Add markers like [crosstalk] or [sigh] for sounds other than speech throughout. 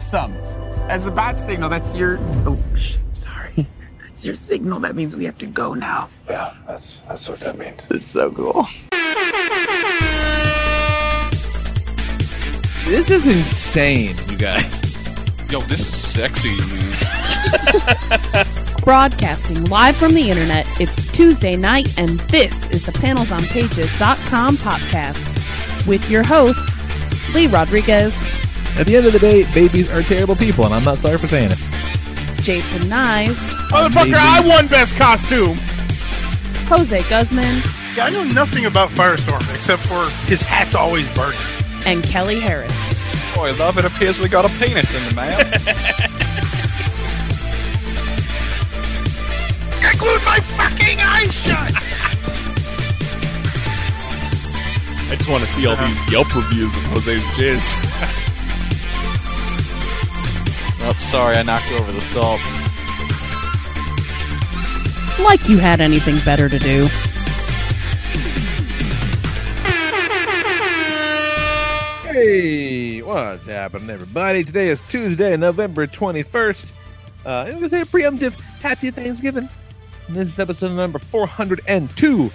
awesome. As a bat signal, that's your. Oh, sh- sorry. [laughs] That's your signal. That means we have to go now. Yeah, that's that's what that means. It's so cool. This is insane, you guys. Yo, this is sexy, man. [laughs] Broadcasting live from the internet, it's Tuesday night, and this is the panelsonpages.com podcast with your host, Lee Rodriguez, At the end of the day, babies are terrible people, and I'm not sorry for saying it. Jason Nyes, Motherfucker, I won best costume. Jose Guzman, Yeah, I know nothing about Firestorm except for his hat's always burning. and Kelly Harris. Boy, love, it appears we got a penis in the mail. [laughs] I glued my fucking eyes shut. I just want to see all these Yelp reviews of Jose's jizz. [laughs] oh, sorry, I knocked over the salt. Like you had anything better to do. Hey, what's happening, everybody? Today is Tuesday, November 21st. Uh, I'm going to say a preemptive Happy Thanksgiving. And this is episode number 402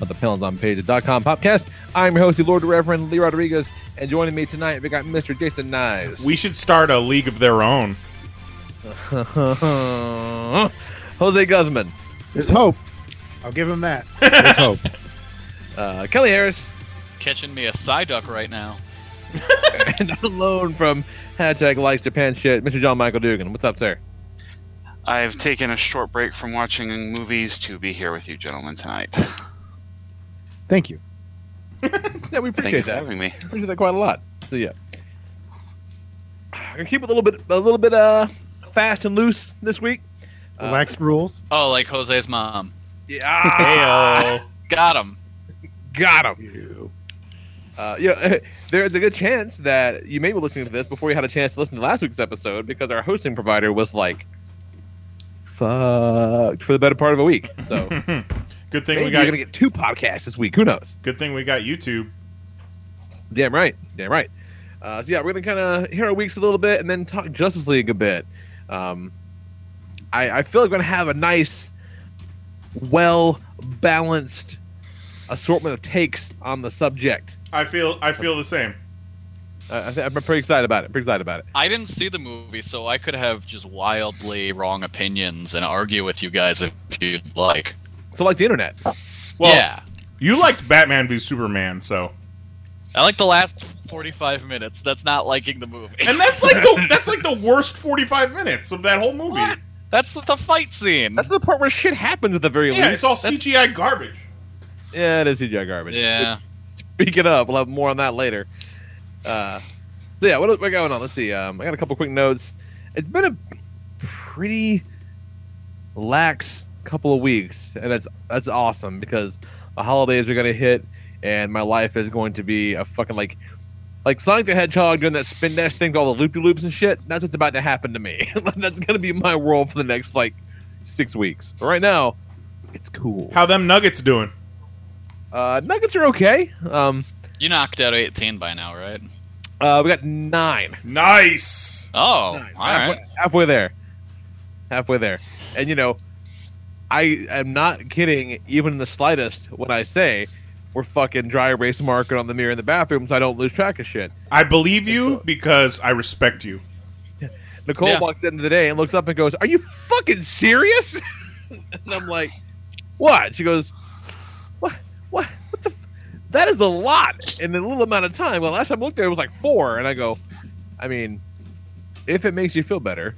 of the PanelsOnPages.com podcast. I'm your host, the Lord Reverend Lee Rodriguez, and joining me tonight, we got Mr. Jason Nyes. We should start a league of their own. [laughs] Jose Guzman. There's hope. I'll give him that. [laughs] There's hope. Uh, Kelly Harris. Catching me a Psyduck right now. [laughs] and on loan from hashtag likes Japan shit, Mr. John Michael Duggan. What's up, sir? I've taken a short break from watching movies to be here with you gentlemen tonight. Thank you. [laughs] Yeah, we Thank you appreciate for that. having me. appreciate that quite a lot. So yeah, I'm gonna keep it a little bit, a little bit uh fast and loose this week. Uh, rules. Oh, like Jose's mom. Yeah, Heyo. [laughs] Got him. got him. Uh, yeah, [laughs] there's a good chance that you may be listening to this before you had a chance to listen to last week's episode because our hosting provider was like fucked for the better part of a week. So good thing maybe we you're got. gonna get two podcasts this week. Who knows? Good thing we got YouTube. Damn right. Damn right. Uh, so yeah, we're gonna kind of hear our weeks a little bit and then talk Justice League a bit. Um, I, I feel like we're gonna have a nice, well balanced assortment of takes on the subject. I feel. I feel the same. Uh, I th- I'm pretty excited about it. Pretty excited about it. I didn't see the movie, so I could have just wildly wrong opinions and argue with you guys if you'd like. So like the internet. Well, yeah. you liked Batman v Superman, so I like the last 45 minutes. That's not liking the movie. and that's like the [laughs] that's like the worst forty five minutes of that whole movie. What? That's the, the fight scene. That's the part where shit happens at the very Yeah, least. it's all That's- CGI garbage. Yeah, it is CGI garbage. yeah. [laughs] Speaking of, we'll have more on that later. Uh, so yeah, what what's going on? Let's see. Um, I got a couple quick notes. It's been a pretty lax couple of weeks, and that's that's awesome because the holidays are gonna hit, and my life is going to be a fucking like like Sonic the Hedgehog doing that spin dash thing, with all the loopy loops and shit. That's what's about to happen to me. [laughs] that's gonna be my world for the next like six weeks. But right now, it's cool. How them Nuggets doing? Uh, Nuggets are okay. Um, You knocked out 18 by now, right? uh, we got nine. Nice. Oh, all halfway, right. halfway there. Halfway there. And you know, I am not kidding even in the slightest when I say we're fucking dry erase marking on the mirror in the bathroom so I don't lose track of shit. I believe you because I respect you. [laughs] Nicole Yeah. walks in day and looks up and goes, Are you fucking serious? [laughs] and I'm like, What? She goes, What? What? What the? F-? That is a lot in a little amount of time. Well, last time I looked there, it, it was like four. And I go, I mean, if it makes you feel better,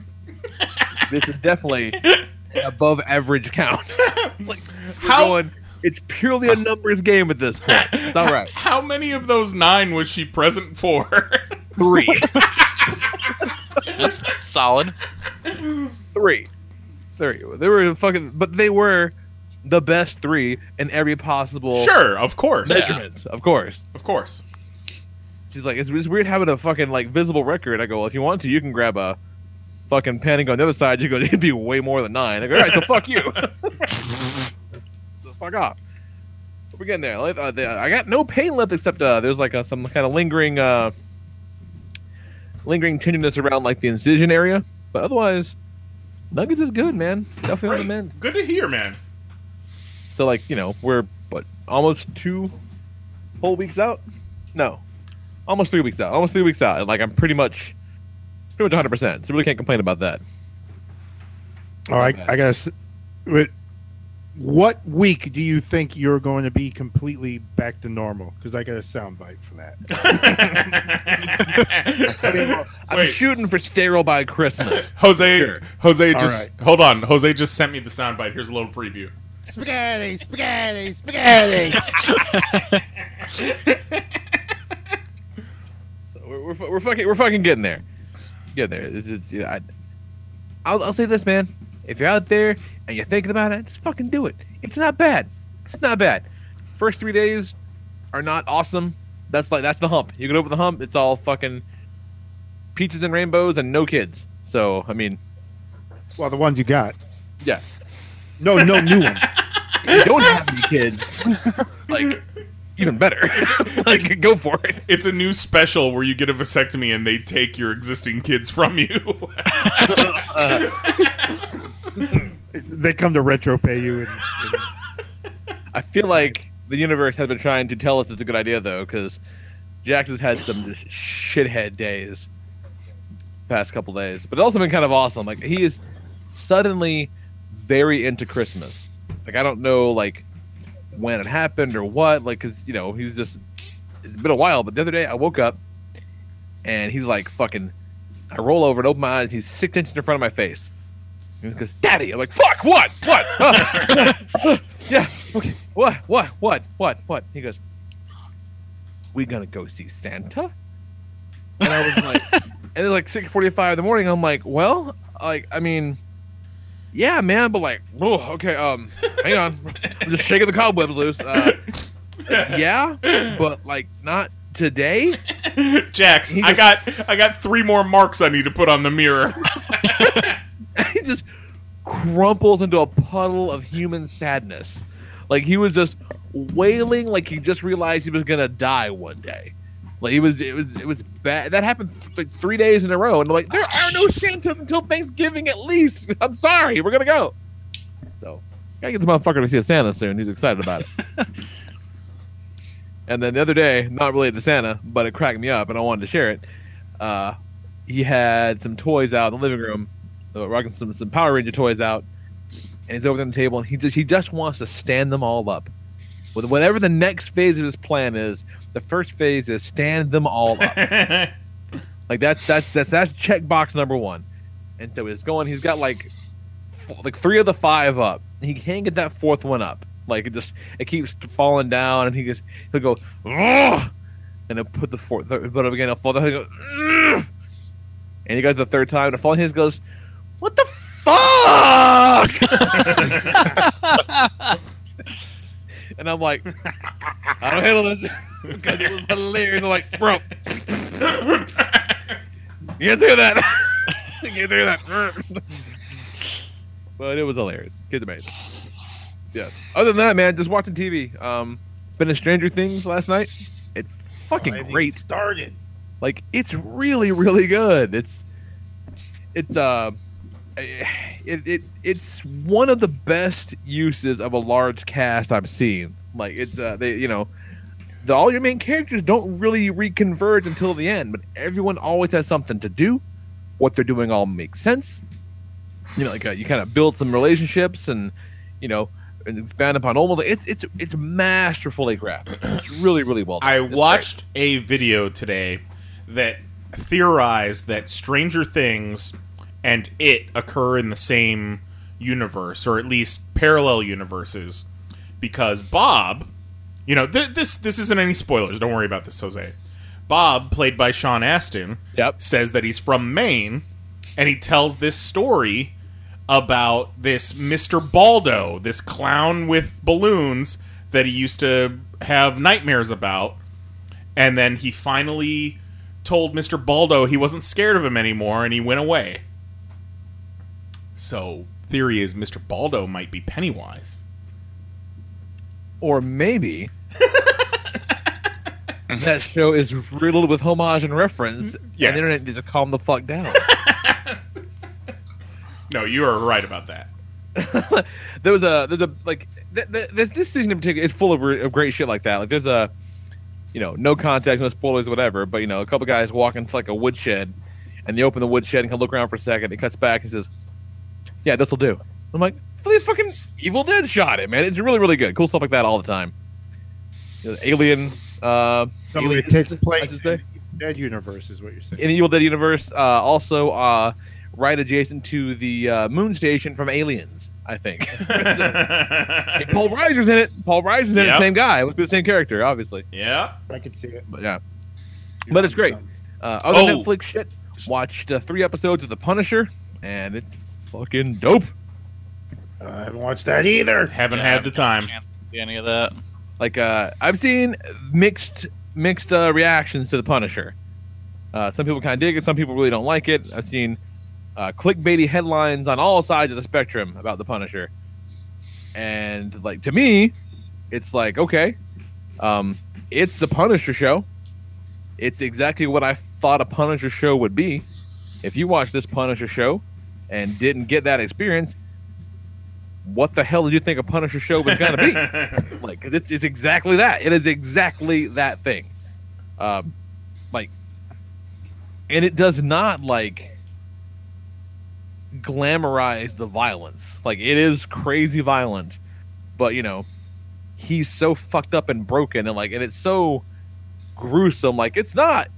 this is definitely an [laughs] above average count. [laughs] like, How- going, it's purely a [laughs] numbers game at this point. It's all right. [laughs] How many of those nine was she present for? Three. That's solid. three, three. They were fucking, but they were the best three in every possible sure, of course, measurement. Of course, of course. she's like, it's, it's weird having a fucking like visible record. I go, well, if you want to, you can grab a fucking pen on the other side. you go, [laughs] it'd be way more than nine. I go, all right, so fuck you. [laughs] so fuck off. We're getting there. Uh, the- I got no pain left except uh, there's like a, some kind of lingering uh, lingering tenderness around like the incision area, but otherwise, Nuggets is good, man. Definitely on the mend. Good to hear, man. So like you know we're but almost two whole weeks out? No, almost three weeks out. Almost three weeks out, and like I'm pretty much pretty much 100. percent So really can't complain about that. All right, I guess. Wait, what week do you think you're going to be completely back to normal? Because I got a soundbite for that. [laughs] I mean, I'm Wait. shooting for sterile by Christmas. Jose, Sure. Jose All just hold on. Jose just sent me the soundbite. Here's a little preview. spaghetti, spaghetti, spaghetti. [laughs] So we're, we're, we're fucking we're fucking getting there. There. It's, it's, you know, I, I'll, I'll say this, man. If you're out there and you're thinking about it, just fucking do it. It's not bad. It's not bad. First three days are not awesome. That's like that's the hump. You get over the hump, it's all fucking peaches and rainbows and no kids. So I mean, well, the ones you got. yeah. No, no new [laughs] ones. You don't have any kids, like even better. [laughs] like go for it. It's a new special where you get a vasectomy and they take your existing kids from you. [laughs] They come to retro pay you. And, and I feel like the universe has been trying to tell us it's a good idea though, because Jackson's had some just shithead days past couple days, but it's also been kind of awesome. Like he is suddenly very into Christmas. Like I don't know like when it happened or what. Like because you know he's just it's been a while. But the other day I woke up and he's like fucking. I roll over and open my eyes. He's six inches in front of my face. And he goes, "Daddy." I'm like, "Fuck! What? What? Uh, [laughs] [laughs] yeah. Okay. What? What? What? What? What? He goes, "We gonna go see Santa?" And I was like, [laughs] and it's like six forty-five in the morning. I'm like, well, like, I mean, yeah, man, but like, oh, okay, um, hang on, I'm just shaking the cobwebs loose. Uh, [laughs] yeah, but like, not today. Jax, He I got I got three more marks I need to put on the mirror. [laughs] [laughs] he just crumples into a puddle of human sadness. Like he was just wailing like he just realized he was gonna die one day. Like he was it was it was bad. That happened th- like three days in a row, and like, there are no Santas until Thanksgiving at least. [laughs] I'm sorry, we're gonna go. So gotta get this motherfucker to see a Santa soon. He's excited about it. [laughs] and then the other day, not related to Santa, but it cracked me up, and I wanted to share it. Uh, he had some toys out in the living room, uh, rocking some some Power Ranger toys out, and he's over on the table, and he just he just wants to stand them all up. With whatever the next phase of his plan is, the first phase is stand them all up. [laughs] like that's that's that's that's checkbox number one. And so he's going. He's got like f- like three of the five up. He can't get that fourth one up. Like it just it keeps falling down, and he just he'll go, Ugh! and he'll put the fourth, it again. He'll fall down. He'll go, Ugh! and he goes the third time, and fall. He goes, "What the fuck?" [laughs] [laughs] and I'm like, I don't handle this because it was hilarious. I'm like, bro, you can't do that. [laughs] you can't do that. but it was hilarious. Kid's amazing. Yeah. Other than that, man, just watching TV. Um, been finished Stranger Things last night. It's fucking think great. Started. Like it's really, really good. It's it's uh it, it it's one of the best uses of a large cast I've seen. Like it's uh they you know the, all your main characters don't really reconverge until the end, but everyone always has something to do. What they're doing all makes sense. You know, like uh, you kind of build some relationships and you know and expand upon old. It's it's it's masterfully crafted. It's [clears throat] really really well. Done. I It's great. watched a video today that theorized that Stranger Things and it occur in the same universe, or at least parallel universes, because Bob, you know, th- this this isn't any spoilers. Don't worry about this, Jose. Bob, played by Sean Astin, Yep. says that he's from Maine, and he tells this story about this Mr. Baldo, this clown with balloons that he used to have nightmares about. And then he finally told Mr. Baldo he wasn't scared of him anymore and he went away. So, theory is Mr. Baldo might be Pennywise. Or maybe [laughs] that show is riddled with homage and reference. Yes. And the internet needs to calm the fuck down. [laughs] No, you are right about that. [laughs] there was a there's a like th- th- this this season in particular is full of, re- of great shit like that. Like there's a you know no context, no spoilers, whatever. But you know a couple guys walk into like a woodshed, and they open the woodshed and can look around for a second. It cuts back and says, "Yeah, this will do." I'm like, "This fucking Evil Dead shot it, man. It's really really good. Cool stuff like that all the time." You know, Alien. Uh, So Alien- it takes place in the Dead universe, is what you're saying. in the Evil Dead universe. Uh, also, uh, right adjacent to the uh, moon station from Aliens, I think. [laughs] [laughs] Hey, Paul Reiser's in it. Paul Reiser's in it. Same guy. It would be the same character, obviously. yeah. I could see it. But yeah, You're but it's great. something. Uh, other Oh. Netflix shit. Watched uh, three episodes of The Punisher, and it's fucking dope. I haven't watched that either. Haven't Yeah, had I've the time. had a see any of that. Like uh, I've seen mixed mixed uh, reactions to The Punisher. Uh, some people kind of dig it. Some people really don't like it. I've seen uh, clickbaity headlines on all sides of the spectrum about The Punisher, and like to me, it's like okay, um, it's the Punisher show. It's exactly what I thought a Punisher show would be. If you watch this Punisher show and didn't get that experience, what the hell did you think a Punisher show was going to be? [laughs] like 'cause it's, it's exactly that. It is exactly that thing. Um like and it does not like glamorize the violence. Like it is crazy violent but you know he's so fucked up and broken and like and it's so gruesome. Like it's not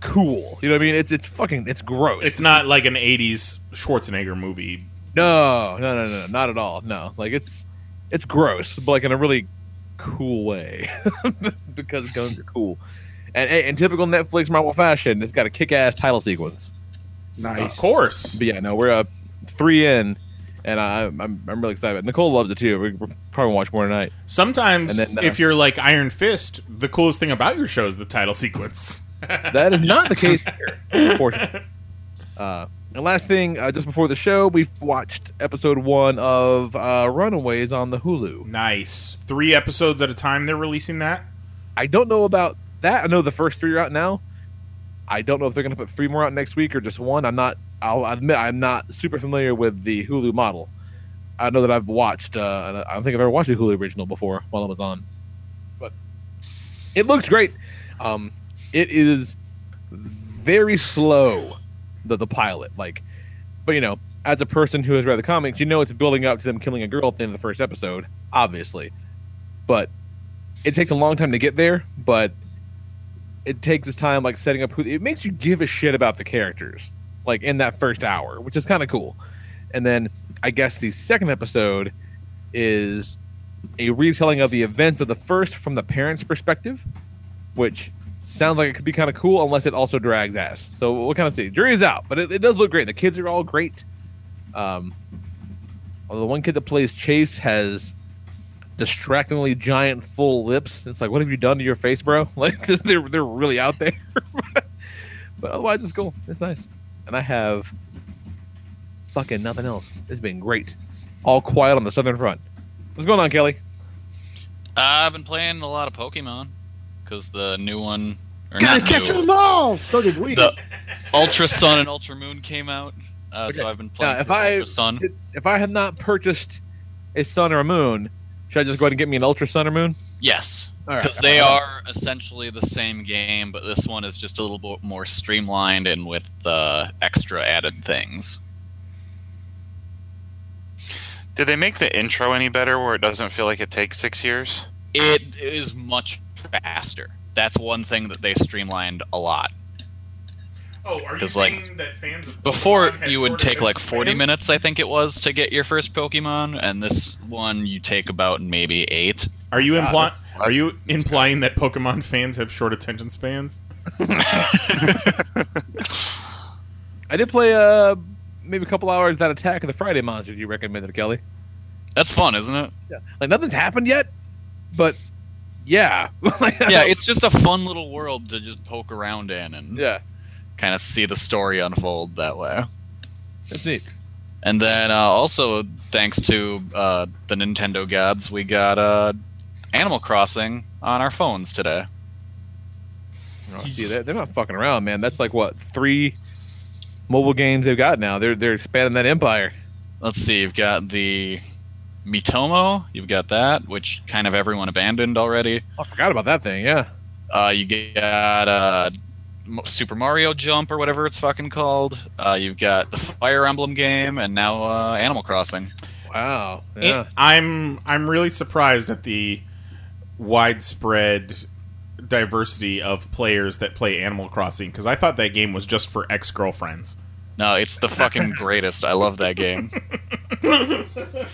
cool. You know what i mean? It's it's fucking it's gross. It's not like an '80s Schwarzenegger movie. No, no, no, no, not at all. No, like it's it's gross, but like in a really cool way [laughs] because guns are cool. And and in typical Netflix Marvel fashion, it's got a kick-ass title sequence. Nice. Of course. But yeah, no, we're uh, three in, and I, I'm I'm really excited. Nicole loves it too. We we're probably watch more tonight. Sometimes, And then, uh, if you're like Iron Fist, the coolest thing about your show is the title sequence. That is not the case here, [laughs] unfortunately. Uh, and last thing, uh, just before the show, we've watched episode one of uh, Runaways on the Hulu. Nice. Three episodes at a time. They're releasing that. I don't know about that. I know the first three are out now. I don't know if they're going to put three more out next week or just one. I'm not. I'll admit I'm not super familiar with the Hulu model. I know that I've watched. Uh, I don't think I've ever watched a Hulu original before while it was on, but it looks great. Um, it is very slow, the the pilot. Like, but you know, as a person who has read the comics, you know it's building up to them killing a girl at the end of the first episode, obviously. But it takes a long time to get there, but it takes its time like setting up who it makes you give a shit about the characters like in that first hour, which is kind of cool. And then I guess the second episode is a retelling of the events of the first from the parents' perspective, which sounds like it could be kind of cool unless it also drags ass. So we'll kind of see. Jury is out, but it, it does look great. The kids are all great. Um, although the one kid that plays Chase has distractingly giant full lips. It's like, what have you done to your face, bro? [laughs] Like, [laughs] they're they're really out there. [laughs] but otherwise, it's cool. It's nice. And I have fucking nothing else. It's been great. All quiet on the southern front. What's going on, Kelly? I've been playing a lot of Pokemon because the new one, or Gotta not catch new, them all. So did we. the Ultra Sun and Ultra Moon came out. Uh, So I've been playing Now, if I- Ultra Sun. If I had not purchased a sun or a moon, should I just go ahead and get me an ultra sun or moon? Yes, All right. because they are essentially the same game, but this one is just a little bit more streamlined and with uh, extra added things. Did they make the intro any better where it doesn't feel like it takes six years? It is much faster. That's one thing that they streamlined a lot. Oh, are you 'Cause, like, that fans of Before you would take like 40 span? minutes, I think it was, to get your first Pokemon, and this one you take about maybe eight. Are you implying? Are you implying that Pokemon fans have short attention spans? [laughs] [laughs] I did play uh maybe a couple hours that Attack of the Friday Monster you recommended, Kelly. That's fun, isn't it? Yeah. Like nothing's happened yet, but yeah, [laughs] Yeah, it's just a fun little world to just poke around in and yeah, kind of see the story unfold that way. it's neat. And then uh, also, thanks to uh, the Nintendo gods, we got uh, Animal Crossing on our phones today. Oh, see, they're, they're not fucking around, man. That's like what three mobile games they've got now. They're they're expanding that empire. Let's see. You've got the Miitomo. You've got that, which kind of everyone abandoned already. Oh, I forgot about that thing. Yeah. Uh, you got uh, Super Mario Jump or whatever it's fucking called. Uh, you've got the Fire Emblem game, and now uh, Animal Crossing. Wow. And Yeah. I'm I'm really surprised at the widespread diversity of players that play Animal Crossing because I thought that game was just for ex girlfriends. No, it's the fucking [laughs] greatest. I love that game. [laughs]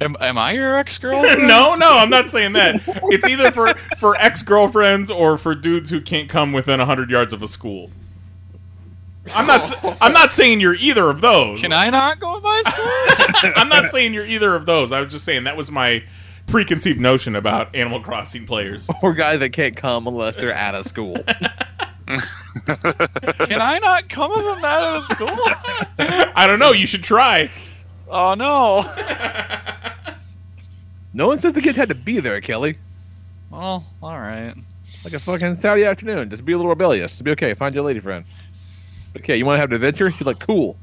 am, am I your ex girl? [laughs] no, no, I'm not saying that. It's either for for ex girlfriends or for dudes who can't come within hundred yards of a school. I'm not. I'm not saying you're either of those. Can I not go to my school? [laughs] I'm not saying you're either of those. I was just saying that was my preconceived notion about Animal Crossing players. Or guys that can't come unless they're out of school. [laughs] Can I not come if I'm out of school? I don't know. You should try. Oh no. [laughs] no one says the kids had to be there, Kelly. Well, all right. Like a fucking Saturday afternoon. Just be a little rebellious. It'll be okay. Find your lady friend. Okay, you want to have an adventure? You're like, cool.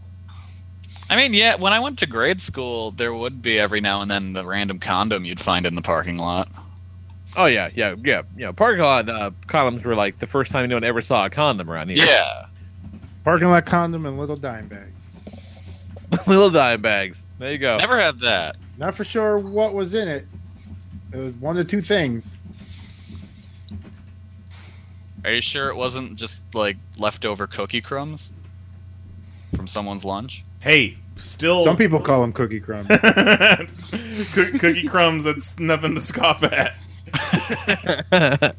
I mean, yeah, when I went to grade school, there would be every now and then the random condom you'd find in the parking lot. Oh yeah, yeah, yeah, yeah. Parking lot uh, condoms were like the first time anyone ever saw a condom around here. Yeah. Parking lot condom and little dime bags. [laughs] little dime bags. There you go. Never had that. Not for sure what was in it. It was one of two things. Are you sure it wasn't just like leftover cookie crumbs from someone's lunch? Hey, still Some people call them cookie crumbs. [laughs] Cookie crumbs. That's nothing to scoff at. [laughs]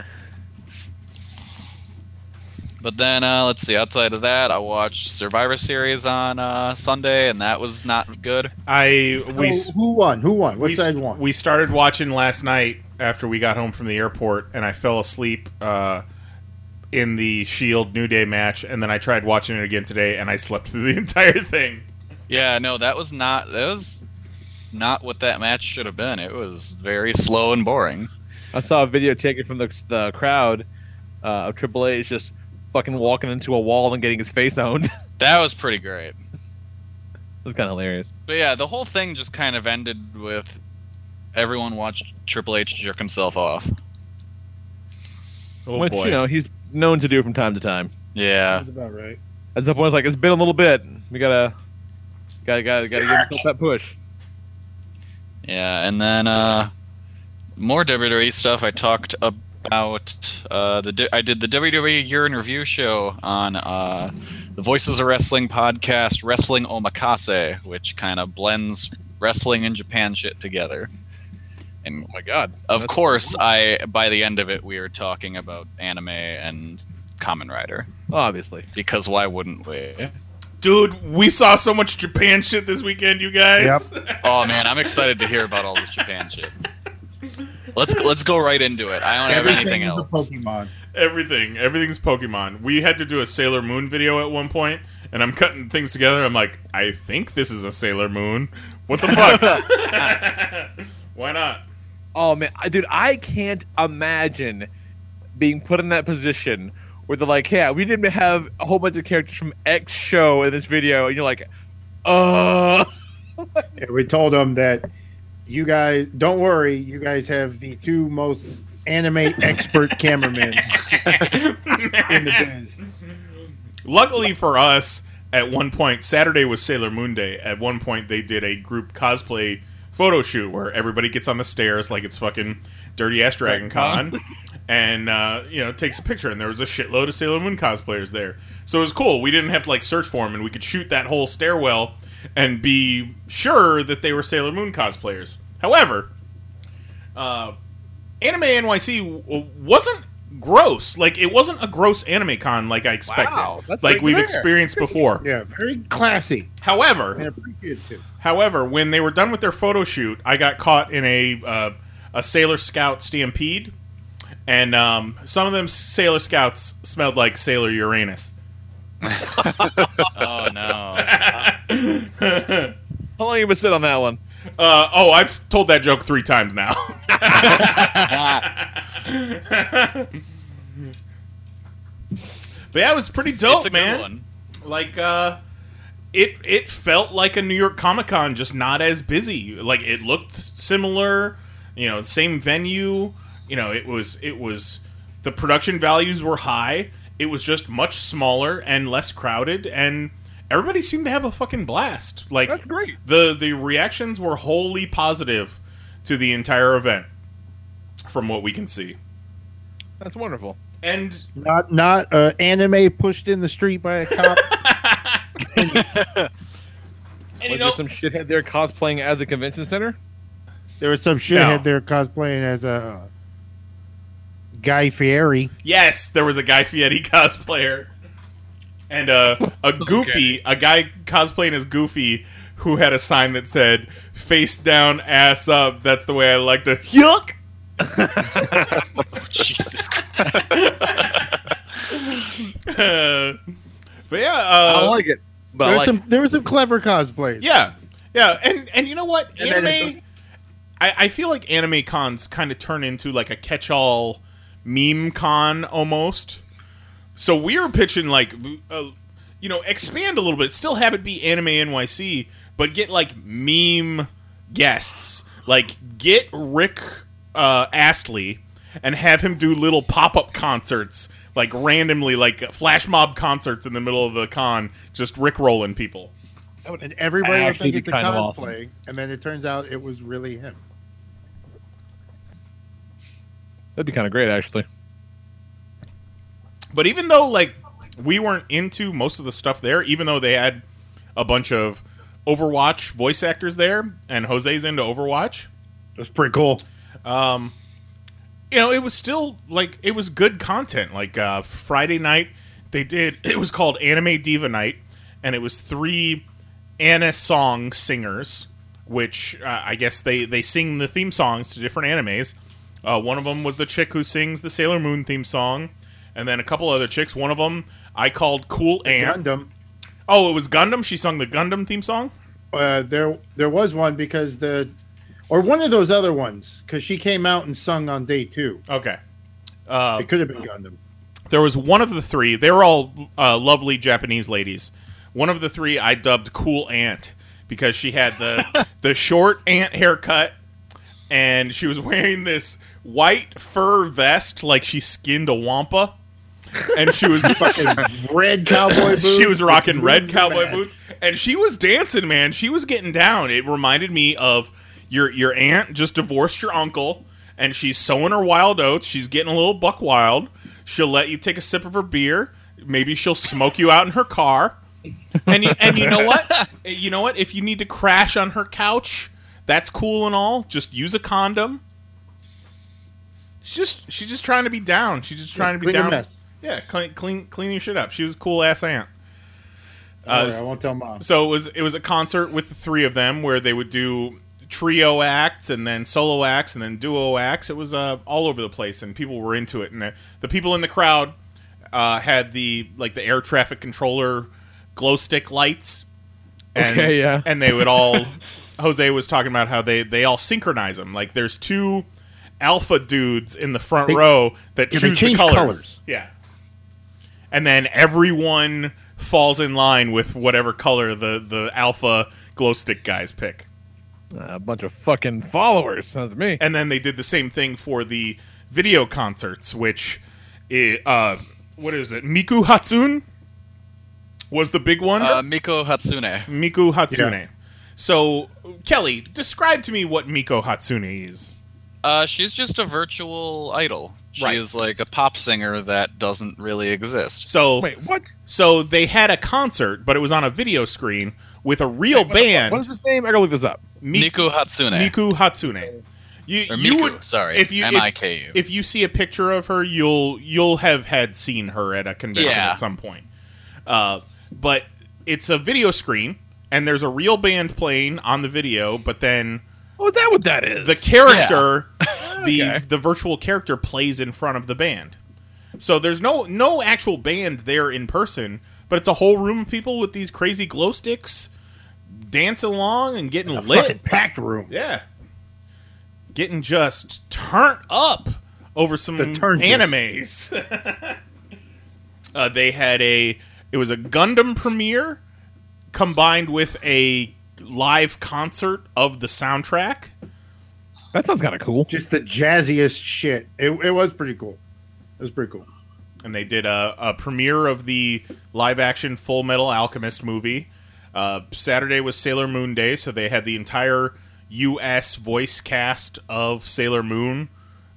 But then uh, let's see. Outside of that, I watched Survivor Series on uh, Sunday, and that was not good. I we who, who won? Who won? What we, side won? we started watching last night after we got home from the airport, and I fell asleep uh, in the Shield New Day match, and then I tried watching it again today, and I slept [laughs] through the entire thing. Yeah, no, that was not. That was not what that match should have been. It was very slow and boring. I saw a video taken from the, the crowd uh, of Triple H just fucking walking into a wall and getting his face owned. [laughs] That was pretty great. It was kind of hilarious. But yeah, the whole thing just kind of ended with everyone watched Triple H jerk himself off. Oh Which boy! you know he's known to do from time to time. Yeah. That's about right. At the point, it's like it's been a little bit. We gotta, gotta, gotta, gotta give himself that push. Yeah, and then uh, more WWE stuff. I talked about uh, the I did the WWE Year in Review show on uh, the Voices of Wrestling podcast, Wrestling Omakase, which kind of blends wrestling and Japan shit together. And Oh my god! of That's- course, I by the end of it, we are talking about anime and Kamen Rider Obviously, because why wouldn't we? Dude, we saw so much Japan shit this weekend, you guys. Yep. Oh man, I'm excited to hear about all this Japan shit. [laughs] Let's let's go right into it. I don't have anything is a else. Pokemon. Everything, everything's Pokemon. We had to do a Sailor Moon video at one point, and I'm cutting things together. I'm like, I think this is a Sailor Moon. What the fuck? [laughs] [laughs] Why not? Oh man, dude, I can't imagine being put in that position where they're like, "Yeah, we didn't have a whole bunch of characters from X show in this video," and you're like, "Uh." [laughs] Yeah, we told them that you guys don't worry. You guys have the two most anime expert [laughs] cameramen in the biz. Luckily for us, at one point, Saturday was Sailor Moon Day. At one point, they did a group cosplay photo shoot where everybody gets on the stairs like it's fucking dirty ass Dragon Con, [laughs] and uh, you know takes a picture. And there was a shitload of Sailor Moon cosplayers there, so it was cool. We didn't have to like search for them, and we could shoot that whole stairwell and be sure that they were Sailor Moon cosplayers. However, uh, Anime NYC wasn't gross. Like it wasn't a gross anime con like I expected. Wow, that's like pretty we've rare. experienced before. Yeah, very classy However, and appreciative. however, when they were done with their photo shoot, I got caught in a uh, a Sailor Scout stampede, and um, some of them Sailor Scouts smelled like Sailor Uranus. [laughs] Oh no. [laughs] How long you been sitting on that one? Uh, oh, I've told that joke three times now. [laughs] But yeah, it was pretty dope, man. good one. Like uh it it felt like a New York Comic Con, just not as busy. Like it looked similar, you know, same venue. You know, it was it was the production values were high. It was just much smaller and less crowded, and everybody seemed to have a fucking blast. Like That's great. the the reactions were wholly positive to the entire event, from what we can see. That's wonderful. And Not not uh, anime pushed in the street by a cop. [laughs] [laughs] and you Was know, there some shithead there cosplaying as a convention center? there was some shithead No. there cosplaying as a uh, Guy Fieri. Yes, there was a Guy Fieri [laughs] cosplayer. And uh, a [laughs] Goofy, a guy cosplaying as Goofy who had a sign that said, face down, ass up. That's the way I like to. [laughs] Yuck! [laughs] Jesus Christ. Uh, but yeah, I uh, like it. But There I like some there was some clever cosplays. yeah, yeah. And, and you know what? And Anime. I, I feel like anime cons kind of turn into like a catch all meme con almost. So we are pitching like, uh, you know, expand a little bit, still have it be Anime NYC, but get like meme guests. Like get Rick uh, Astley and have him do little pop up concerts, like randomly, like flash mob concerts in the middle of the con, just Rick rolling people. And everybody would Actually think be it's a kind of cosplay, awesome. and then it turns out it was really him. that'd be kind of great, actually. But even though like we weren't into most of the stuff there, even though they had a bunch of Overwatch voice actors there, and Jose's into Overwatch, That's pretty cool. um, you know, it was still like it was good content. Like uh, Friday night, they did [laughs] it was called Anime Diva Night, and it was three anisong singers, which uh, I guess they they sing the theme songs to different animes. Uh, one of them was the chick who sings the Sailor Moon theme song, and then a couple other chicks. One of them I called Cool Ant. Gundam. Oh, it was Gundam. She sung the Gundam theme song. Uh, there there was one because the or one of those other ones because she came out and sung on day two. Okay. Uh, It could have been Gundam. there was one of the three. They were all uh, lovely Japanese ladies. One of the three I dubbed Cool Ant because she had the [laughs] the short ant haircut, and she was wearing this white fur vest like she skinned a wampa, and she was fucking [laughs] Red cowboy boots. [laughs] she was rocking red [laughs] cowboy boots, and she was dancing. Man, she was getting down. It reminded me of your your aunt just divorced your uncle, and she's sowing her wild oats. She's getting a little buck wild. She'll let you take a sip of her beer. Maybe she'll smoke you out in her car. And you, and you know what? You know what? If you need to crash on her couch, that's cool and all. Just use a condom. She's just she's just trying to be down. She's just trying to be down. mess. Yeah, clean clean clean your shit up. She was a cool ass aunt. Uh, worry, I won't tell mom. so it was it was a concert with the three of them where they would do trio acts and then solo acts and then duo acts. It was uh, all over the place and people were into it. And the, the people in the crowd uh, had the like the air traffic controller glow stick lights. And, Okay, yeah. And they would all. [laughs] Jose was talking about how they they all synchronize them. Like there's two alpha dudes in the front They- row that yeah, they choose the change colors. colors. Yeah. And then everyone falls in line with whatever color the the alpha glow stick guys pick. a bunch of fucking followers. Sounds to me. And then they did the same thing for the video concerts, which, i- uh, what is it? Miku Hatsune was the big one. Uh, Miko Hatsune. Miku Hatsune. Yeah. So, Kelly, describe to me what Miko Hatsune is. Uh, she's just a virtual idol. She Right. is like a pop singer that doesn't really exist. So, Wait, what? so they had a concert, but it was on a video screen with a real What band. What is his name? I gotta look this up. Mi- Miku Hatsune. Miku Hatsune. You, or you Miku, would sorry. if you if- M I K U. if you see a picture of her, you'll you'll have had seen her at a convention Yeah. at some point. Uh, but it's a video screen, and there's a real band playing on the video. But then Oh, is that what that is? the character, [laughs] the Okay. the virtual character, plays in front of the band. So there's no no actual band there in person, but it's a whole room of people with these crazy glow sticks dancing along and getting A lit. fucking packed room. Yeah. Getting just turned up over some The turn animes. [laughs] Uh, they had a it was a Gundam premiere combined with a live concert of the soundtrack. That sounds kind of cool. Just the jazziest shit. It, it was pretty cool. It was pretty cool. and they did a, a premiere of the live action Full Metal Alchemist movie. Uh, Saturday was Sailor Moon Day, so they had the entire U.S. voice cast of Sailor Moon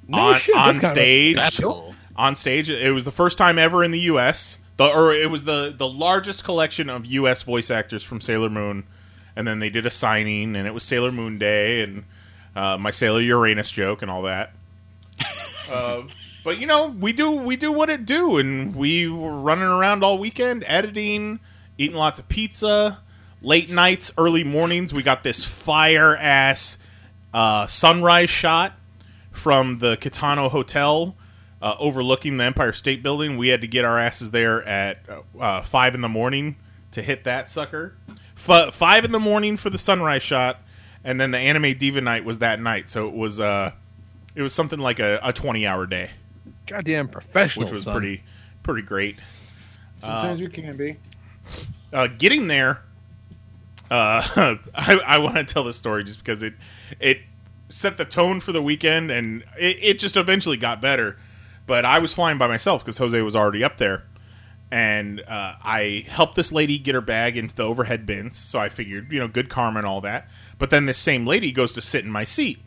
No on, shit, on that's kinda- stage. That's cool. On stage, it was the first time ever in the U.S. The, or it was the the largest collection of U.S. voice actors from Sailor Moon, and then they did a signing, and it was Sailor Moon Day, and uh, my Sailor Uranus joke, and all that. [laughs] Uh, but you know, we do we do what it do, and we were running around all weekend, editing, eating lots of pizza, late nights, early mornings. We got this fire ass uh, sunrise shot from the Kitano Hotel uh, overlooking the Empire State Building. We had to get our asses there at uh, five in the morning to hit that sucker. F- five in the morning for the sunrise shot, and then the anime diva night was that night. So it was uh, it was something like a, a twenty hour day, Goddamn professional. which was son. pretty pretty great. Sometimes you can be. uh, getting there, uh, [laughs] I, I want to tell this story just because it it set the tone for the weekend, and it, it just eventually got better. But I was flying by myself because Jose was already up there, and uh, I helped this lady get her bag into the overhead bins. So I figured, you know, good karma and all that. But then this same lady goes to sit in my seat,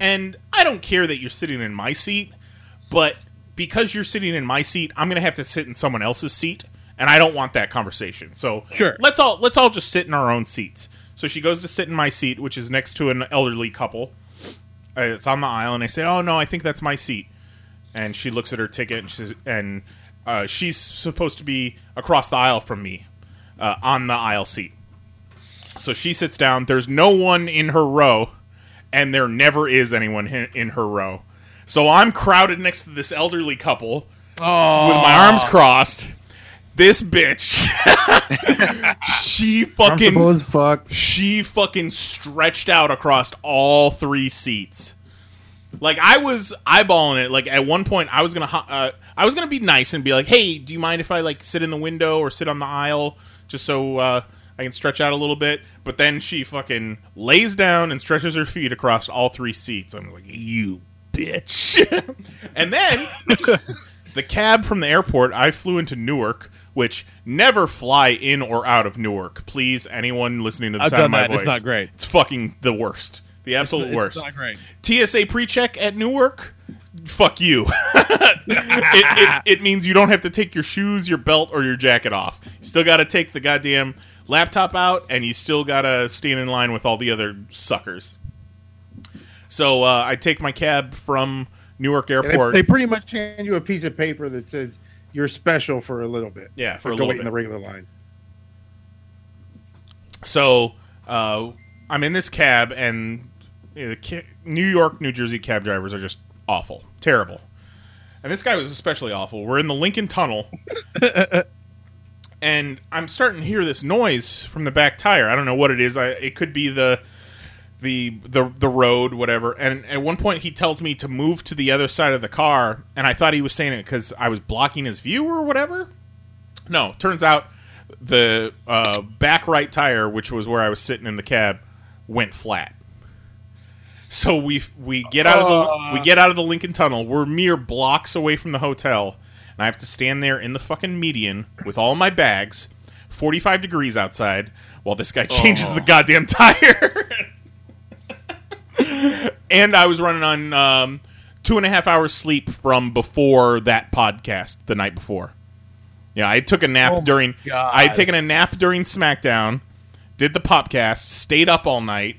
and I don't care that you're sitting in my seat, but because you're sitting in my seat, I'm gonna have to sit in someone else's seat, and I don't want that conversation. So Sure. let's all let's all just sit in our own seats. So she goes to sit in my seat, which is next to an elderly couple. Uh, It's on the aisle, and I say, "Oh no, I think that's my seat." And she looks at her ticket, and she's and uh, she's supposed to be across the aisle from me, uh, on the aisle seat. So she sits down. There's no one in her row, and there never is anyone in, in her row. So I'm crowded next to this elderly couple Oh, with my arms crossed. This bitch, [laughs] she fucking Comfortable as fuck. she fucking stretched out across all three seats. Like I was eyeballing it. Like at one point, I was gonna uh, I was gonna be nice and be like, "Hey, do you mind if I like sit in the window or sit on the aisle just so uh, I can stretch out a little bit?" But then she fucking lays down and stretches her feet across all three seats. I'm like, "You bitch!" [laughs] and then [laughs] the cab from the airport, I flew into Newark, which never fly in or out of Newark. Please, anyone listening to the I've sound of my that. voice, It's not great. It's fucking the worst. The absolute It's worst. not great. TSA pre-check at Newark. Fuck you. [laughs] it, it, it means you don't have to take your shoes, your belt, or your jacket off. You still got to take the goddamn laptop out, and you still got to stand in line with all the other suckers. So uh, I take my cab from Newark They, Airport. they pretty much hand you a piece of paper that says you're special for a little bit. Yeah, for a little wait in the regular line. So uh, I'm in this cab, and you know, the ca- New York, New Jersey cab drivers are just awful, terrible. And this guy was especially awful. We're in the Lincoln Tunnel, [laughs] and I'm starting to hear this noise from the back tire. I don't know what it is. I, it could be the the the the road, whatever. And at one point, he tells me to move to the other side of the car, and I thought he was saying it because I was blocking his view or whatever. No, turns out the uh, back right tire, which was where I was sitting in the cab, went flat. So we we get out of the we get out of the Lincoln Tunnel. We're mere blocks away from the hotel, and I have to stand there in the fucking median with all my bags, forty five degrees outside, while this guy [laughs] changes the goddamn tire. and I was running on um, two and a half hours sleep from before that podcast the night before. Yeah, I took a nap Oh during. I had taken a nap during SmackDown, did the popcast, stayed up all night,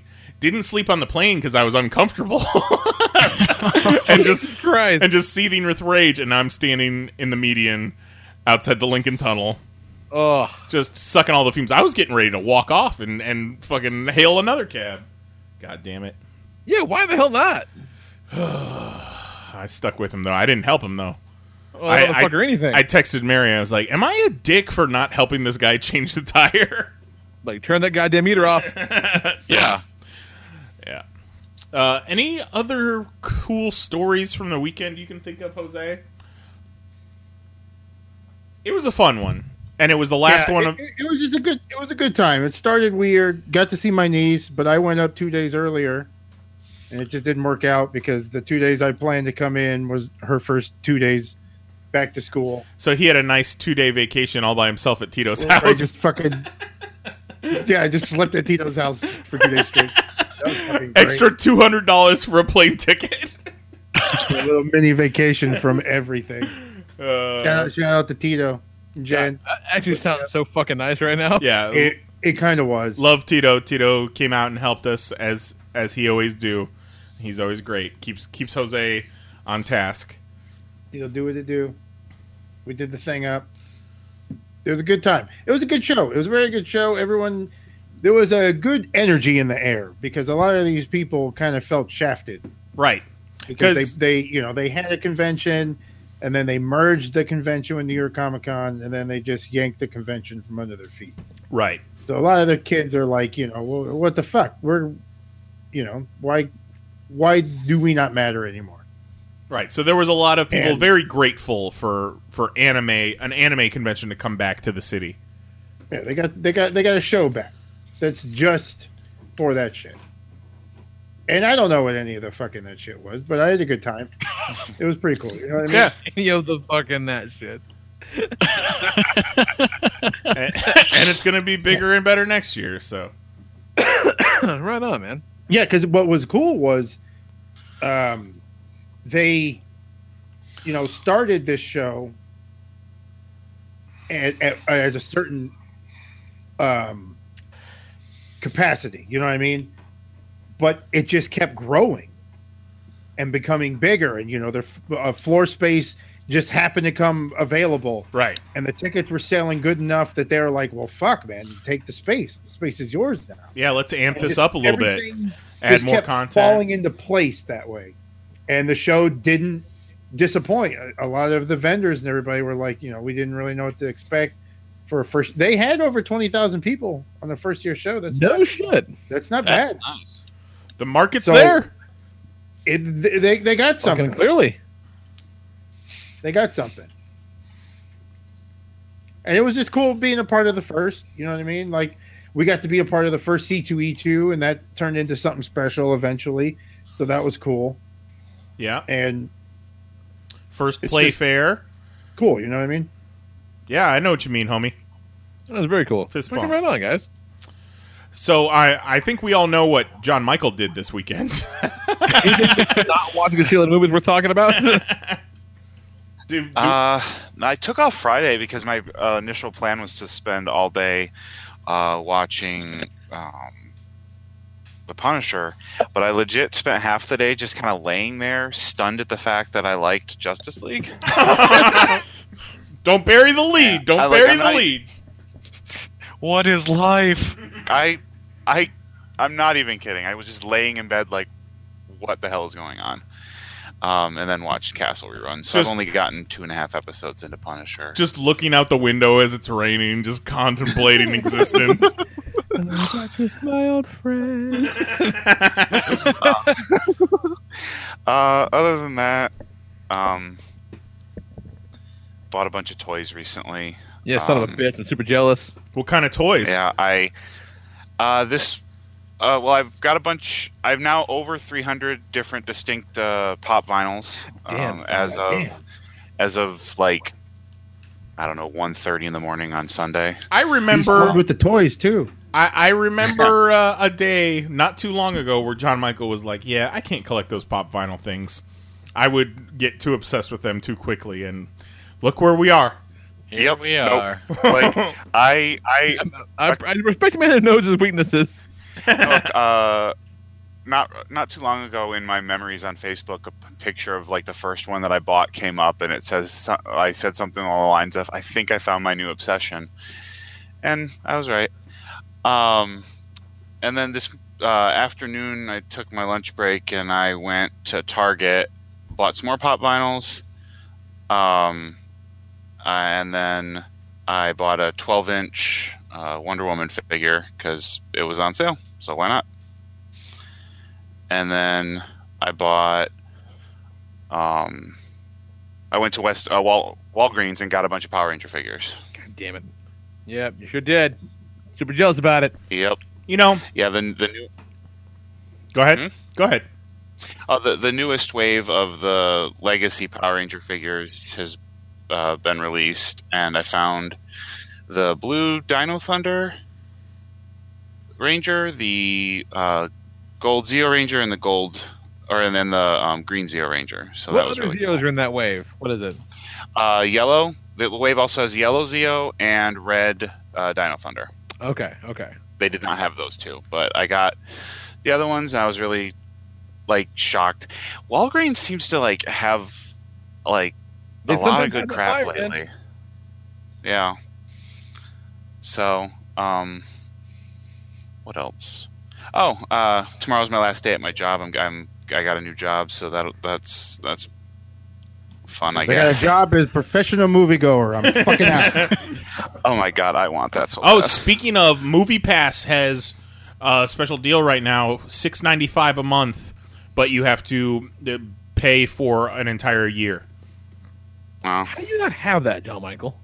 didn't sleep on the plane because I was uncomfortable, [laughs] and just Christ. and just seething with rage. And I'm standing in the median outside the Lincoln Tunnel, Ugh. just sucking all the fumes. I was getting ready to walk off and and fucking hail another cab. God damn it! Yeah, why the hell not? [sighs] I stuck with him though. I didn't help him though. Oh, well, motherfucker, anything. I texted Mary. I was like, "Am I a dick for not helping this guy [laughs] change the tire?" like, turn that goddamn meter off. [laughs] Yeah. Uh, any other cool stories from the weekend you can think of, Jose? It was a fun one, and it was the last Yeah, one. It, Of, it- was just a good. It was a good time. It started weird. Got to see my niece, but I went up two days earlier, and it just didn't work out because the two days I planned to come in was her first two days back to school. so he had a nice two day vacation all by himself at Tito's I house. just fucking yeah, I just slept at Tito's house for two days straight. [laughs] That was fucking great. Extra two hundred dollars for a plane ticket. a little mini vacation from everything. [laughs] Uh, Shout out, shout out to Tito, Jen. That actually sounds so fucking nice right now. yeah, It it kind of was. love Tito. Tito came out and helped us as as he always do. He's always great. keeps keeps Jose on task. Tito do what it do. We did the thing up. It was a good time. It was a good show. It was a very good show. Everyone, there was a good energy in the air because a lot of these people kind of felt shafted Right. Because they, they, you know, they had a convention and then they merged the convention with New York Comic Con and then they just yanked the convention from under their feet. Right. So a lot of the kids are like, you know, well, what the fuck? We're, you know, why, why do we not matter anymore? Right. So there was a lot of people And- very grateful for for anime an anime convention to come back to the city. Yeah, they got they got they got a show back that's just for that shit. And I don't know what any of the fucking that shit was, but I had a good time. [laughs] it was pretty cool. You know what I mean? Yeah. Any of the fucking that shit. [laughs] and, and it's going to be bigger and better next year, so [coughs] right on, man. Yeah, because what was cool was, um, they, you know, started this show at, at, at a certain um, capacity. You know what I mean? But it just kept growing and becoming bigger, and you know, the uh, floor space just happened to come available, right. and the tickets were selling good enough that they were like, "Well, fuck, man, take the space. The space is yours now." Yeah, let's amp And this up a little bit. Add more kept content. falling into place that way, and the show didn't disappoint. A, a lot of the vendors and everybody were like, you know, we didn't really know what to expect for a first. They had over twenty thousand people on the first year show. That's No not, shit. that's not That's bad. nice. The market's So- there. It, they- they they got Fucking something. clearly. They got something. And it was just cool being a part of the first. You know what I mean? Like we got to be a part of the first C two E two, and that turned into something special eventually. So that was cool Yeah. and First play fair. cool. You know what I mean? Yeah, I know what you mean, homie. That was very cool. Fist Fucking bump. right on, guys. So I I think we all know what John Michael did this weekend. [laughs] Not watching the Sheila movies we're talking about. [laughs] do, do- Uh, I took off Friday because my uh, initial plan was to spend all day uh, watching um, The Punisher, but I legit spent half the day just kind of laying there, stunned at the fact that I liked Justice League. [laughs] don't bury the lead. Don't I like- bury I'm the not- lead. [laughs] What is life? I, I, I'm not even kidding. I was just laying in bed, like, what the hell is going on? Um, and then watched Castle rerun. So Just- I've only gotten two and a half episodes into Punisher. Just looking out the window as it's raining, just contemplating [laughs] existence. my old friend. Uh, other than that, um, bought a bunch of toys recently. Yeah, son of a Um, bitch. I'm super jealous. what kind of toys? Yeah, I, uh, this, uh, well, I've got a bunch. I've now over 300 different distinct uh, pop vinyls. Damn, um, as of, damn. as of like, I don't know, 1.30 in the morning on Sunday. I remember. hard with the toys too. I, I remember uh, a day not too long ago where John Michael was like, "Yeah, I can't collect those pop vinyl things. I would get too obsessed with them too quickly." And look where we are. Here Yep. we Nope. are. [laughs] Like, I, I, [laughs] I, I respect a man who knows his weaknesses. Look, [laughs] uh, not not too long ago in my memories on Facebook, a p- picture of like the first one that I bought came up, and it says so- I said something along the lines of, "I think I found my new obsession," and I was right. Um, and then this uh, afternoon, I took my lunch break and I went to Target, bought some more pop vinyls, um, and then I bought a 12 inch uh, Wonder Woman figure because it was on sale. So why not? And then I bought um, I went to West uh, Wal- Walgreens and got a bunch of Power Ranger figures. God damn it. Yep, you sure did. Super jealous about it. Yep. You know, Yeah. The the new go ahead. Hmm? Go ahead. uh, the the newest wave of the Legacy Power Ranger figures has uh, been released, and I found the blue Dino Thunder Ranger, the uh, gold Zeo Ranger, and the gold, or and then the um, green Zeo Ranger. So what that was other really Zeos are in that wave? What is it? Uh, yellow. The wave also has yellow Zeo and red uh, Dino Thunder. Okay, okay. They did not have those two, but I got the other ones, and I was really like shocked. Walgreens seems to like have like a lot of good crap fire, man. lately. Yeah. So, um, what else? Oh, uh, tomorrow's my last day at my job. I'm, I'm I got a new job, so that that's that's fun. I Since I, got a [laughs] job as professional moviegoer. I'm [laughs] fucking out. Oh my god, I want that so Oh, bad. speaking of, Movie Pass has a special deal right now, six ninety five a month, but you have to uh, pay for an entire year. Wow. How do you not have that, John Michael?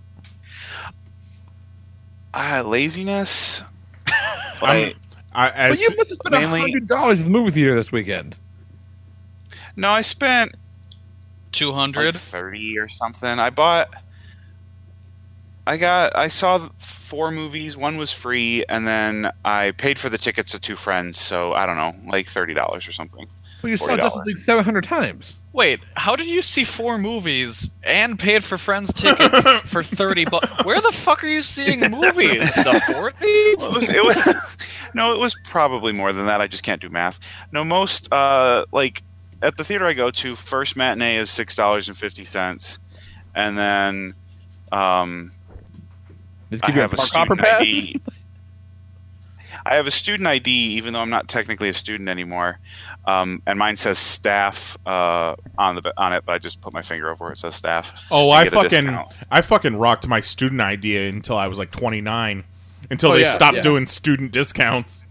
Uh, laziness. [laughs] I'm- Like, I, as, But you must have spent a mainly- hundred dollars at the movie theater this weekend. no, I spent Two like thirty or something. I bought. I got. I saw four movies. One was free, and then I paid for the tickets of two friends. So I don't know, like thirty dollars or something. Well, you saw 40. Justice League seven hundred times. Wait, how did you see four movies and paid for friends' tickets [laughs] for thirty bucks? Where the fuck are you seeing movies? The forties? Well, it was, it was, [laughs] no, it was probably more than that. I just can't do math. No, most uh, like at the theater I go to, first matinee is six dollars and fifty cents, and then um, Just I give you a have a park hopper student pass. ID. I have a student ID, even though I'm not technically a student anymore. Um, and mine says staff uh, on the on it, but I just put my finger over where it says staff. oh, I fucking. I fucking rocked my student idea until I was like twenty nine, until Oh, they yeah, stopped yeah. doing student discounts.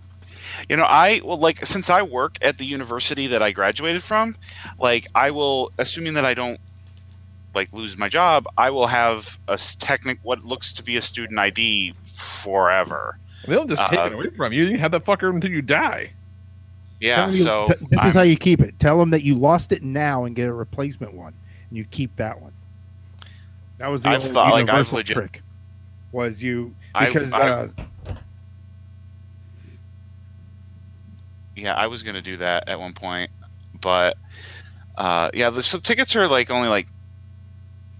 You know, I well, like since I work at the university that I graduated from, like I will, assuming that I don't like lose my job, I will have a technic what looks to be a student ID forever. They don't just take Uh, it away from you. You have that fucker until you die. Yeah, you- so t- this I'm- is how you keep it. Tell them that you lost it now and get a replacement one, and you keep that one. That was the I've old thought- like, universal legit- trick. Was you because I've- uh, yeah, I was gonna do that at one point, but uh, yeah, the so tickets are like only like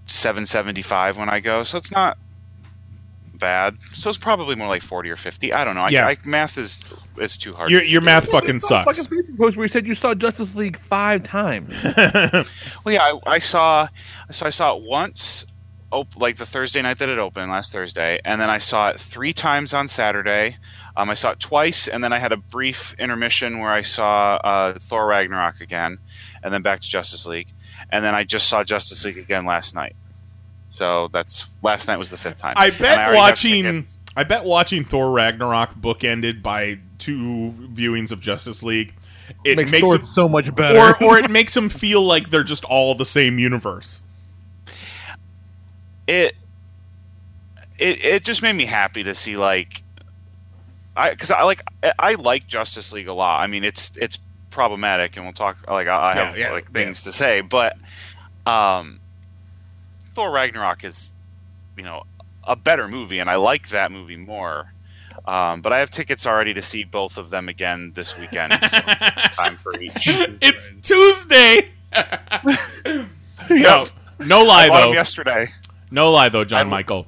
seven seventy five when I go, so it's not bad. So it's probably more like forty or fifty. I don't know. I, Yeah. I, math is is too hard. Your your math fucking You saw a sucks. Fucking Facebook post where you said you saw Justice League five times. [laughs] Well, yeah, I, I saw, so I saw it once, op- like the Thursday night that it opened last Thursday, and then I saw it three times on Saturday. Um, I saw it twice, and then I had a brief intermission where I saw uh, Thor Ragnarok again, and then back to Justice League, and then I just saw Justice League again last night. So that's last night was the fifth time. I bet already have watching. I bet watching Thor Ragnarok bookended by two viewings of Justice League it makes, makes, Thor it, so much better. or or [laughs] it makes them feel like they're just all the same universe. it it it just made me happy to see like I because I like I- I like Justice League a lot. I mean, it's it's problematic, and we'll talk like I, I Yeah, have yeah, like things to say, but um, Thor Ragnarok is you know a better movie, and I like that movie more. Um, but I have tickets already to see both of them again this weekend. so it's [laughs] time for each. it's Tuesday. [laughs] no, no lie bought them though. yesterday. No lie though, John I- Michael.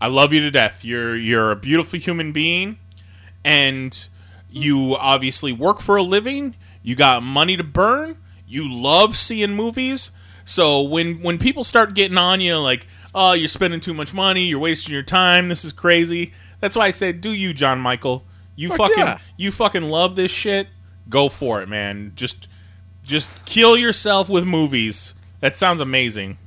I love you to death. You're you're a beautiful human being, and you obviously work for a living. You got money to burn. You love seeing movies. So when when people start getting on you like, oh, you're spending too much money, you're wasting your time, this is crazy. That's why I said, do you, John Michael? You Fuck fucking yeah. you fucking love this shit. Go for it, man. Just just kill yourself with movies. That sounds amazing.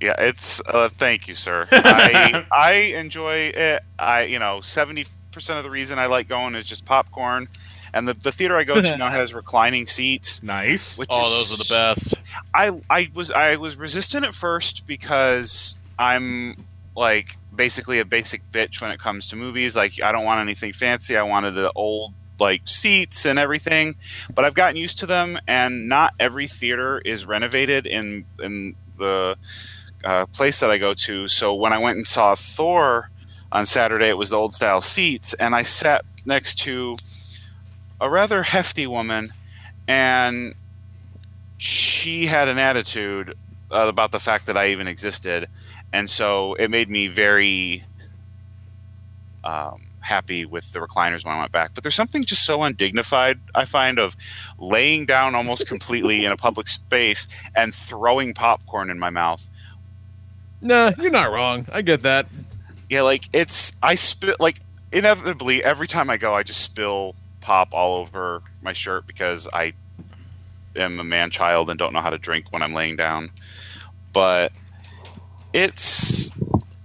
Yeah, it's. Uh, thank you, sir. [laughs] I I enjoy it. I you know seventy percent of the reason I like going is just popcorn, and the, the theater I go to [laughs] now has reclining seats. Nice. Which Oh, is- those are the best. I I was I was resistant at first because I'm like basically a basic bitch when it comes to movies. Like I don't want anything fancy. I wanted the old like seats and everything. But I've gotten used to them, and not every theater is renovated in in the uh, place that I go to. So when I went and saw Thor on Saturday, it was the old style seats, and I sat next to a rather hefty woman, and she had an attitude uh, about the fact that I even existed, and so it made me very um, happy with the recliners when I went back. But there's something just so undignified I find of laying down almost completely in a public space and throwing popcorn in my mouth. Nah, you're not wrong. I get that. Yeah, like it's I spit like inevitably every time I go, I just spill pop all over my shirt because I am a man child and don't know how to drink when I'm laying down. But it's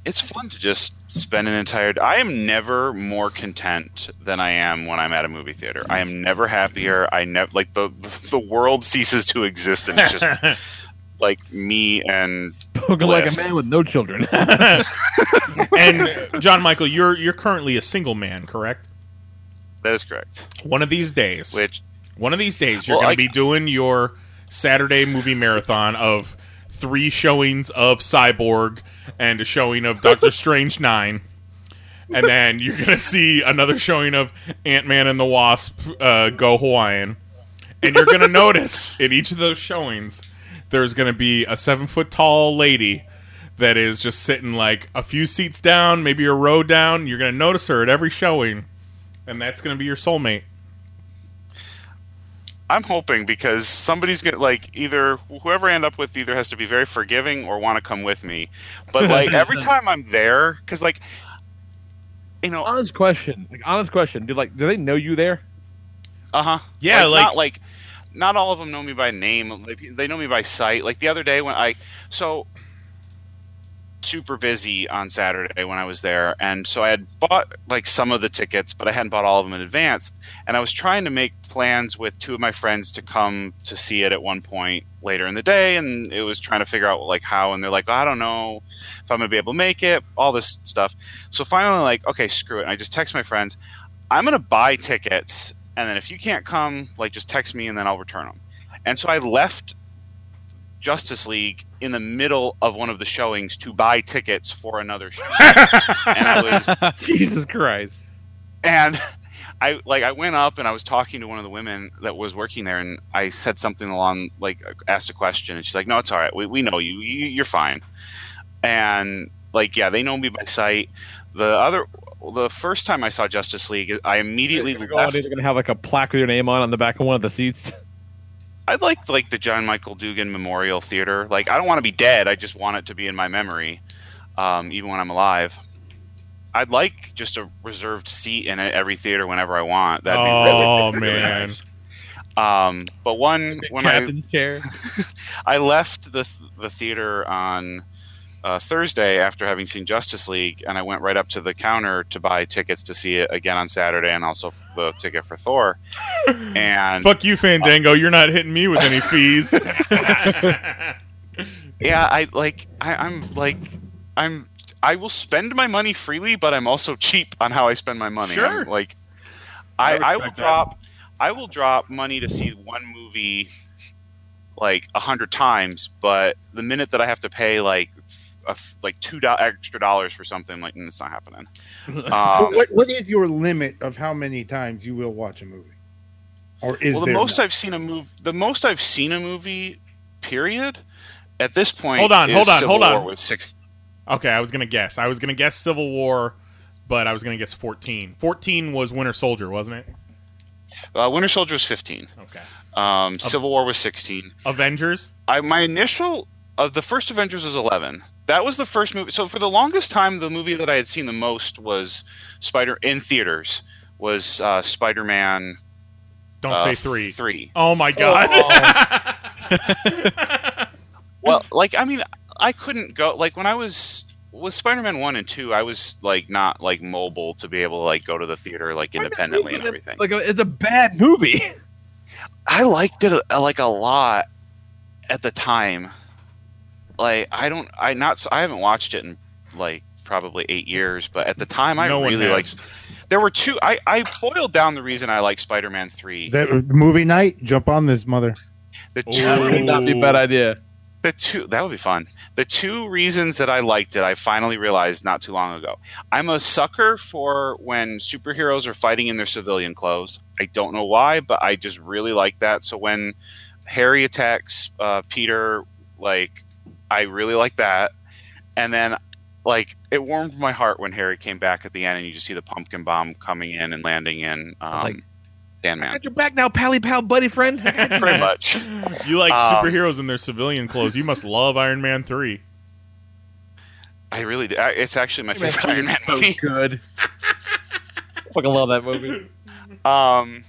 it's fun to just spend an entire. I am never more content than I am when I'm at a movie theater. I am never happier. I never like the the world ceases to exist and it's just [laughs] like me and Spoken like a man with no children. [laughs] and John Michael, you're you're currently a single man, correct? That is correct. One of these days, Which one of these days, you're Well, going to be doing your Saturday movie marathon of three showings of Cyborg and a showing of Doctor [laughs] Strange Nine, and then you're going to see another showing of Ant Man and the Wasp uh, Go Hawaiian, and you're going to notice in each of those showings there's going to be a seven foot tall lady that is just sitting like a few seats down, maybe a row down. You're going to notice her at every showing, and that's going to be your soulmate. I'm hoping because somebody's gonna like either whoever I end up with either has to be very forgiving or want to come with me. But like [laughs] every time I'm there, because like you know, honest question. Like honest question. Do like do they know you there? uh huh, Yeah, like- not like not all of them know me by name. Like they know me by sight. Like the other day when I so super busy on Saturday when I was there, and so I had bought like some of the tickets, but I hadn't bought all of them in advance. And I was trying to make plans with two of my friends to come to see it at one point later in the day, and it was trying to figure out like how. And they're like, I don't know if I'm gonna be able to make it, all this stuff. So finally, like, okay, screw it. And I just text my friends, I'm gonna buy tickets, and then if you can't come, like, just text me, and then I'll return them. And so I left Justice League in the middle of one of the showings to buy tickets for another show. [laughs] and I was Jesus Christ. and I like I went up and I was talking to one of the women that was working there and I said something along like asked a question and she's like no it's all right we, we know you. you you're fine and like yeah they know me by sight the other the first time I saw Justice League I immediately They're left going- they're gonna have like a plaque with your name on on the back of one of the seats. I'd like like the John Michael Duggan Memorial Theater. Like I don't want to be dead. I just want it to be in my memory, um, even when I'm alive. I'd like just a reserved seat in every theater whenever I want. That'd be Oh, really, really man. nice. Um, but one when I chair. [laughs] I left the the theater on uh, Thursday after having seen Justice League, and I went right up to the counter to buy tickets to see it again on Saturday, and also the ticket for Thor. [laughs] And Fuck you, Fandango. You're not hitting me with any fees. [laughs] [laughs] yeah i like I, i'm like i'm i will spend my money freely but i'm also cheap on how i spend my money Sure. I'm, like i, I I, will that. drop i will drop money to see one movie like a hundred times but the minute that i have to pay like a f like two do- extra dollars for something like it's not happening [laughs] So um, what, what is your limit of how many times you will watch a movie? Or is well the most none? i've seen a movie the most i've seen a movie period at this point Hold on, is hold on, Civil hold on. with six okay, I was gonna guess. I was gonna guess Civil War, but I was gonna guess 14. 14 was Winter Soldier, wasn't it? uh, winter soldier was 15 Okay. Um, Civil War was 16. Avengers. I my initial of the first Avengers was 11. That was the first movie. So for the longest time, the movie that I had seen the most was Spider in theaters was uh, Spider Man. Don't uh, say three. Three. Oh my god. [laughs] Well, like I mean, I couldn't go. Like when I was with Spider-Man one and two, I was like not like mobile to be able to like go to the theater like independently and everything. Like it's a bad movie. I liked it uh, like a lot at the time. Like I don't, I not, I haven't watched it in like probably eight years, but at the time I No one really has. liked. There were two. I I boiled down the reason I like Spider-Man three. That movie night, jump on this mother. The two That would not be a bad idea. the two that would be fun. The two reasons that I liked it, I finally realized not too long ago. I'm a sucker for when superheroes are fighting in their civilian clothes. I don't know why, but I just really like that. So when Harry attacks uh, Peter, like I really like that. And then like it warmed my heart when Harry came back at the end and you just see the pumpkin bomb coming in and landing in um, Like- I Sandman. got your back now, pally pal, buddy friend. [laughs] Pretty much. [laughs] You like Um, superheroes in their civilian clothes. You must love Iron Man 3. I really do. I- It's actually my favorite Iron Man so movie. good. [laughs] Fucking love that movie. Um,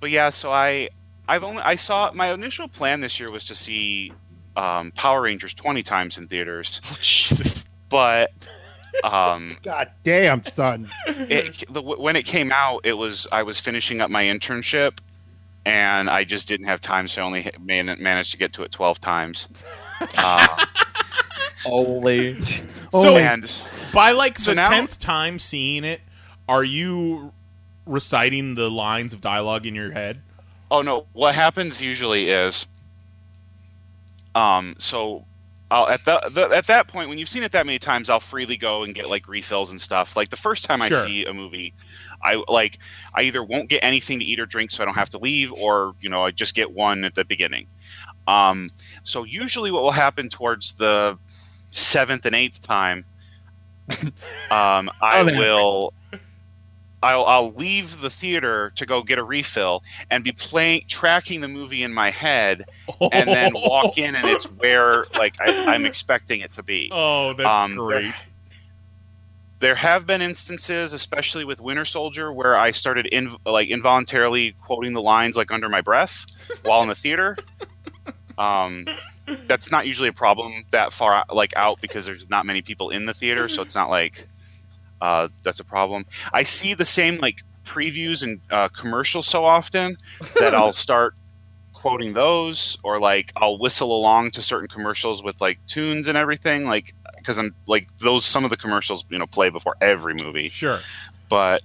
but yeah, so I, I've only I saw my initial plan this year was to see um, Power Rangers twenty times in theaters, Oh, Jesus. but um, [laughs] God damn, son. it, the, when it came out, it was I was finishing up my internship, and I just didn't have time, so I only man, managed to get to it twelve times. [laughs] Uh, Holy. So- and By like So the tenth time seeing it, are you reciting the lines of dialogue in your head? Oh no! What happens usually is, um, so I'll at the, the at that point when you've seen it that many times, I'll freely go and get like refills and stuff. Like the first time I see a movie, I like I either won't get anything to eat or drink, so I don't have to leave, or you know I just get one at the beginning. Um, so usually what will happen towards the seventh and eighth time, [laughs] um, I Oh, will. I'll, I'll leave the theater to go get a refill and be playing tracking the movie in my head and then walk in and it's [laughs] where like I, I'm expecting it to be. Oh, that's Um, great. There have been instances, especially with Winter Soldier, where I started in like involuntarily quoting the lines like under my breath while in the theater. Um, that's not usually a problem that far like out because there's not many people in the theater, so it's not like uh, that's a problem. I see the same like previews and uh, commercials so often that I'll [laughs] start quoting those, or like I'll whistle along to certain commercials with like tunes and everything, like because I'm like those some of the commercials you know play before every movie Sure. but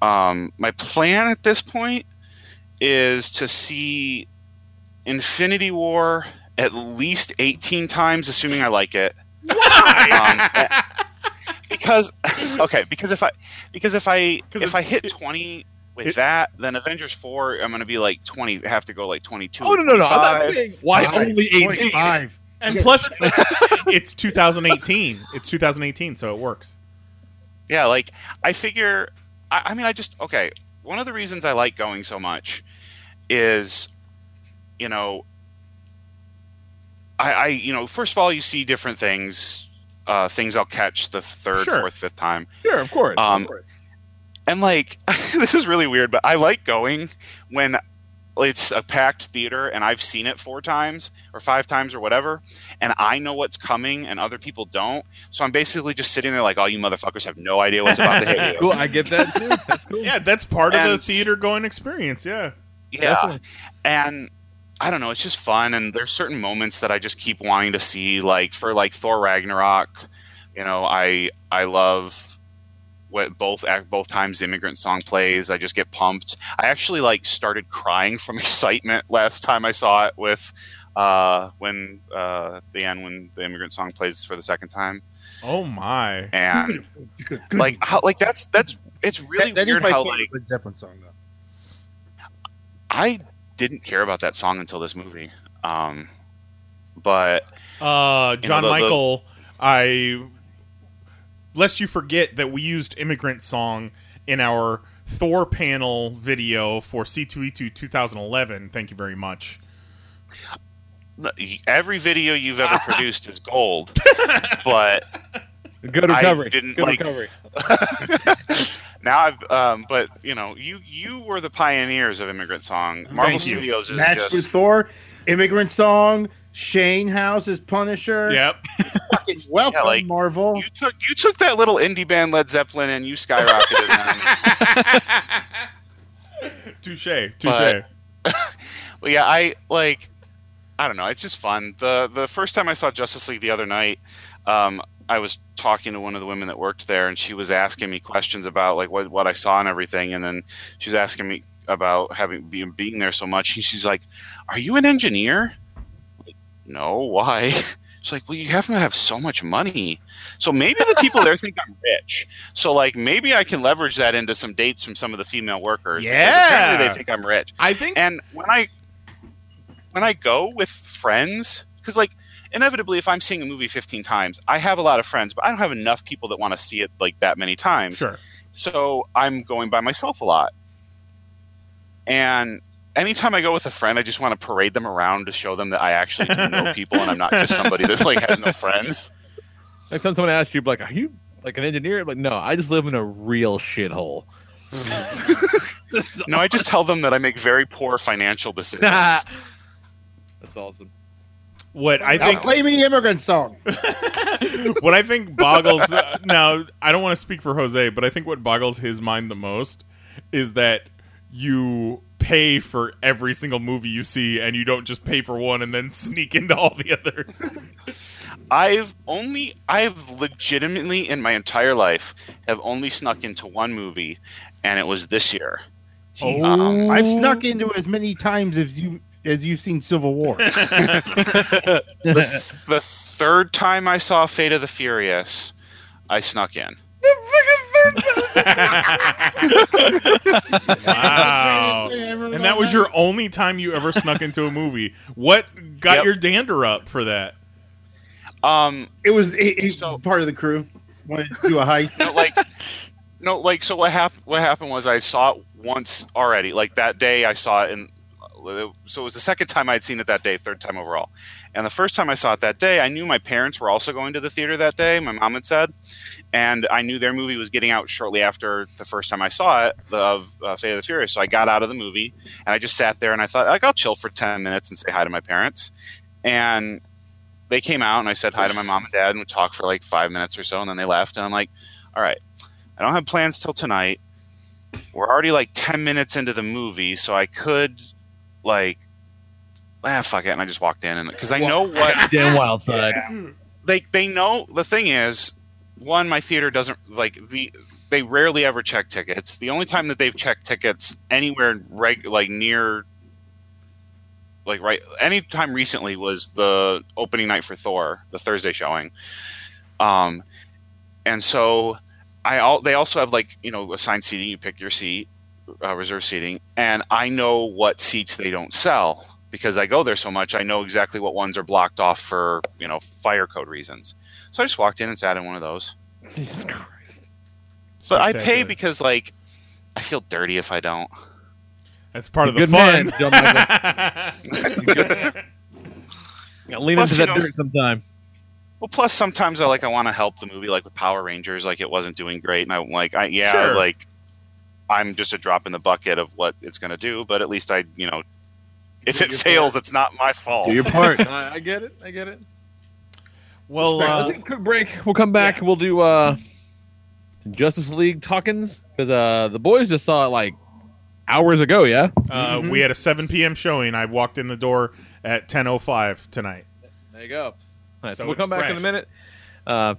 um, my plan at this point is to see Infinity War at least 18 times, assuming I like it. Um, eh, because [laughs] okay, because if I because if I 'Cause if I hit 20 with it- that, then Avengers 4 I'm going to be like 20 have to go like 22. Oh no no no! I'm not saying why Five, only point eighteen. five. And plus, [laughs] it's 2018. It's 2018, so it works. Yeah, like I figure. I, I mean, I just okay. One of the reasons I like going so much is, you know, I, I you know, first of all, you see different things, uh, things I'll catch the third, Sure. fourth, fifth time, Sure, of course. Um, of course. and like [laughs] this is really weird, but I like going when it's a packed theater and I've seen it four times or five times or whatever, and I know what's coming and other people don't. So I'm basically just sitting there like, all you motherfuckers have no idea what's about to hit [laughs] you. Cool, I get that too. That's cool. [laughs] Yeah, that's part of the theater going experience. Yeah. Yeah. Definitely. And I don't know, it's just fun and there's certain moments that I just keep wanting to see like for like Thor Ragnarok, you know, I I love what both act both times the immigrant song plays. I just get pumped. I actually like started crying from [laughs] excitement last time I saw it with uh when uh the end when the immigrant song plays for the second time. Oh my. And Good, good. like how like that's that's it's really that, that is weird my how favorite like Led Zeppelin song though. I didn't care about that song until this movie. Um but Uh, You know, John the- the- Michael, I lest you forget that we used "Immigrant Song" in our Thor panel video for C2E2 2011. Thank you very much. every video you've ever [laughs] produced is gold, [laughs] but Good I recovery. didn't Good like- recovery. [laughs] now I've. Um, but you know, you you were the pioneers of Immigrant Song. Marvel Thank you. Studios is Match just with Thor, Immigrant Song, Shane House is Punisher. Yep. Fucking [laughs] welcome, Yeah, like, Marvel. You took you took that little indie band Led Zeppelin and you skyrocketed. man. [laughs] Touche. Touche. But- [laughs] Well, yeah, I like. I don't know. It's just fun. the The first time I saw Justice League the other night, um, I was talking to one of the women that worked there, and she was asking me questions about like what what I saw and everything, and then she was asking me about having being being there so much, and she's like, "Are you an engineer?" Like, no, why? [laughs] She's like, "Well, you have to have so much money, so maybe the people there think I'm rich. So like maybe I can leverage that into some dates from some of the female workers. Yeah. they think I'm rich." I think And when I when I go with friends, because like inevitably, if I'm seeing a movie 15 times, I have a lot of friends, but I don't have enough people that want to see it like that many times. sure. So I'm going by myself a lot. And anytime I go with a friend, I just want to parade them around to show them that I actually do know [laughs] people and I'm not just somebody that like has no friends. Next time someone asks you, like, "Are you like an engineer?" I'm like, no, I just live in a real shithole. [laughs] No, I just tell them that I make very poor financial [laughs] decisions. That's awesome. What I Now think play me immigrant song. [laughs] what I think boggles uh, now I don't want to speak for Jose, but I think what boggles his mind the most is that you pay for every single movie you see and you don't just pay for one and then sneak into all the others. [laughs] I've only I've legitimately in my entire life have only snuck into one movie and it was this year. Um, I've snuck into as many times as you as you've seen Civil War. [laughs] [laughs] the, the third time I saw Fate of the Furious, I snuck in. [laughs] Wow. And that was your only time you ever snuck into a movie. What got Yep. your dander up for that? Um, It was he, he- So- part of the crew wanted to do a heist. no, like, no, like, so what happened? What happened was I saw it once already. Like that day, I saw it in. So it was the second time I'd seen it that day, third time overall. And the first time I saw it that day, I knew my parents were also going to the theater that day. My mom had said, and I knew their movie was getting out shortly after the first time I saw it, the of uh, Fate of the Furious. So I got out of the movie and I just sat there and I thought, like, I'll chill for ten minutes and say hi to my parents. And they came out and I said hi to my mom and dad and we talked for like five minutes or so, and then they left. And I'm like, all right, I don't have plans till tonight. We're already like ten minutes into the movie, so I could like, ah, fuck it. And I just walked in and because I know [laughs] what Dan Wild side. they they know the thing is one my theater doesn't like the they rarely ever check tickets the only time that they've checked tickets anywhere reg, like near like right anytime recently was the opening night for thor the thursday showing um and so i all they also have like you know assigned seating you pick your seat uh, reserve seating and i know what seats they don't sell because I go there so much, I know exactly what ones are blocked off for you know fire code reasons. So I just walked in and sat in one of those. [laughs] Jesus Christ. But I pay because like I feel dirty if I don't. That's part of the Good fun. man, John Michael. [laughs] Yeah, lean Plus, into you that know- dirt sometime. Well, plus sometimes I like I want to help the movie, like with Power Rangers, like it wasn't doing great, and I'm like, I, yeah, Sure. like I'm just a drop in the bucket of what it's going to do, but at least I, you know, if Do it your fails, it's not my fault. Do your part. [laughs] I, I get it. I get it. well, Let's uh, take a quick break. We'll come back. We'll do uh, Justice League talkings because uh, the boys just saw it like hours ago. Yeah. uh, Mhm. we had a 7 p.m. showing. I walked in the door at 10:05 tonight. There you go. All right, so, So we'll it's come back in a minute. Uh,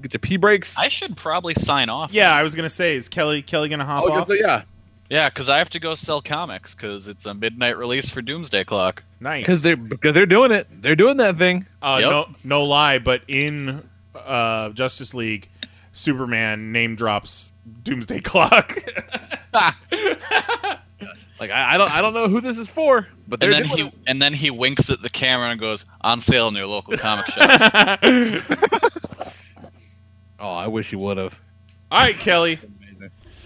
get your pee breaks. I should probably sign off. Yeah, I was gonna say, is Kelly Kelly gonna hop Oh, off? so yeah, Yeah, because I have to go sell comics because it's a midnight release for Doomsday Clock. Nice. because they're because they're doing it. They're doing that thing. Uh, Yep. No, no lie, but in uh, Justice League, Superman name drops Doomsday Clock. [laughs] Like I, I don't I don't know who this is for, but they're And then doing he it. and then he winks at the camera and goes, "On sale in your local comic shop." [laughs] Oh, I wish he would have. All right, Kelly.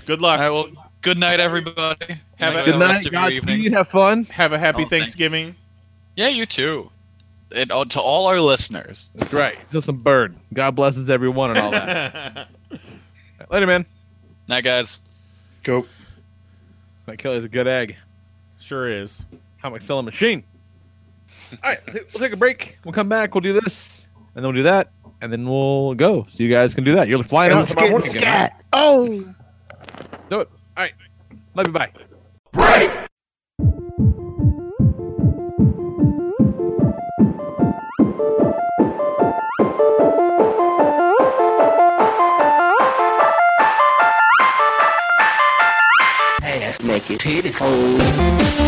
Good luck. All right, well, good night, everybody. Have a- Enjoy Good night, of Godspeed. Have fun. Have a happy Oh, thank- Thanksgiving. Yeah, you too. And uh, to all our listeners. That's right. Still some bird. God blesses everyone and all that. [laughs] Later, man. Night, guys. Go. That Kelly's a good egg. sure is. Comic selling a machine. All right, we'll take a break. We'll come back. We'll do this, and then we'll do that, and then we'll go. So you guys can do that. You're flying out tomorrow morning. again. Oh. Do it. All right. Love you. Bye. Make it beautiful. Ripped oh.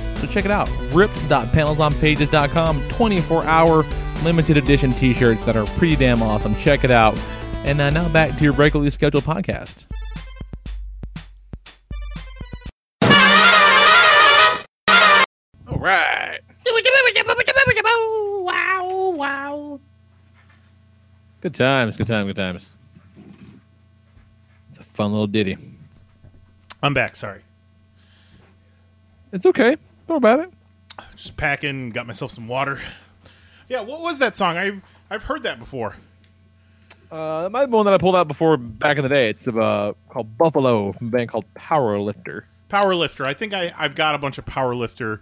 So check it out. RIPT.panelsonpages.com. 24 hour limited edition t shirts that are pretty damn awesome. Check it out. And uh, now back to your regularly scheduled podcast. All right. Wow, wow. Good times, good times, good times. It's a fun little ditty. I'm back. Sorry. It's okay. About it. Just packing. Got myself some water. Yeah. What was that song? I've I've heard that before. Uh, that might be one that I pulled out before back in the day. It's uh, called Buffalo from a band called Powerlifter. Powerlifter. I think I I've got a bunch of Powerlifter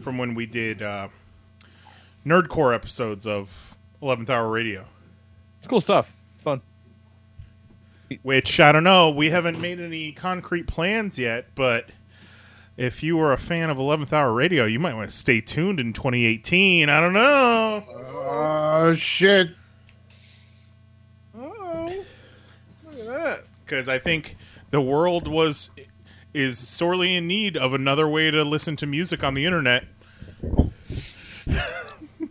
from when we did uh, Nerdcore episodes of Eleventh Hour Radio. It's cool stuff. It's fun. Which I don't know. We haven't made any concrete plans yet, but if you were a fan of Eleventh Hour Radio, you might want to stay tuned in 2018. I don't know. Oh shit! Oh, look at that. because I think the world was is sorely in need of another way to listen to music on the internet. [laughs]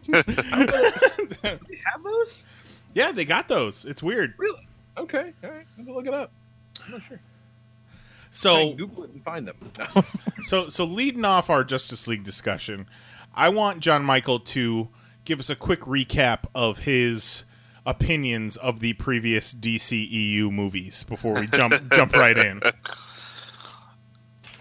They have those? Yeah, they got those. It's weird. Really? Okay. All right. I'm gonna look it up. I'm not sure. I So, Google it and find them. [laughs] so, so leading off our Justice League discussion, I want John Michael to give us a quick recap of his opinions of the previous DCEU movies before we jump [laughs] jump right in.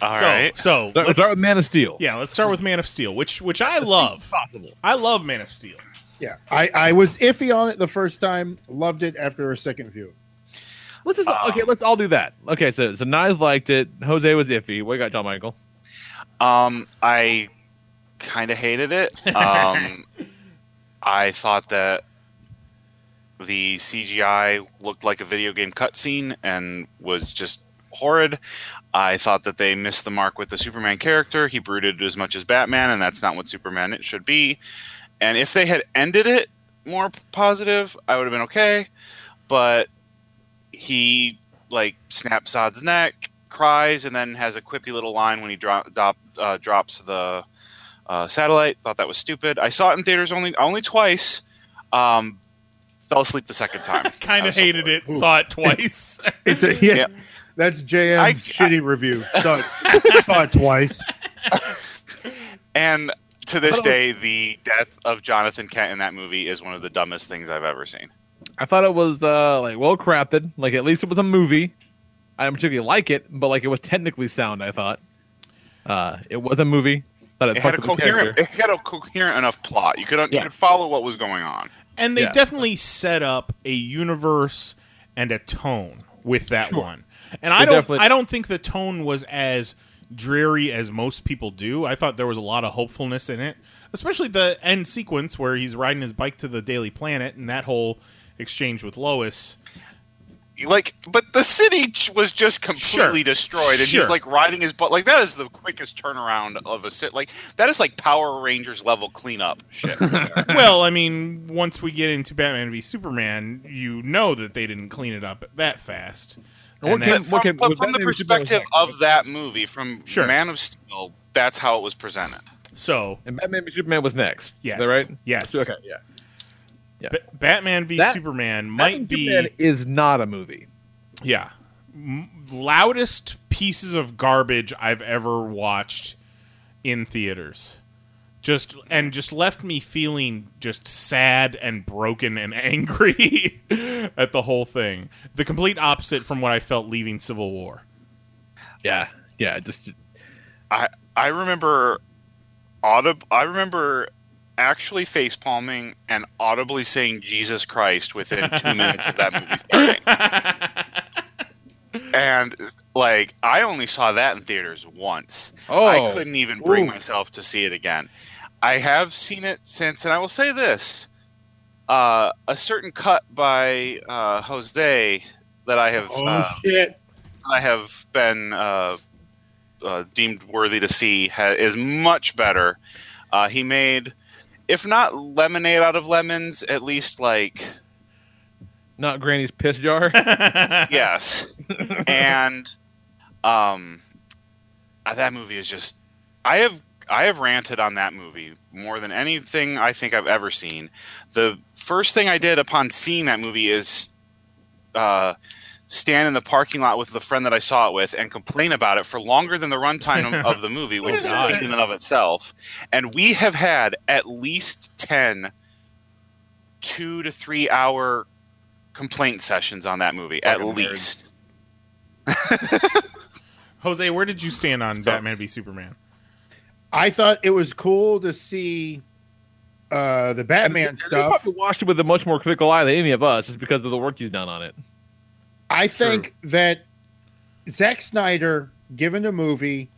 All so, right. so Start, let's, start with Man of Steel. yeah, let's start with Man of Steel, which which I love. Possible. I love Man of Steel. Yeah, I I was iffy on it the first time. Loved it after a second view. Let's just okay. Let's all do that. Okay. So so Knives liked it. Jose was iffy. What you got, John Michael? Um, I kind of hated it. Um, [laughs] I thought that the CGI looked like a video game cutscene and was just horrid. I thought that they missed the mark with the Superman character. He brooded as much as Batman, and that's not what Superman it should be. And if they had ended it more positive, I would have been okay. But he like snaps Zod's neck, cries, and then has a quippy little line when he drop, drop, uh, drops the uh, satellite. Thought that was stupid. I saw it in theaters only only twice. Um, fell asleep the second time. [laughs] Kind of was so hated bored. it. Saw it twice. [laughs] It's a yeah. Yeah. That's JM I- shitty review. [laughs] Saw it, saw it twice. And to this I thought it day, the death of Jonathan Kent in that movie is one of the dumbest things I've ever seen. I thought it was uh like well crafted. Like at least it was a movie. I didn't particularly like it, but like it was technically sound. I thought. Uh, it was a movie. Thought it, It had a fucked with the coherent, it had a coherent enough plot. You could you could follow what was going on. and they Yeah. definitely set up a universe and a tone with that Sure. one. And I They don't definitely- I don't think the tone was as dreary as most people do. I thought there was a lot of hopefulness in it, especially the end sequence where he's riding his bike to the Daily Planet and that whole exchange with Lois. Like, but the city was just completely Sure. destroyed, and Sure. he's like riding his butt. Like that is the quickest turnaround of a city. Like that is like Power Rangers level cleanup shit. [laughs] well, I mean, once we get into Batman v Superman, you know that they didn't clean it up that fast. What And came- that- what from, came- but was from the Batman v Superman was perspective of that movie, from Sure. Man of Steel, that's how it was presented. so, And Batman v Superman was next. yes. Is that right? Yes. Okay. Yeah. Ba- Batman v That- Superman might v be Superman is not a movie. Yeah. M- loudest pieces of garbage I've ever watched in theaters. Just and just left me feeling just sad and broken and [laughs] angry at the whole thing. The complete opposite from what I felt leaving Civil War. Yeah. Yeah. Just I I remember audib- I remember actually face palming and audibly saying Jesus Christ within two [laughs] minutes of that movie starting. and like I only saw that in theaters once. Oh. I couldn't even bring Ooh. myself to see it again. I have seen it since, and I will say this: uh, a certain cut by uh, Jose that I have Oh uh, shit! I have been uh, uh, deemed worthy to see ha- is much better. Uh, he made, if not lemonade out of lemons, at least like not Granny's piss jar. [laughs] yes. [laughs] and um, uh, that movie is just. I have I have ranted on that movie more than anything I think I've ever seen. The first thing I did upon seeing that movie is uh, stand in the parking lot with the friend that I saw it with and complain about it for longer than the runtime of, of the movie, which is [laughs] a God. feat in and of itself. And we have had at least 10 two to three hour complaint sessions on that movie, at Fucking nerds. least. [laughs] Jose, where did you stand on So- Batman v Superman? I thought it was cool to see uh, the Batman And they stuff. probably watched it with a much more critical eye than any of us, just because of the work he's done on it. I think that Zack Snyder, given a movie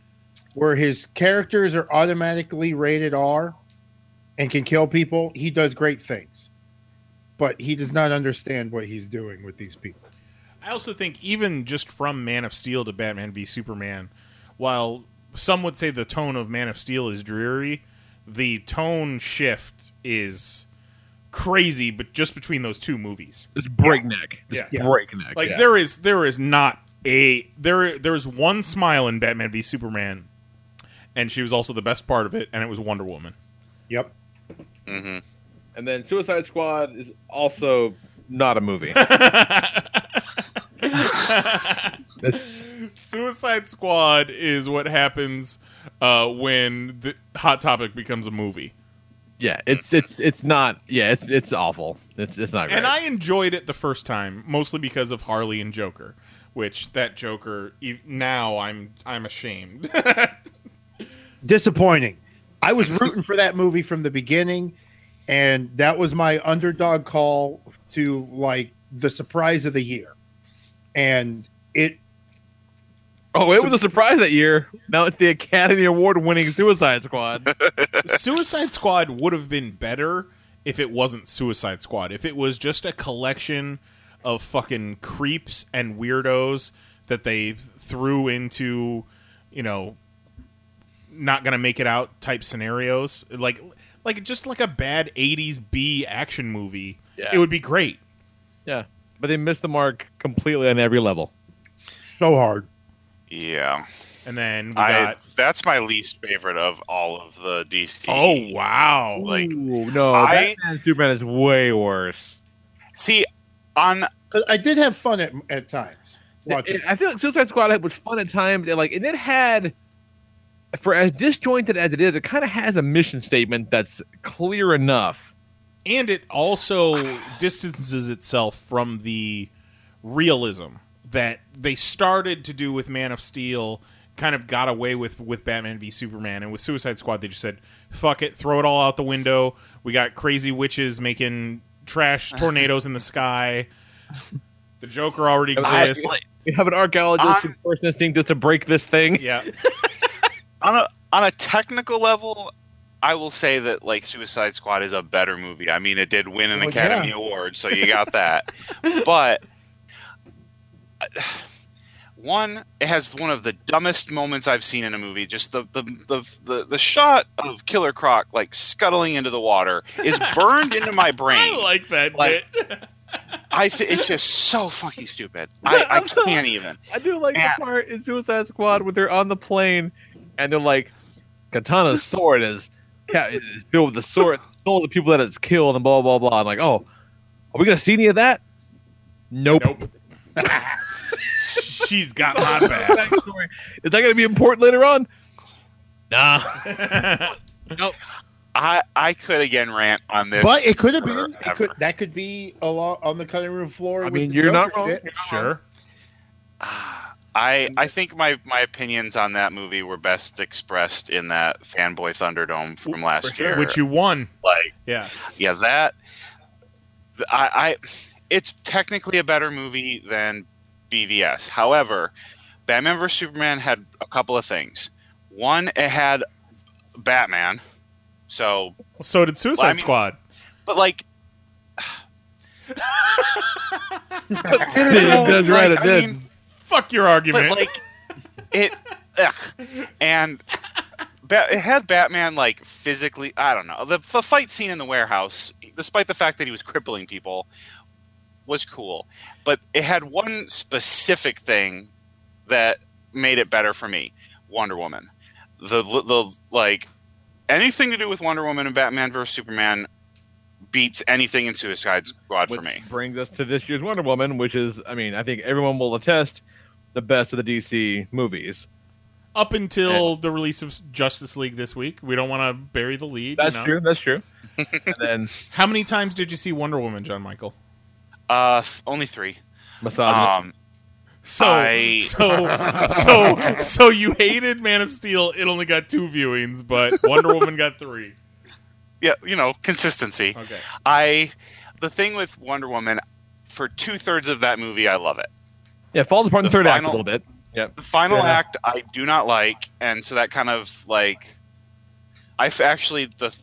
where his characters are automatically rated R and can kill people, he does great things. But he does not understand what he's doing with these people. I also think even just from Man of Steel to Batman v Superman, while some would say the tone of Man of Steel is dreary, the tone shift is crazy, but just between those two movies. It's breakneck. It's Yeah. Yeah. breakneck. Like yeah. there is there is not a there there's one smile in Batman v Superman, and she was also the best part of it, and it was Wonder Woman. Yep. hmm And then Suicide Squad is also not a movie. [laughs] Suicide Squad is what happens uh, when the Hot Topic becomes a movie. Yeah, it's it's it's not. Yeah, it's it's awful. It's it's not. Great. And I enjoyed it the first time, mostly because of Harley and Joker, which that Joker now I'm I'm ashamed. [laughs] Disappointing. I was rooting for that movie from the beginning, and that was my underdog call to like the surprise of the year. And it oh, it was a surprise that year. Now it's the Academy Award winning Suicide Squad. [laughs] Suicide Squad would have been better if it wasn't Suicide Squad. If it was just a collection of fucking creeps and weirdos that they threw into, you know, not gonna make it out type scenarios, like like just like a bad '80s B action movie, Yeah. it would be great. yeah, but they missed the mark completely on every level. so hard. Yeah. And then we I got that's my least favorite of all of the DC. oh wow, Like Ooh, no, I- Batman Superman is way worse. see on 'Cause I did have fun at, at times watching. It- I feel like Suicide Squad was fun at times, and like, and it had, for as disjointed as it is, it kind of has a mission statement that's clear enough. and it also distances itself from the realism that they started to do with Man of Steel, kind of got away with with Batman v Superman, and with Suicide Squad they just said, "Fuck it, throw it all out the window." We got crazy witches making trash [laughs] tornadoes in the sky. The Joker already exists. We have an archaeologist I'm- whose first instinct is to break this thing. yeah, [laughs] on a on a technical level, I will say that like Suicide Squad is a better movie. I mean, it did win an oh, Well, Academy yeah. Award, so you got that. but [sighs] one, it has one of the dumbest moments I've seen in a movie. Just the the the the, the shot of Killer Croc like scuttling into the water is [laughs] burned into my brain. I like that Like- bit. I th- it's just so fucking stupid. [laughs] I, I can't even. I do like Yeah. the part in Suicide Squad where they're on the plane and they're like, Katana's sword is, is filled with the sword, all the people that it's killed, and blah blah blah. I'm like, oh, are we gonna see any of that? Nope. Nope. [laughs] She's got my [laughs] back. Is that gonna be important later on? Nah. [laughs] nope. I I could again rant on this, But it could have been. It could, that could be a lot on the cutting room floor. I with mean, you're not wrong. shit. You're not sure. Ah, I I think my my opinions on that movie were best expressed in that Fanboy Thunderdome from last sure. year. Which you won. like Yeah. yeah that I I it's technically a better movie than BVS. However, Batman vs Superman had a couple of things. One, it had Batman, so So did Suicide Well, I mean- Squad. but like. [laughs] That's right, it I did. mean, Fuck your but argument. like it ugh. and ba- it had batman like physically i don't know the, the fight scene in the warehouse despite the fact that he was crippling people was cool but it had one specific thing that made it better for me wonder woman the the like anything to do with wonder woman and batman versus superman beats anything in Suicide Squad which for me. brings us to this year's Wonder Woman, which is, I mean, I think everyone will attest the best of the DC movies. Up until the release of Justice League this week, we don't want to bury the lead. That's you know? true. That's true. [laughs] and then How many times did you see Wonder Woman, John Michael? Uh, th- only three. Massage. Um, So, I- [laughs] so, so, so you hated Man of Steel. It only got two viewings, but [laughs] Wonder Woman got three. yeah, you know, consistency. Okay. I, the thing with Wonder Woman, for two thirds of that movie, I love it. yeah, it falls apart in the the third act a little bit. Yep. The final Yeah. act, I do not like, and so that kind of like, I've actually the, the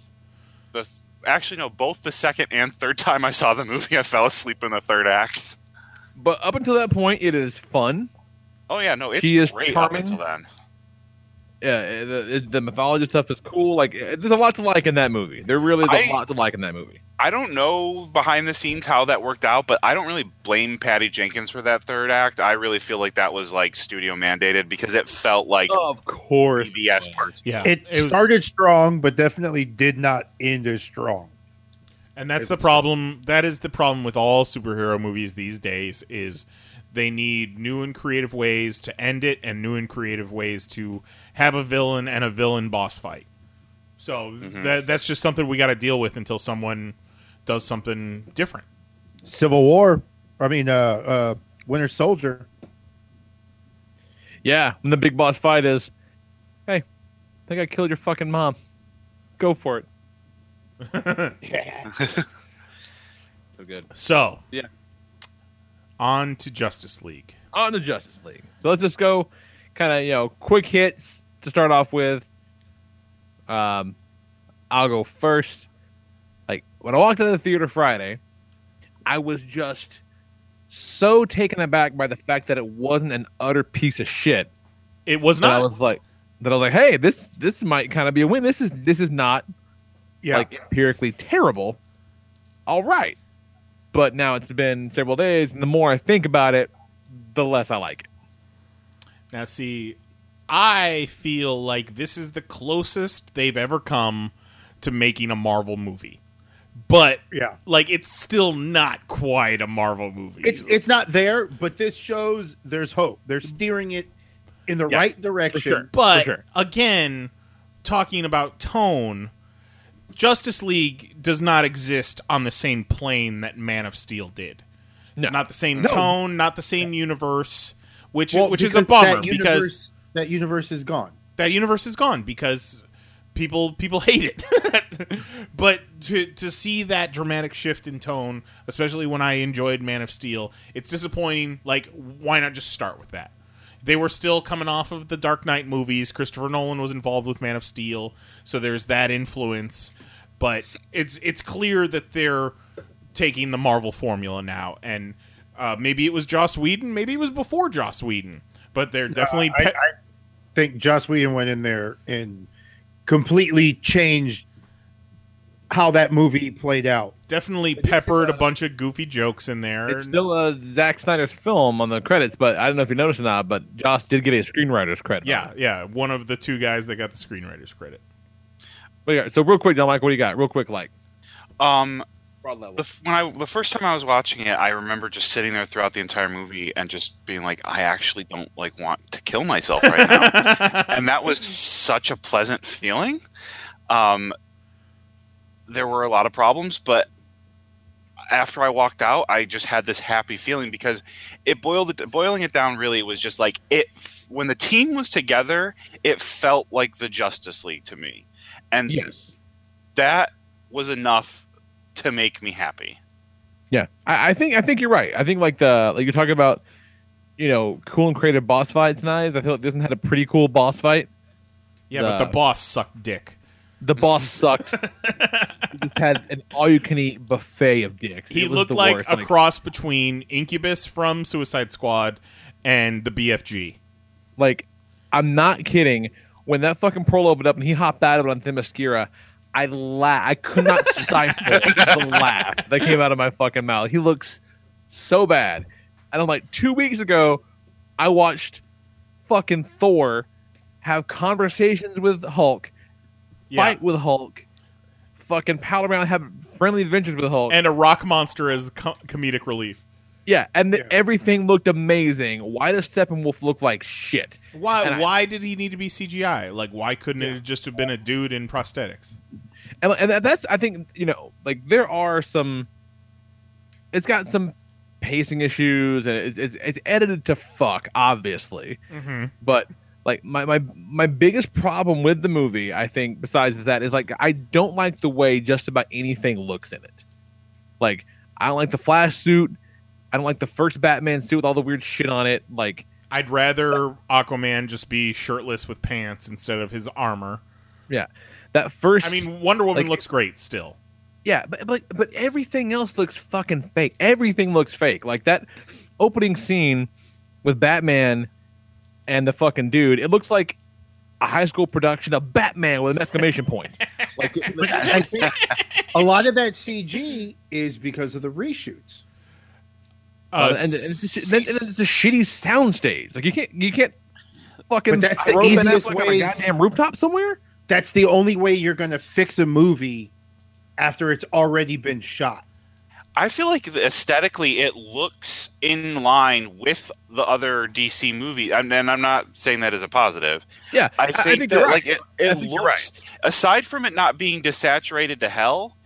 actually no, both the second and third [laughs] time I saw the movie, I fell asleep in the third act. But up until that point, it is fun. Oh yeah, no, it's She is great charming. up until then. Yeah, the, the mythology stuff is cool. Like, eh, there's a lot to like in that movie. There really is a I- lot to like in that movie. I don't know behind the scenes how that worked out, but I don't really blame Patty Jenkins for that third act. I really feel like that was like studio mandated because it felt like Of course. BBS parts. Yeah, It, was- started strong, but definitely did not end as strong. and that's it the was- problem. That is the problem with all superhero movies these days. Is they need new and creative ways to end it, and new and creative ways to have a villain and a villain boss fight. So Mm-hmm. that that's just something we got to deal with until someone does something different. Civil War. I mean, uh, uh, Winter Soldier. Yeah, and the big boss fight is, hey, I think I killed your fucking mom. Go for it. [laughs] [laughs] So good. So Yeah. On to Justice League. On to Justice League. So let's just go kind of, you know, quick hits to start off with. Um, I'll go first. Like, when I walked into the theater Friday, I was just so taken aback by the fact that it wasn't an utter piece of shit. It was not. I was like, that I was like, hey, this this might kind of be a win. This is this is not Yeah. like empirically terrible. All right. But now it's been several days, and the more I think about it, the less I like it. Now, see, I feel like this is the closest they've ever come to making a Marvel movie, but yeah. like it's still not quite a Marvel movie. It's it's not there, but this shows there's hope. They're steering it in the Yeah, right direction. sure. but for sure. again, talking about tone, Justice League does not exist on the same plane that Man of Steel did. It's No. not the same No. tone, not the same universe, which Well, which is a bummer that because that universe is gone. that universe is gone because people people [laughs] hate it. [laughs] but to to see that dramatic shift in tone, especially when I enjoyed Man of Steel, it's disappointing. Like, why not just start with that? They were still coming off of the Dark Knight movies. Christopher Nolan was involved with Man of Steel, so there's that influence. But it's it's clear that they're taking the Marvel formula now, and uh, maybe it was Joss Whedon, maybe it was before Joss Whedon, but they're definitely I, pe- I think Joss Whedon went in there and completely changed how that movie played out. definitely peppered a bunch of goofy jokes in there. It's still a Zack Snyder's film on the credits, but I don't know if you noticed or not, but Joss did get a screenwriter's credit. yeah, yeah, one of the two guys that got the screenwriter's credit. What do? So real quick, John Mike, what do you got? Real quick, like Um, broad level. the, when I the first time I was watching it, I remember just sitting there throughout the entire movie and just being like, I actually don't like want to kill myself right now, [laughs] and that was such a pleasant feeling. Um, there were a lot of problems, but after I walked out, I just had this happy feeling because it boiled it boiling it down. Really, was just like it when the team was together. It felt like the Justice League to me, and yes. that was enough to make me happy. Yeah, I, I think I think you're right. I think like the like you're talking about, you know, cool and creative boss fights. Nice. I feel like this one had a pretty cool boss fight. Yeah, but the The- boss sucked dick. The boss sucked. [laughs] he just had an all-you-can-eat buffet of dicks. He It was looked like worst. a cross between Incubus from Suicide Squad and the BFG. Like, I'm not kidding. When that fucking pearl opened up and he hopped out of it on Themyscira, I la- I could not [laughs] stifle the laugh that came out of my fucking mouth. He looks so bad. And I'm like, two weeks ago, I watched fucking Thor have conversations with Hulk, Yeah. fight with Hulk, fucking pal around, have friendly adventures with Hulk. and a rock monster as co- comedic relief. Yeah, and the, everything looked amazing. Why does Steppenwolf look like shit? Why? And I- why did he need to be CGI? Like, why couldn't it just have been a dude in prosthetics? and, and that's I think you know like there are some. It's got some pacing issues and it's, it's, it's edited to fuck, obviously. Mm-hmm. But like my, my my biggest problem with the movie, I think, besides that, is like I don't like the way just about anything looks in it. Like I don't like the Flash suit. I don't like the first Batman suit with all the weird shit on it. Like I'd rather Aquaman just be shirtless with pants instead of his armor. yeah, that first. I mean, Wonder Woman like- looks great still. Yeah, but but but everything else looks fucking fake. Everything looks fake. Like that opening scene with Batman and the fucking dude. It looks like a high school production of Batman with an exclamation point. [laughs] Like, But I think a lot of that CG is because of the reshoots. Uh, Uh, and, and it's just, then, and it's a shitty soundstage. Like you can't you can't fucking But that's the throw Ben easiest Affleck on a goddamn rooftop somewhere. That's the only way you're going to fix a movie after it's already been shot. I feel like aesthetically it looks in line with the other DC movie, and, and I'm not saying that as a positive. Yeah, I think, think that you're right. like it, it think you're looks aside from it not being desaturated to hell,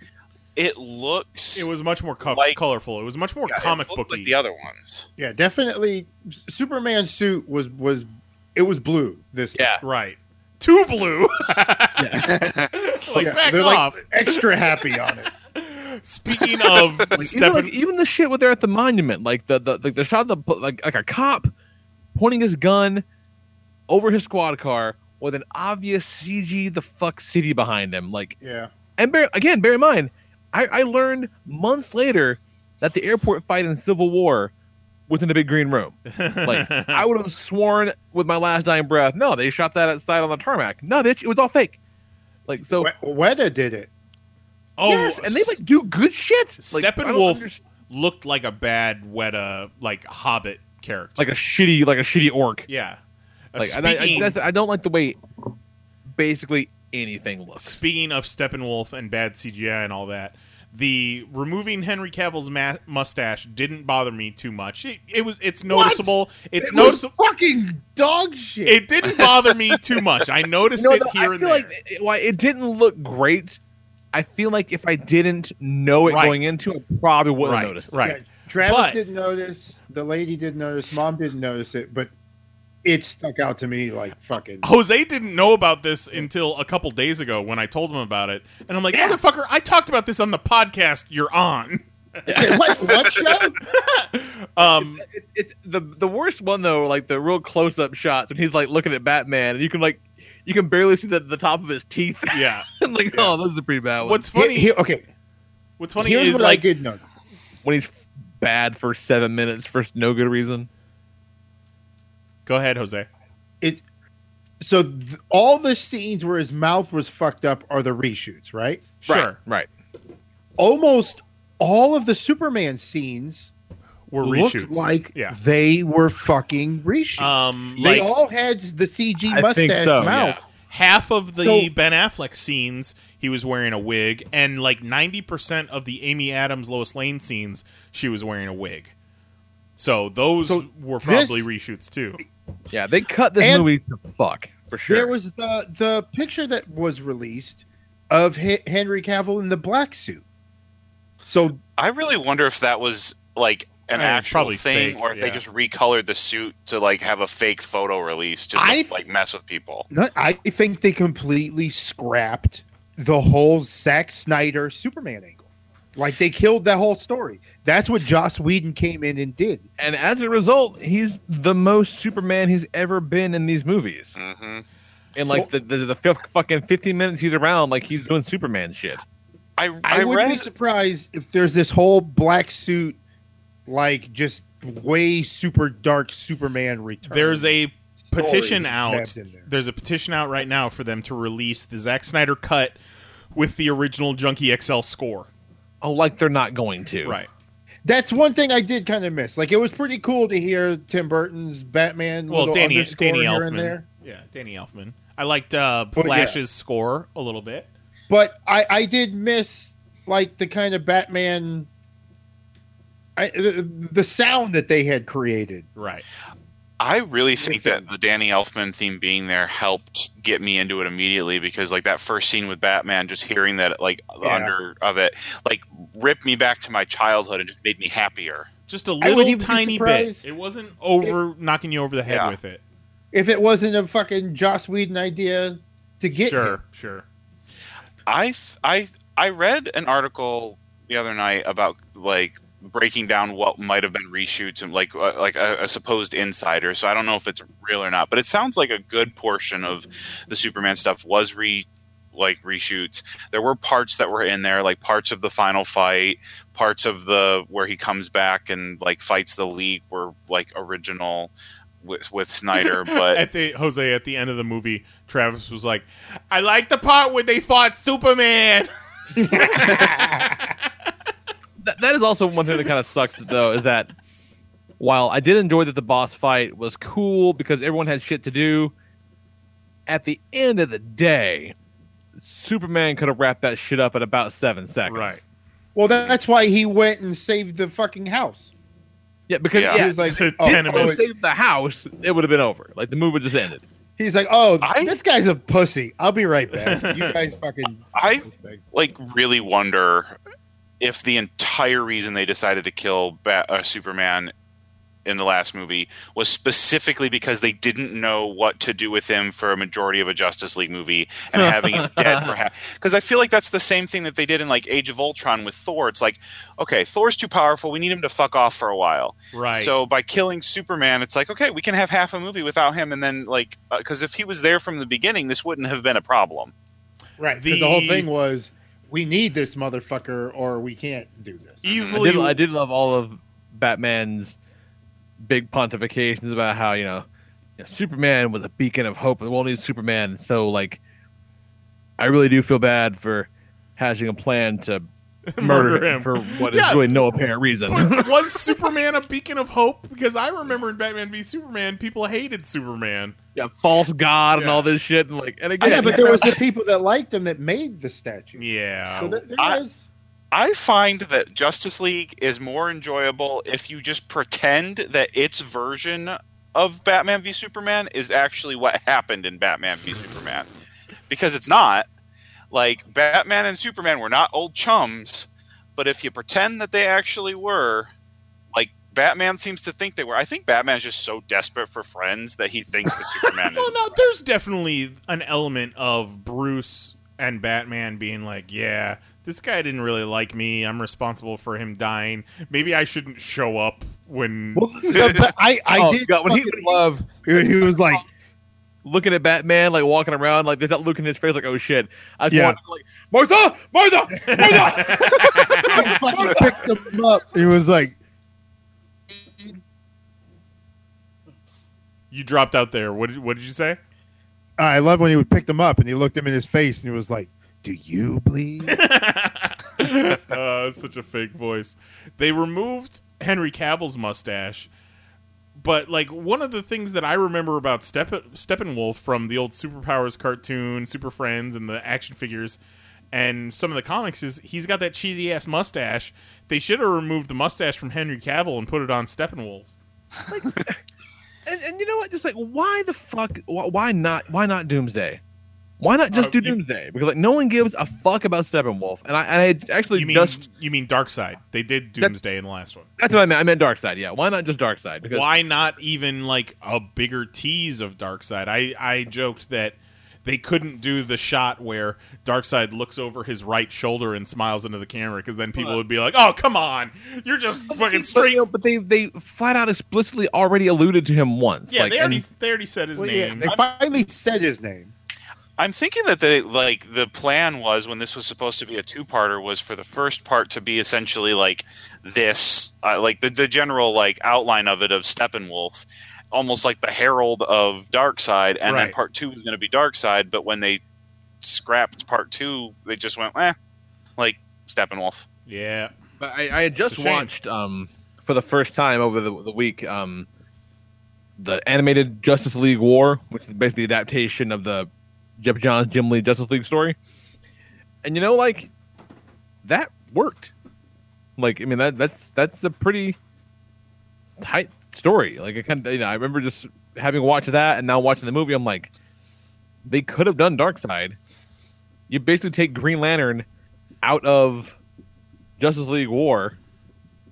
it looks it was much more co- like- colorful. It was much more yeah, comic looked booky. like the other ones. Yeah, definitely. Superman's suit was was it was blue. This time. Yeah, right. Too blue. [laughs] like Yeah, back they're off. like extra happy on it. [laughs] Speaking of [laughs] Like, even, like, even the shit with there at the monument, like the the the, the shot of the like like a cop pointing his gun over his squad car with an obvious CG the fuck city behind him. Like, Yeah. and bear again, bear in mind, I, I learned months later that the airport fight in Civil War was in a big green room. Like, [laughs] I would have sworn with my last dying breath, no, they shot that outside on the tarmac. No, bitch, it was all fake. Like, so We- Weta did it. oh, yes, and they like do good shit. Like, I don't Steppenwolf underst- looked like a bad Weta like Hobbit character. like a shitty, like a shitty orc. yeah. Uh, Like, and I, I, speaking, I don't like the way basically anything looks. speaking of Steppenwolf and bad CGI and all that, the removing Henry Cavill's ma- mustache didn't bother me too much. It, it was it's noticeable. It's it noticeable. fucking dog shit. It didn't bother me too much. I noticed No, it no, here I and feel there. like it, why it didn't look great. I feel like if I didn't know it Right. going into, it, I probably wouldn't right, have noticed. right. Yeah, Travis But- didn't notice. The lady didn't notice. Mom didn't notice it, but it stuck out to me like fucking. Jose didn't know about this until a couple days ago when I told him about it, and I'm like, "Motherfucker, I talked about this on the podcast you're on." [laughs] what, what show? [laughs] Um, It's, it's the the worst one though, like the real close up shots when he's like looking at Batman, and you can like you can barely see the, the top of his teeth. [laughs] yeah. And like, oh, those are pretty bad ones. What's He- funny? he- okay, what's funny here's is what like I did notice. when he's bad for seven minutes for no good reason. Go ahead, Jose. It so th- all the scenes where his mouth was fucked up are the reshoots, right? Sure, Right. Almost all of the Superman scenes we're reshoots. like yeah. they were fucking reshoots. Um, they like all had the CG I think mustache so, mouth. half of the So- Ben Affleck scenes, he was wearing a wig, and like ninety percent of the Amy Adams Lois Lane scenes, she was wearing a wig. So those So were this- probably reshoots too. Yeah, they cut this And- movie to fuck for sure. There was the the picture that was released of H- Henry Cavill in the black suit. So I really wonder if that was like an Uh, actual probably thing, fake, or if they just recolored the suit to like have a fake photo release, just I to, th- like mess with people. no, I think they completely scrapped the whole Zack Snyder Superman angle. Like they killed that whole story. That's what Joss Whedon came in and did. and as a result, he's the most Superman he's ever been in these movies. hmm In like the, the the fucking fifteen minutes he's around, like he's doing Superman shit. I I, I, would read be surprised if there's this whole black suit, like just way super dark Superman return. There's a petition out. there. There's a petition out right now for them to release the Zack Snyder cut with the original Junkie XL score. Oh, like they're not going to. Right. That's one thing I did kind of miss. Like it was pretty cool to hear Tim Burton's Batman. Well, little Danny underscore Danny here and Elfman. there. Yeah, Danny Elfman. I liked uh, Well, yeah. Flash's score a little bit. but I I did miss like the kind of Batman. I, the, the sound that they had created. Right. I really think that the Danny Elfman theme being there helped get me into it immediately because like that first scene with Batman, just hearing that like Yeah. under of it, like ripped me back to my childhood and just made me happier. Just a little tiny bit. It wasn't over knocking you over the head Yeah. with it. If it wasn't a fucking Joss Whedon idea to get Sure, him. sure. I I I read an article the other night about like breaking down what might have been reshoots and like uh, like a, a supposed insider. So I don't know if it's real or not, but it sounds like a good portion of the Superman stuff was re like reshoots. There were parts that were in there, like parts of the final fight, parts of the where he comes back and like fights the League were like original with with Snyder, [laughs] but at the Jose at the end of the movie, Travis was like, "I like the part where they fought Superman." [laughs] [laughs] That, that is also one thing that kind of sucks though is that while I did enjoy that the boss fight was cool because everyone had shit to do, at the end of the day, Superman could have wrapped that shit up in about seven seconds. Right. Well, that's why he went and saved the fucking house. Yeah, because Yeah. yeah, He was like, [laughs] The oh, didn't oh, he save the house, it would have been over. Like the movie just ended. he's like, oh, I- this guy's a pussy. I'll be right back. You guys [laughs] fucking. I like really wonder if the entire reason they decided to kill Bat- uh, Superman in the last movie was specifically because they didn't know what to do with him for a majority of a Justice League movie and [laughs] having him dead for half. Because I feel like that's the same thing that they did in like Age of Ultron with Thor. It's like, okay, Thor's too powerful. We need him to fuck off for a while. Right. So by killing Superman, it's like, okay, we can have half a movie without him, and then like, because if he was there from the beginning, this wouldn't have been a problem. Right. The- the whole thing was, we need this motherfucker or we can't do this. I easily, did, I did love all of Batman's big pontifications about how you know, you know, Superman was a beacon of hope. The world needs Superman. So like, I really do feel bad for hatching a plan to [laughs] murder, Murder him, him. for what is Yeah. really no apparent reason. But was Superman a beacon of hope? Because I remember in Batman v Superman, people hated Superman. yeah, false god and all this shit, and like, and again, yeah, but there was the [laughs] people that liked him that made the statue. Yeah. So there, there I- was. I find that Justice League is more enjoyable if you just pretend that its version of Batman v Superman is actually what happened in Batman v Superman. Because it's not. Like, Batman and Superman were not old chums, but if you pretend that they actually were, like, Batman seems to think they were. I think Batman's just so desperate for friends that he thinks that Superman [laughs] well, no, there's definitely an element of Bruce and Batman being like, yeah, this guy didn't really like me. I'm responsible for him dying. Maybe I shouldn't show up when. Well, the- but I, I [laughs] Oh, did God, when he- fucking love. He, he was like, looking at Batman, like walking around, like there's that look in his face, like oh shit. I just Yeah. wanted to, like Martha, Martha, Martha. [laughs] he picked him up. He was like, you dropped out there. What did, what did you say? I love when he would pick them up and he looked him in his face and he was like, "Do you bleed?" [laughs] uh, such a fake voice. They removed Henry Cavill's mustache, but like one of the things that I remember about Stepp- Steppenwolf from the old Superpowers cartoon, Super Friends, and the action figures, and some of the comics is he's got that cheesy ass mustache. They should have removed the mustache from Henry Cavill and put it on Steppenwolf. [laughs] and, and you know what? Just like why the fuck? Why not? Why not Doomsday? Why not just Uh, do you- Doomsday? Because like no one gives a fuck about Steppenwolf, and I, and I had actually You mean just you mean Darkseid? They did Doomsday in the last one. that's what I meant. I meant Darkseid. Yeah, why not just Darkseid? Because why not even like a bigger tease of Darkseid? I I joked that they couldn't do the shot where Darkseid looks over his right shoulder and smiles into the camera because then people would be like, "Oh, come on, you're just fucking But, straight." you know, but they they flat out explicitly already alluded to him once. yeah, like, they already and- they already said his Well, yeah, name. they finally said his name. I'm thinking that they like the plan was when this was supposed to be a two-parter was for the first part to be essentially like this, uh, like the the general like outline of it of Steppenwolf, almost like the herald of Darkseid, and then part two was going to be Darkseid. But when they scrapped part two, they just went eh, like Steppenwolf. yeah, But I, I had just It's a shame. watched um, for the first time over the, the week um, the animated Justice League War, which is basically the adaptation of the Geoff Johns Jim Lee Justice League story. and you know, like that worked. Like, I mean, that that's that's a pretty tight story. Like, I kind of, you know, I remember just having watched that and now watching the movie. I'm like, they could have done Darkseid. You basically take Green Lantern out of Justice League War,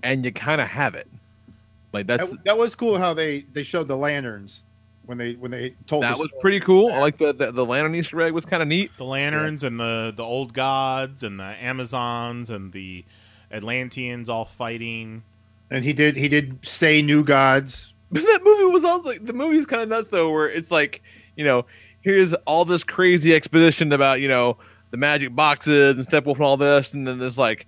and you kind of have it. Like that's That, that was cool how they they showed the lanterns when they when they told us. that was story. pretty cool. I like the the, the lantern Easter egg was kind of neat. The lanterns and the the old gods and the Amazons and the Atlanteans all fighting. and he did he did say new gods. [laughs] that movie was also like the movie's kind of nuts though, where it's like you know here's all this crazy exposition about you know the magic boxes and Steppenwolf and all this, and then there's like.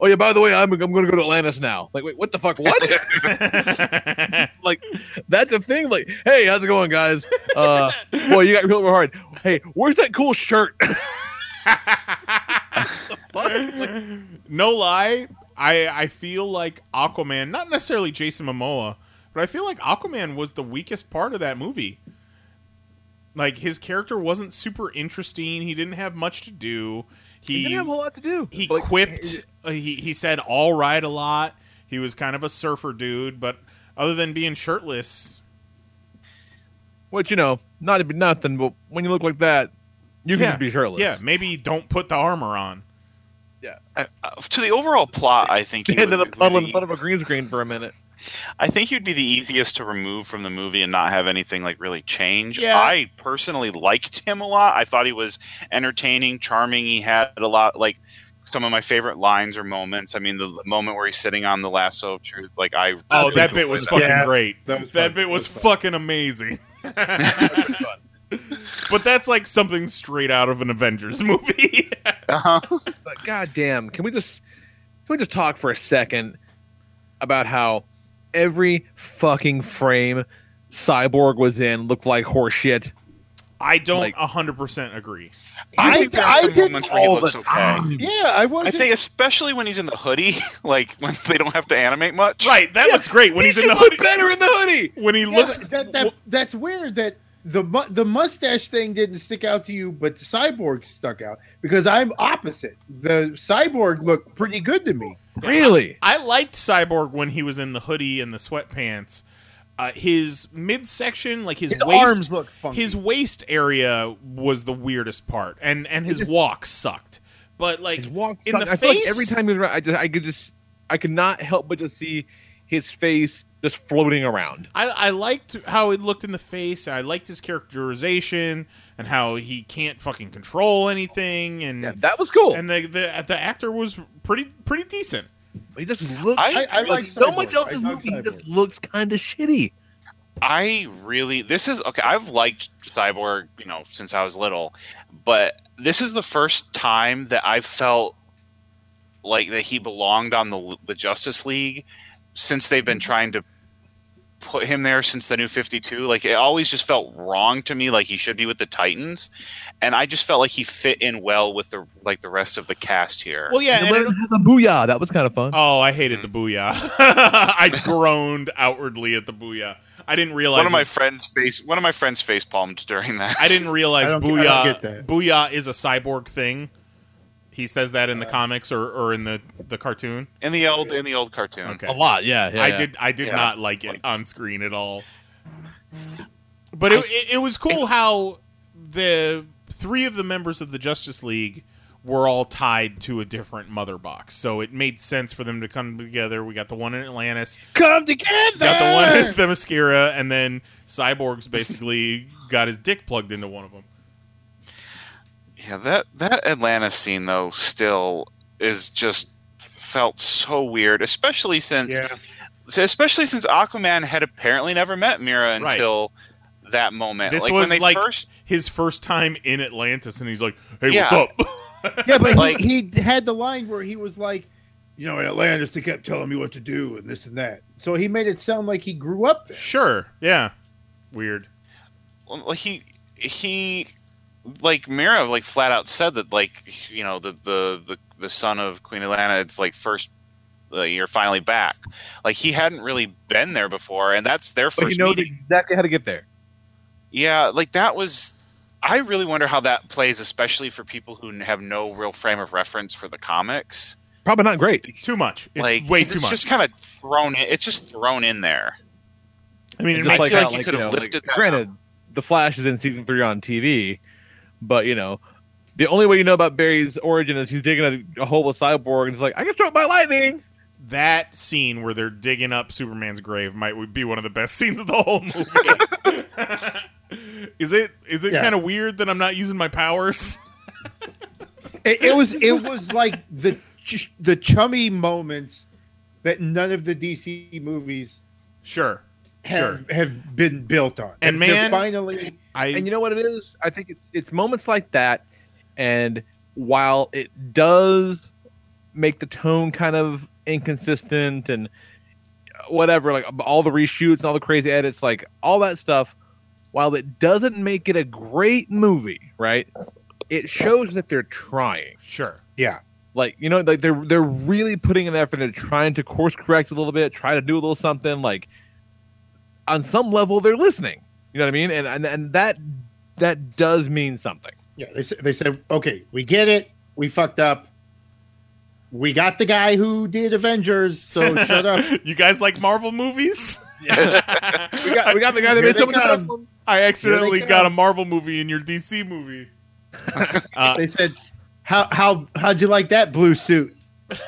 Oh yeah! By the way, I'm I'm going to go to Atlantis now. Like, wait, what the fuck? What? [laughs] like, that's a thing. Like, hey, how's it going, guys? Uh, boy, you got real hard. Hey, where's that cool shirt? [laughs] no lie, I I feel like Aquaman, not necessarily Jason Momoa, but I feel like Aquaman was the weakest part of that movie. Like his character wasn't super interesting. He didn't have much to do. He, He didn't have a whole lot to do. He Like, quipped. Uh, he he said "all right" a lot. He was kind of a surfer dude, but other than being shirtless, Which you know, not to be nothing, but when you look like that, you can yeah, just be shirtless. Yeah, maybe don't put the armor on. Yeah. Uh, to the overall plot, I think he He ended up puddling would in front of a green screen for a minute. I think he'd be the easiest to remove from the movie and not have anything like really change. Yeah. I personally liked him a lot. I thought he was entertaining, charming. He had a lot like some of my favorite lines or moments. I mean, the moment where he's sitting on the lasso of truth, like I. Oh, really that bit was that. fucking Yeah, great. that was that bit was, was fucking amazing. [laughs] but that's like something straight out of an Avengers [laughs] movie. Uh-huh. But goddamn, can we just can we just talk for a second about how every fucking frame Cyborg was in looked like horseshit? I don't Like- hundred percent agree. I I- think there I are some moments where he looks okay. time. Yeah, I was. I think especially when he's in the hoodie, [laughs] like when they don't have to animate much. Right, that looks great when He he's in the hoodie. better in the hoodie. When he Yeah, looks, but that, that that's weird that the the mustache thing didn't stick out to you, but the cyborg stuck out because I'm opposite. The cyborg looked pretty good to me. Really? I liked Cyborg when he was in the hoodie and the sweatpants. Uh, his midsection, like his, His waist, arms look funky. his waist area was the weirdest part, and and his just- walk sucked. But like His walk in sucked. the I feel like face, every time he was around, I just I could just I could not help but just see his face just floating around. I, I liked how it looked in the face. I liked his characterization and how he can't fucking control anything. And Yeah, that was cool. and the, the the actor was pretty pretty decent. He just looks I- I like like so much else I in this dug movie. He just looks kind of shitty. I really this is okay. I've liked Cyborg, you know, since I was little, but this is the first time that I've felt like that he belonged on the the Justice League since they've been mm-hmm. trying to put him there since the new 52 like it always just felt wrong to me like he should be with the titans and i just felt like he fit in well with the like the rest of the cast here Well, yeah. And and then it- it has a booyah. That was kind of fun. oh, I hated the hmm. booyah. [laughs] I groaned outwardly at the booyah. I didn't realize one of my that- friends face one of my friends face palmed during that I didn't [laughs] realize I don't- I booyah. Booyah is a cyborg thing. He says that in the uh, comics or, or in the, the cartoon. in the old in the old cartoon Okay. a lot, yeah. yeah I yeah. did I did Yeah. not like it on screen at all. But it, I- it, it was cool how the three of the members of the Justice League were all tied to a different mother box. So it made sense for them to come together. We got the one in Atlantis, Come together. got the one in [laughs] Themyscira, and then Cyborg's basically got his dick plugged into one of them. Yeah, that that Atlantis scene though still is just felt so weird, especially since Yeah. especially since Aquaman had apparently never met Mera Right. until that moment. This like was when they like first his first time in Atlantis, and he's like, "Hey, Yeah. what's up?" [laughs] Yeah, but Like- he, he had the line where he was like, you know, in Atlantis, they kept telling me what to do and this and that. So he made it sound like he grew up there. sure, yeah, weird. like he he like Mera like flat out said that like you know the the the, the son of Queen Atlanna it's like first uh, you're finally back. Like he hadn't really been there before, and that's their But first he knows meeting. exactly how to get there. Yeah, like that was. I really wonder how that plays, especially for people who have no real frame of reference for the comics. Probably not great. Too much. It's like way it's too much. just kind of thrown. In, it's just thrown in there. I mean, it Just makes like feel how, like you could have know, lifted like, that Granted, the Flash is in season three on TV, but you know, the only way you know about Barry's origin is he's digging a, a hole with Cyborg, and he's like, "I get struck by lightning." that scene where they're digging up Superman's grave might be one of the best [laughs] scenes of the whole movie. is it is it Yeah. kind of weird that I'm not using my powers? [laughs] It, it was it [laughs] was like the the chummy moments that none of the DC movies Sure. Have Sure. have been built on. And They're man- finally I And you know what it is? I think it's it's moments like that, and while it does make the tone kind of inconsistent and whatever, like all the reshoots and all the crazy edits, like all that stuff, while it doesn't make it a great movie, right? It shows that they're trying. sure. yeah. Like you know, like they're they're really putting an effort into trying to course correct a little bit, try to do a little something. Like on some level, they're listening. You know what I mean? And and and that that does mean something. Yeah, they said, they said, okay, we get it. We fucked up. We got the guy who did Avengers, so shut up. [laughs] you guys like Marvel movies? [laughs] we got we got the guy that Here made they so many come. best ones. I accidentally got a Marvel movie in your DC movie. [laughs] Uh, They said, how how how'd you like that blue suit? Look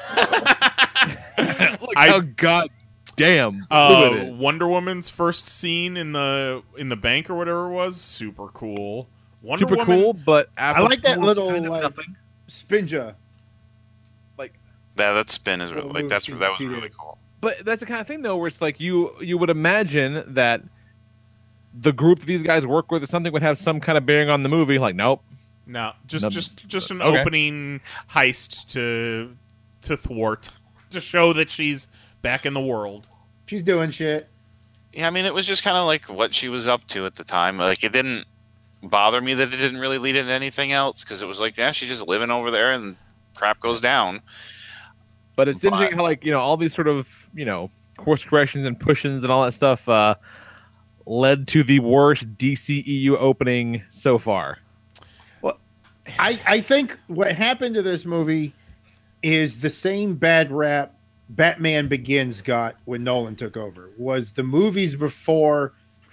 I- how god damn blue uh. Wonder Woman's first scene in the in the bank or whatever it was super cool. Wonder super Woman, cool, but I like that little kind of like nothing. spinja. Yeah, that spin is really, like that's she- that was really did. cool. But that's the kind of thing though, where it's like you you would imagine that the group that these guys work with or something would have some kind of bearing on the movie. Like, nope. No, just No, just just an okay. opening heist to to thwart to show that she's back in the world. She's doing shit. Yeah, I mean, it was just kind of like what she was up to at the time. Like, it didn't bother me that it didn't really lead into anything else because it was like, yeah, she's just living over there and crap goes down. But it's But- interesting how like you know all these sort of you know course corrections and pushings and all that stuff uh, led to the worst DCEU opening so far. Well, I, I think what happened to this movie is the same bad rap Batman Begins got when Nolan took over. Was the movies before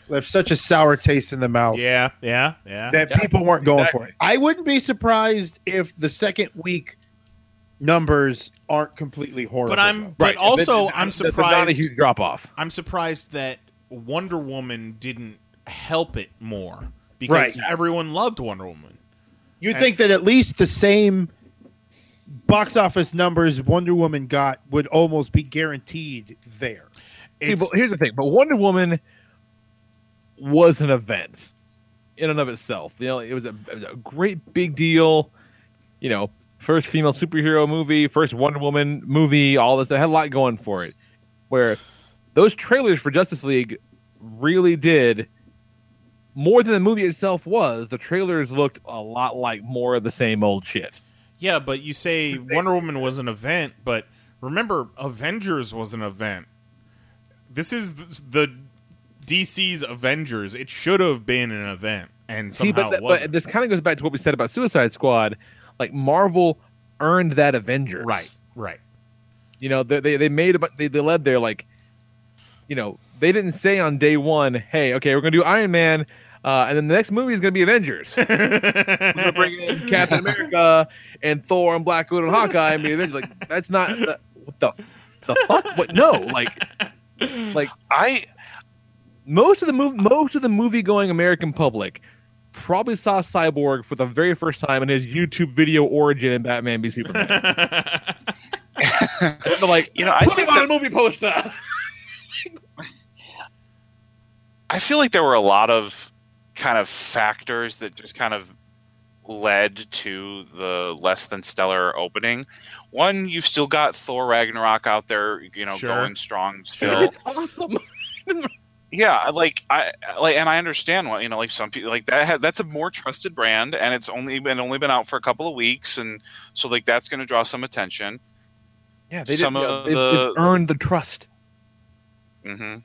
left such a sour taste in the mouth Yeah, yeah, yeah. that Yeah, people weren't going for it. I wouldn't be surprised if the second week numbers aren't completely horrible. but I'm though. but also But- I'm surprised but Not a huge drop off. I'm surprised that Wonder Woman didn't help it more because Right. everyone loved Wonder Woman. you think that at least the same box office numbers Wonder Woman got would almost be guaranteed there. See, It's, but here's the thing, but Wonder Woman was an event in and of itself. You know, it was a, it was a great big deal. You know, first female superhero movie, first Wonder Woman movie, all this. It had a lot going for it. Where those trailers for Justice League really did more than the movie itself was. The trailers looked a lot like more of the same old shit. Yeah, but you say Wonder Woman was an event, but remember Avengers was an event. This is th- the DC's Avengers. It should have been an event, and See, somehow but, it wasn't. but this kind of goes back to what we said about Suicide Squad. Like Marvel earned that Avengers, right, right. You know, they they, they made about they, they led there like, you know, they didn't say on day one, hey, okay, we're gonna do Iron Man, uh, and then the next movie is gonna be Avengers. [laughs] we're gonna bring in Captain America and Thor and Black Widow and Hawkeye and be Avengers. Like that's not that, what the the fuck. What no, like like I most of the movie most of the movie going American public probably saw Cyborg for the very first time in his YouTube video origin in Batman v Superman. [laughs] they're like, You know, I think on that- a movie poster. I feel like there were a lot of kind of factors that just kind of led to the less than stellar opening. One, you've still got Thor Ragnarok out there, you know, Sure. going strong still. it's [laughs] awesome. [laughs] yeah, like I like, and I understand what you know, like some people like that. ha- That's a more trusted brand, and it's only been only been out for a couple of weeks, and so like that's going to draw some attention. Yeah, they Some did, of they've, the- they've earned the trust. hmm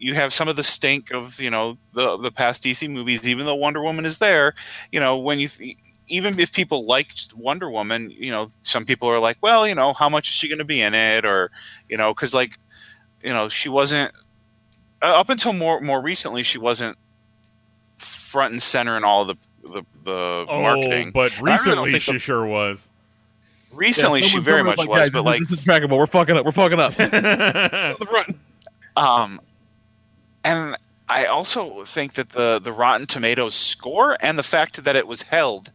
you have some of the stink of you know the the past DC movies. Even though Wonder Woman is there, you know when you th- even if people liked Wonder Woman, you know some people are like, well, you know how much is she going to be in it, or you know because like you know she wasn't uh, up until more more recently she wasn't front and center in all the the, the Oh, marketing. but And I really recently she the- sure was. recently Yeah, she very much was was, "Guys, but like this is trackable. We're fucking up. We're fucking up. [laughs] the front. Um, and I also think that the the Rotten Tomatoes score and the fact that it was held,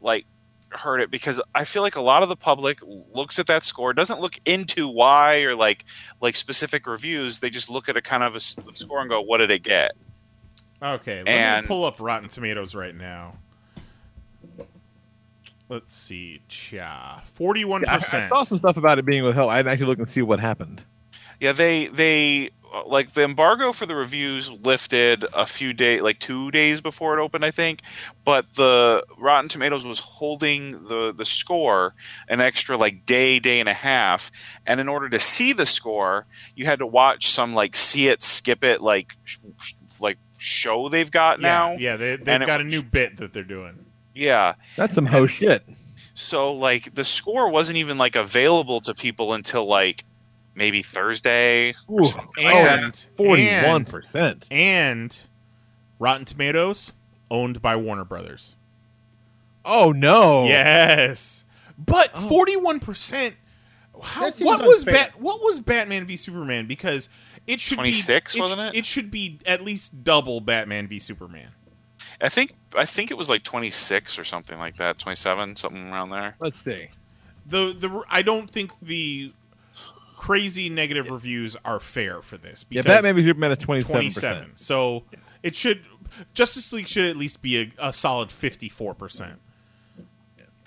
like, hurt it because I feel like a lot of the public looks at that score, doesn't look into why or like like specific reviews. They just look at a kind of a score and go, "What did it get?" Okay, let And- me pull up Rotten Tomatoes right now. Let's see, cha, forty-one I, I saw some stuff about it being withheld. I didn't actually look and see what happened. Yeah, they they uh, like the embargo for the reviews lifted a few days, like two days before it opened, I think. But the Rotten Tomatoes was holding the the score an extra like day, day and a half. And in order to see the score, you had to watch some like see it, skip it, like sh- sh- like show they've got now. Yeah, they, they've And it got a new bit that they're doing. Yeah. That's some ho shit. So like the score wasn't even like available to people until like maybe Thursday. or Ooh. something like oh, that. And Forty-one percent. and Rotten Tomatoes owned by Warner Brothers. Oh no. Yes, but Oh. forty-one percent. How, what was unfair. Bat, What was Batman v Superman? Because it should 26, be wasn't sh- it? It should be at least double Batman v Superman. I think I think it was like 26 or something like that, 27, something around there. Let's see. the the I don't think the crazy negative reviews are fair for this. Yeah, Because Batman v Superman is twenty-seven 27. percent. So it should Justice League should at least be a, a solid 54 percent.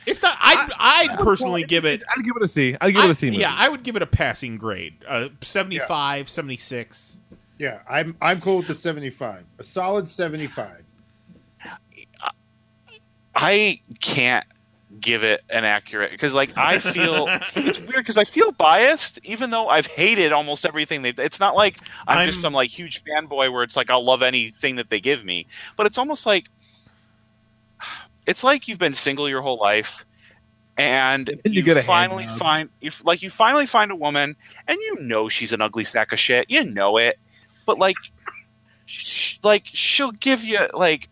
If not, I'd, I'd personally give it. I'd give it a C. I'd give it I- a C. movie. yeah, I would give it a passing grade, uh, 75, 76. Yeah, I'm I'm cool with the 75. A solid 75. I can't give it an accurate because like I [laughs] feel it's weird because I feel biased even though I've hated almost everything they it's not like I'm, just I'm- some like huge fanboy where it's like I'll love anything that they give me but it's almost like it's like you've been single your whole life and And you you, get a hand finally find you like you finally find a woman and you know she's an ugly sack of shit you know it but like sh- like she'll give you like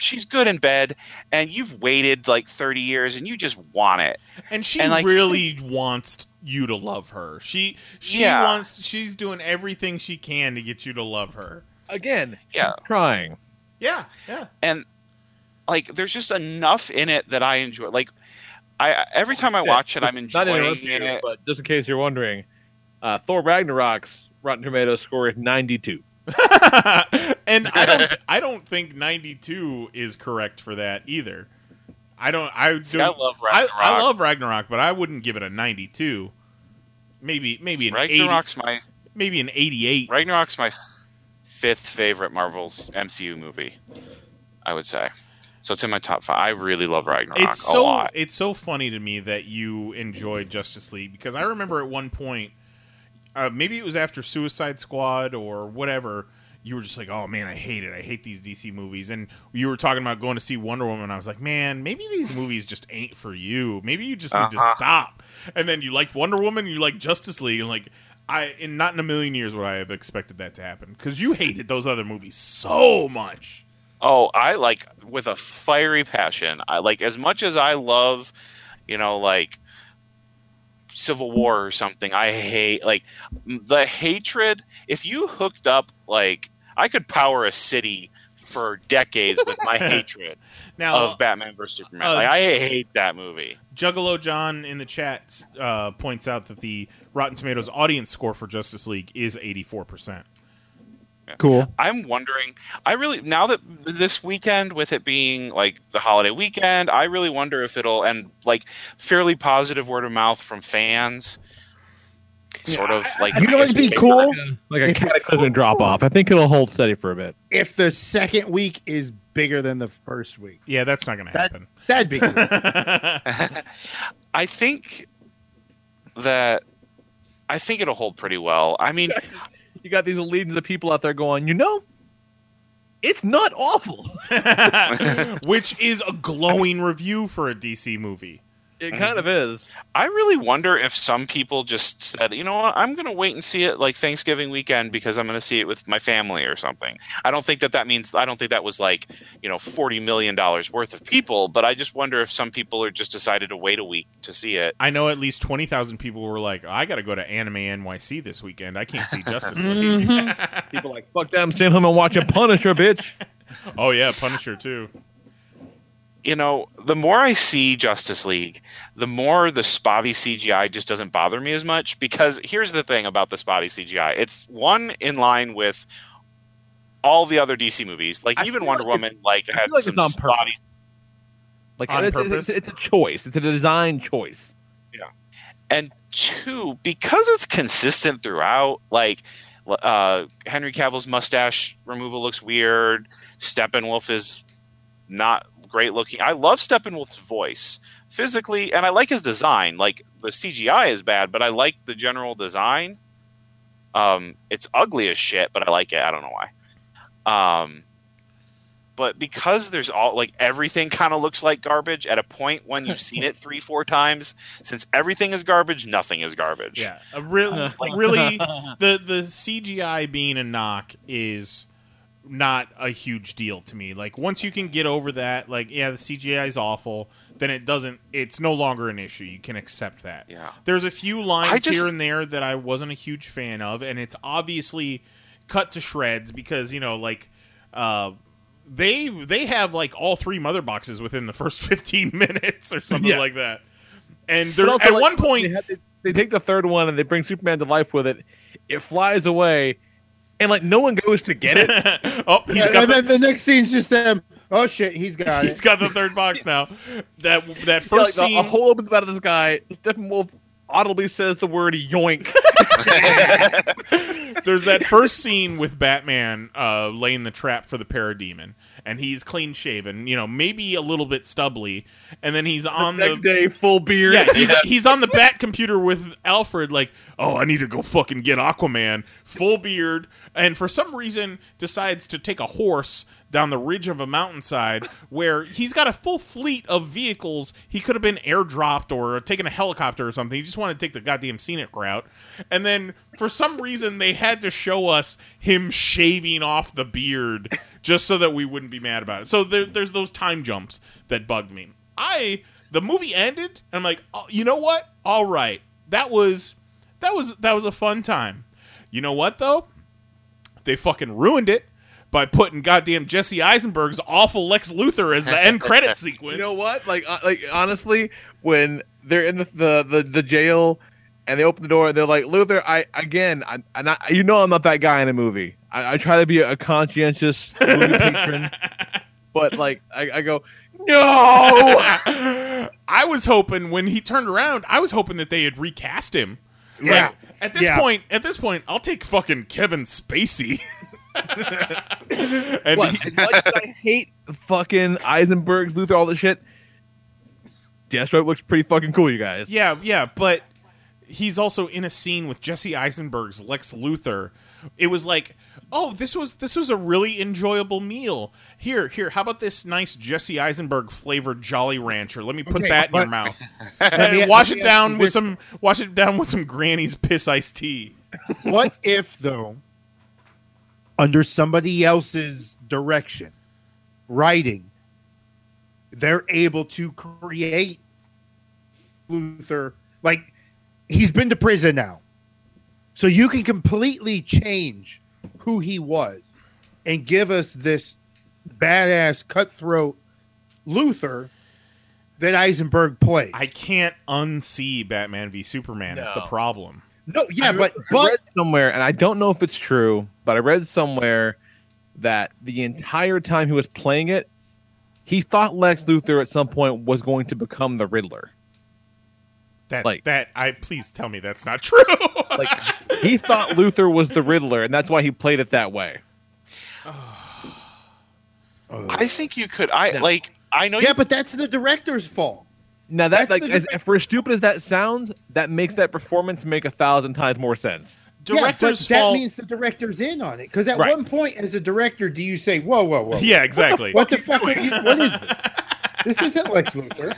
she's good in bed and you've waited like 30 years and you just want it And she And, like, really wants you to love her. She she Yeah. wants she's doing everything she can to get you to love her. Again, Yeah. trying. Yeah, yeah. and like there's just enough in it that i enjoy like i every time i watch it i'm Not enjoying interrupt you, it but just in case you're wondering, uh, Thor Ragnarok's Rotten Tomatoes score is ninety-two. [laughs] and I don't [laughs] I don't think 92 is correct for that either. I don't I do See, I love Ragnarok. I love Ragnarok, but I wouldn't give it a 92. Maybe maybe an 80, ragnarok's my maybe an 88. ragnarok's my fifth favorite marvel's mcu movie i would say so it's in my top five i really love ragnarok It's a lot it's so funny to me that you enjoyed Justice League because I remember at one point uh, maybe it was after Suicide Squad or whatever you were just like, "Oh man, I hate it. I hate these DC movies." And you were talking about going to see Wonder Woman. And I was like, "Man, maybe these movies just ain't for you. Maybe you just need to Uh-huh. stop." And then you liked Wonder Woman, you like Justice League, and like I, in not in a million years would I have expected that to happen because you hated those other movies so much. Oh, I like with a fiery passion. I like as much as I love, you know, like Civil War or something. I hate like the hatred. If you hooked up, like I could power a city for decades with my [laughs] hatred Now, of Batman vs Superman. uh, like I hate that movie. Juggalo John in the chat uh, points out that the Rotten Tomatoes audience score for Justice League is 84%. Cool. I'm wondering. I really now that this weekend, with it being like the holiday weekend, I really wonder if it'll and like fairly positive word of mouth from fans. Sort of like You know I what'd be based cool? on- Like a If- cataclysmic drop off. I think it'll hold steady for a bit. If the second week is bigger than the first week, Yeah, that's not going to happen. that'd be cool. [laughs] [laughs] I think that I think it'll hold pretty well. I mean, you got these legions of people out there going, you know, it's not awful. [laughs] [laughs] which is a glowing review for a DC movie. It mm-hmm. kind of is. I really wonder if some people just said, you know what, I'm going to wait and see it like Thanksgiving weekend because I'm going to see it with my family or something. I don't think that that means, I don't think that was like, you know, $40 million worth of people, but I just wonder if some people are just decided to wait a week to see it. I know at least twenty thousand people were like, "I got to go to Anime NYC this weekend. I can't see Justice League." [laughs] Mm-hmm. People like, fuck that, I'm staying home and watching Punisher, bitch. [laughs] oh yeah, Punisher too. You know, the more I see Justice League, the more the spotty CGI just doesn't bother me as much. Because here's the thing about the spotty CGI: it's one in line with all the other DC movies. Like I even Wonder like Woman, like had like some it's spotty. Like On it's, it's- purpose? it's, it's a choice. It's a design choice. Yeah, and two because it's consistent throughout like uh henry cavill's mustache removal looks weird steppenwolf is not great looking. I love steppenwolf's voice physically and i like his design. Like the cgi is bad but i like the general design. Um it's ugly as shit but i like it. I don't know why. Um but because there's all like everything kind of looks like garbage at a point when you've seen it [laughs] three four times since everything is garbage nothing is garbage. Yeah, a real, [laughs] Like- really, [laughs] the the CGI being a knock is not a huge deal to me. Like once you can get over that, like yeah, the CGI is awful, then it doesn't. It's no longer an issue. You can accept that. Yeah. There's a few lines just- here and there that I wasn't a huge fan of, and it's obviously cut to shreds because you know, like, uh, they they have like all three mother boxes within the first [laughs] 15 minutes or something Yeah. like that. And But there, also, at like, one point, they, have- they- they take the third one and they bring Superman to life with it. It flies away, and like no one goes to get it. [laughs] oh, he's got the, then the next scene's just them. Oh shit, he's got [laughs] he's it. got the third box now. That that Yeah, first like, a- scene. a, hole opens out of the sky. Steppenwolf audibly says the word yoink. [laughs] There's that first scene with Batman uh, laying the trap for the parademon, and he's clean shaven, you know, maybe a little bit stubbly, and then he's on the, Next day, full beard. yeah, he's he's on the bat computer with Alfred, like, oh, I need to go fucking get Aquaman, full beard, and for some reason decides to take a horse down the ridge of a mountainside where he's got a full fleet of vehicles. He could have been airdropped or taken a helicopter or something. He just wanted to take the goddamn scenic route, and then for some reason they had to show us him shaving off the beard just so that we wouldn't be mad about it. So there, there's those time jumps that bugged me. I the movie ended, and I'm like, oh, you know what? All right, that was that was that was a fun time. You know what though? They fucking ruined it by putting goddamn Jesse Eisenberg's awful Lex Luthor as the end credit [laughs] sequence. You know what? Like, uh, like honestly, when they're in the, the the the jail and they open the door and they're like, "Luthor, I again, I, I not, you know, I'm not that guy in a movie. I, I try to be a conscientious movie [laughs] patron, but like, I, I go, no. [laughs] I was hoping when he turned around, I was hoping that they had recast him. Yeah. Like, at this Yeah. point, at this point, I'll take fucking Kevin Spacey. [laughs] and What? he- As much as I hate fucking Eisenberg's Luthor, all this shit. Deathstroke looks pretty fucking cool, you guys. Yeah, yeah, but he's also in a scene with Jesse Eisenberg's Lex Luthor. It was like, oh, this was this was a really enjoyable meal. Here, here, how about this nice Jesse Eisenberg flavored Jolly Rancher? Let me put Okay, that in your mouth. [laughs] Let me- wash it down with this. some wash it down with some Granny's piss iced tea. What if though, under somebody else's direction, writing, they're able to create Luthor like he's been to prison now. So you can completely change who he was and give us this badass cutthroat Luthor that Eisenberg plays. I can't unsee Batman v Superman. Is the problem? No, yeah, I but read- I but read somewhere, and I don't know if it's true, but I read somewhere that the entire time he was playing it, he thought Lex Luthor at some point was going to become the Riddler. That Like- that I please tell me that's not [laughs] true. Like he thought Luthor was the Riddler, and that's why he played it that way. [sighs] Oh. I think you could. I No. like. I know. yeah, you, but that's the director's fault. Now that That's like the as, for as stupid as that sounds, that makes that performance make a thousand times more sense. director's yeah, but that means the director's in on it. Because at Right. one point, as a director, do you say, "Whoa, whoa, whoa"? [laughs] yeah, exactly. What the fuck? Are you, what is this? [laughs] This isn't Lex Luthor.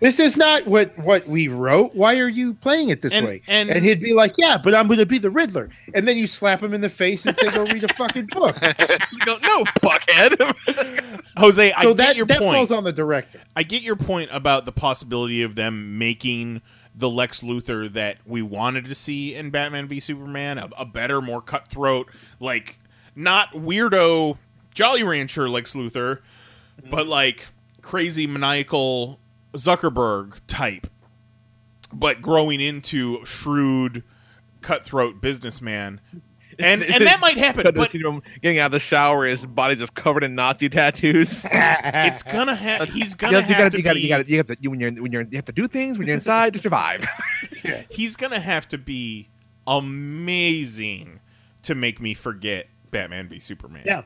This is not what what we wrote. Why are you playing it this And- way? and- And, he'd be like, "Yeah, but I'm going to be the Riddler." And then you slap him in the face and say, "Go read a fucking book." [laughs] Go, no, fuckhead. [laughs] Jose, I So get that your that point. falls on the director. I get your point about the possibility of them making the Lex Luthor that we wanted to see in Batman v Superman a, a better, more cutthroat, like not weirdo Jolly Rancher Lex Luthor, but like crazy maniacal Zuckerberg type, but growing into shrewd, cutthroat businessman. And and that might happen, [laughs] but getting out of the shower, his body just covered in Nazi tattoos. [laughs] it's gonna have. He's gonna you, have gotta, to you gotta, be. you gotta, you have to, you, when you're, when you're, you have to do things when you're inside to survive. [laughs] he's gonna have to be amazing to make me forget Batman v Superman. Yeah.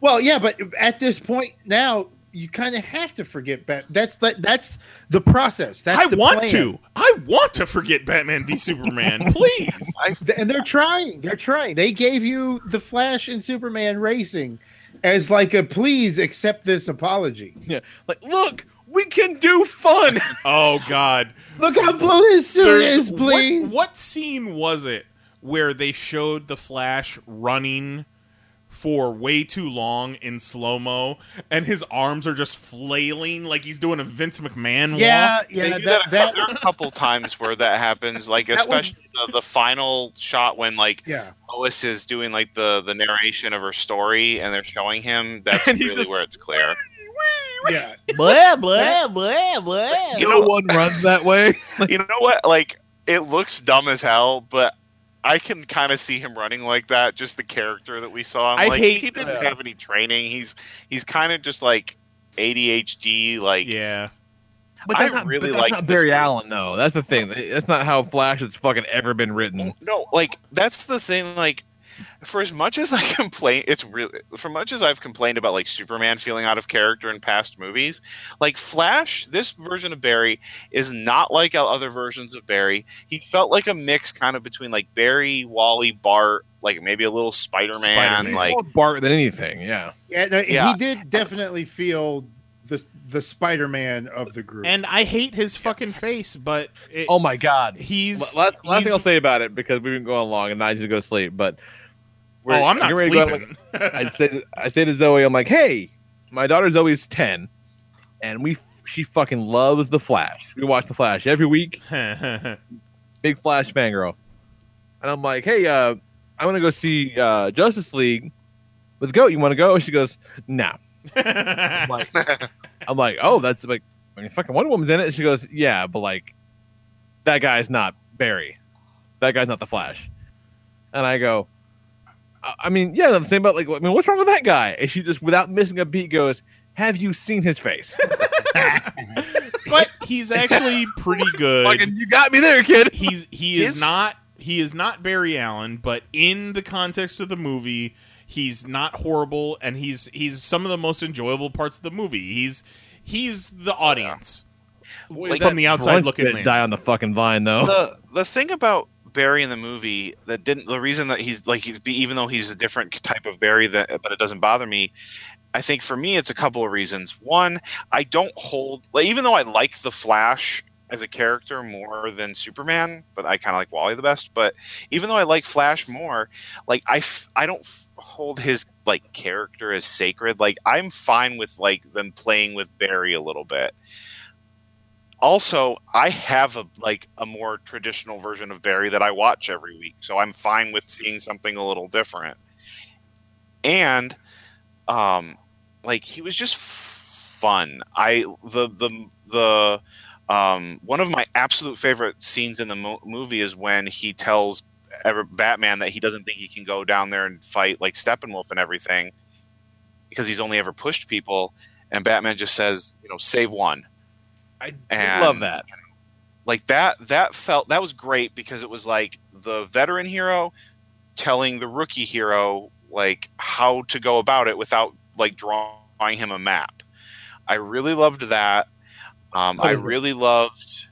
Well, yeah, but at this point now, you kind of have to forget Bat. That's the, that's the process. That's I the want plan. to. I want to forget Batman v Superman. [laughs] Please. Th- and they're trying. They're trying. They gave you the Flash and Superman racing as like a please accept this apology. yeah, like look, we can do fun. [laughs] oh God. Look how blue his suit There's- is, please. What, what scene was it where they showed the Flash running for way too long in slow mo, and his arms are just flailing like he's doing a Vince McMahon Yeah, walk? yeah, They do that, a that, there are a couple times where that happens, like That was- especially the, the final shot when like yeah. Lois is doing like the the narration of her story and they're showing him. [laughs] That's really just- where it's clear. [laughs] Yeah. Blah [laughs] blah blah blah. You no know- one runs that way. you know what? Like it looks dumb as hell, but I can kind of see him running like that. Just the character that we saw. I'm I like, hate- he didn't Yeah. have any training. He's he's kind of just like ADHD. Like Yeah. But I not, really but that's like not Barry movie. Allen. No, that's the thing. That's not how Flash has fucking ever been written. no, like that's the thing. Like for as much as I [laughs] complain, it's really for much as I've complained about like Superman feeling out of character in past movies. Like Flash, this version of Barry is not like other versions of Barry. He felt like a mix, kind of between like Barry, Wally, Bart, like maybe a little Spider-Man. Spider-Man. Like More Bart than anything. Yeah. Yeah, no, Yeah. he did definitely feel the the Spider-Man of the group. And I hate his fucking face, but it, Oh my god. he's Last, last he's- thing I'll say about it because we've been going long and I just go to sleep. But we're- Oh, I'm not getting ready to go sleeping. out, like, [laughs] I say I say to Zoe, I'm like, hey, my daughter Zoe's ten, and we she fucking loves the Flash. We watch the Flash every week. [laughs] Big Flash fangirl, and I'm like, hey, uh, I want to go see uh, Justice League with Goat. You want to go? She goes, no. I'm like, [laughs] I'm like, oh, that's like, I mean, fucking Wonder Woman's in it. And she goes, yeah, but like, that guy's not Barry. That guy's not the Flash. And I go, I I mean, yeah, I'm saying about like, I mean, what's wrong with that guy? And she just, without missing a beat, goes, "Have you seen his face?" [laughs] [laughs] but he's actually pretty good. Fucking, you got me there, kid. he's he is His- not he is not Barry Allen, but in the context of the movie, he's not horrible, and he's he's some of the most enjoyable parts of the movie. He's he's the audience. Like from the outside looking in. die on the fucking vine though. the the thing about Barry in the movie that didn't the reason that he's like he's even though he's a different type of Barry that but it doesn't bother me. I think for me it's a couple of reasons. One, I don't hold like even though I like the Flash as a character more than Superman, but I kind of like Wally the best. But even though I like Flash more, like I f- I don't f- hold his like character as sacred. Like I'm fine with like them playing with Barry a little bit also i have a like a more traditional version of barry that i watch every week so i'm fine with seeing something a little different. And um like he was just fun. I the the the um one of my absolute favorite scenes in the mo- movie is when he tells ever batman that he doesn't think he can go down there and fight like steppenwolf and everything because he's only ever pushed people and batman just says you know save one I and- love that. like that that felt that was great because it was like the veteran hero telling the rookie hero like how to go about it without like drawing him a map i really loved that um, i really loved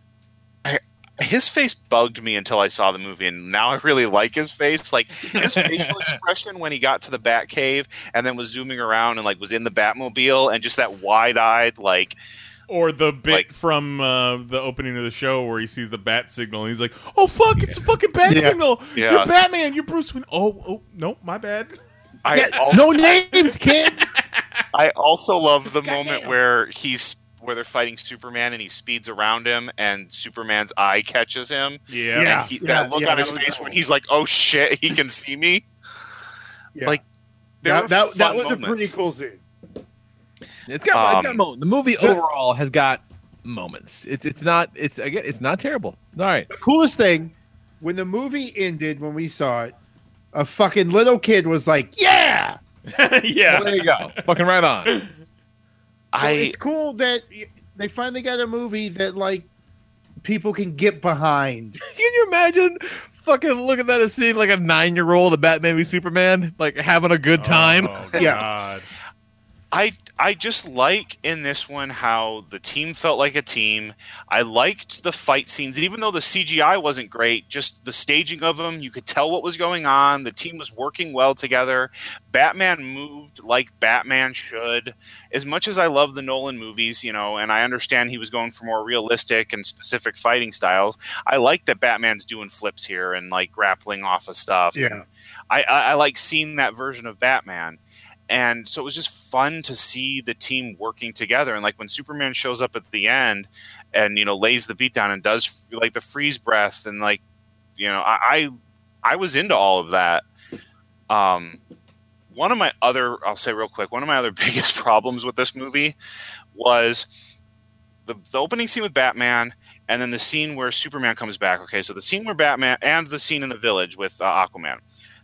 I, his face bugged me until I saw the movie, and now I really like his face. Like his facial [laughs] expression when he got to the Bat Cave and then was zooming around and like was in the Batmobile, and just that wide-eyed like Or the bit Like- from uh, the opening of the show where he sees the bat signal and he's like, "Oh fuck, it's a fucking bat Yeah. signal! Yeah. You're Batman! You're Bruce Wayne!" Oh, oh, no, my bad. I Yeah, also, no names, kid. [laughs] I also love the moment where he's where they're fighting Superman and he speeds around him and Superman's eye catches him. Yeah, Yeah. And he, that look on his face cool. when he's like, "Oh shit, he can see me." Yeah. Like, that, that, that fun was a pretty cool scene. It's got, it's got Um, moments. The movie overall has got moments. It's it's not it's again it's not terrible. All right. The coolest thing when the movie ended, when we saw it, a fucking little kid was like, "Yeah." [laughs] yeah. Well, there you go. Fucking right on. So I it's cool that they finally got a movie that like people can get behind. [laughs] Can you imagine fucking looking at a scene like a nine year old a Batman v Superman, like having a good time? Oh, Yeah. God. [laughs] I I just like in this one how the team felt like a team. I liked the fight scenes, even though the CGI wasn't great. Just the staging of them, you could tell what was going on. The team was working well together. Batman moved like Batman should. As much as I love the Nolan movies, you know, and I understand he was going for more realistic and specific fighting styles, I like that Batman's doing flips here and like grappling off of stuff. Yeah. I, I, I like seeing that version of Batman. And so it was just fun to see the team working together. And like when Superman shows up at the end and, you know, lays the beat down and does like the freeze breath and like, you know, I, I, I was into all of that. Um, one of my other, I'll say real quick, one of my other [laughs] biggest problems with this movie was the, the opening scene with Batman and then the scene where Superman comes back. Okay, so the scene where Batman and the scene in the village with uh, Aquaman.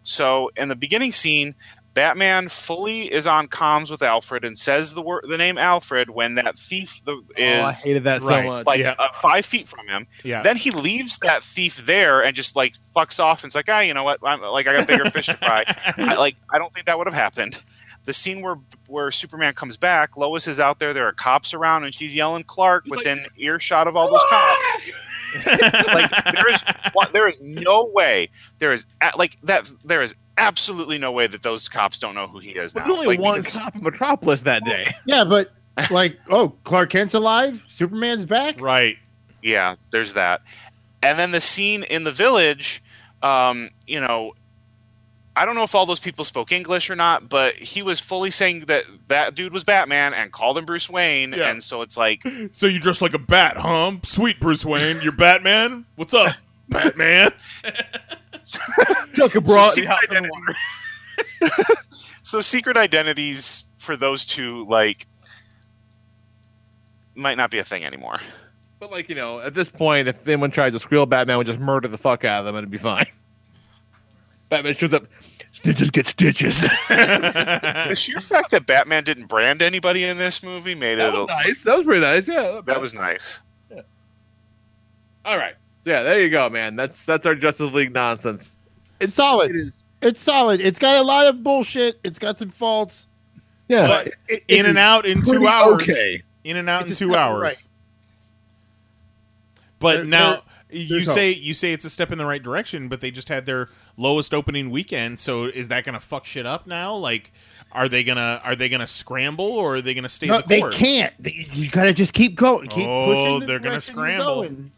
So in the beginning scene, Batman fully is on comms with Alfred and says the word, the name Alfred when that thief the, is oh, I hated that Right. so much. like Yeah. uh, five feet from him. Yeah. Then he leaves that thief there and just like fucks off and it's like, ah, you know what? I'm like, I got bigger fish to fry. [laughs] I, like, I don't think that would have happened. The scene where where Superman comes back, Lois is out there. There are cops around, and she's yelling Clark within earshot of all those cops. [laughs] like there is there is no way there is like that there is absolutely no way that those cops don't know who he is There's now. only Like, one because- cop in Metropolis that day. [laughs] Yeah, but like, oh, Clark Kent's alive. Superman's back. right. Yeah, there's that. And then the scene in the village, um, you know, I don't know if all those people spoke English or not, but he was fully saying that that dude was Batman and called him Bruce Wayne, Yeah. and so it's like, [laughs] So you dress like a bat, huh? Sweet Bruce Wayne. You're Batman. What's up, [laughs] Batman? [laughs] Took a so secret, identity- so secret identities for those two, like, might not be a thing anymore. But like you know, at this point, if anyone tries to squeal, Batman would just murder the fuck out of them, and it'd be fine. Batman shows up. Stitches get stitches. [laughs] the sheer fact that Batman didn't brand anybody in this movie made that it. was a- nice. That was pretty nice. Yeah. That was nice. all right. Yeah, there you go, man. That's that's our Justice League nonsense. It's solid. It is. It's solid. It's got a lot of bullshit. It's got some faults. Yeah. But It- it- in and out in two hours. Okay. In and out It's in two hours. right. But There- now there- you there's say you say it's a step in the right direction, but they just had their lowest opening weekend. So is that going to fuck shit up now? Like, are they gonna are they gonna scramble or are they gonna stay No, the they can't. You gotta just keep going. Keep Oh, pushing. the they're gonna scramble. going.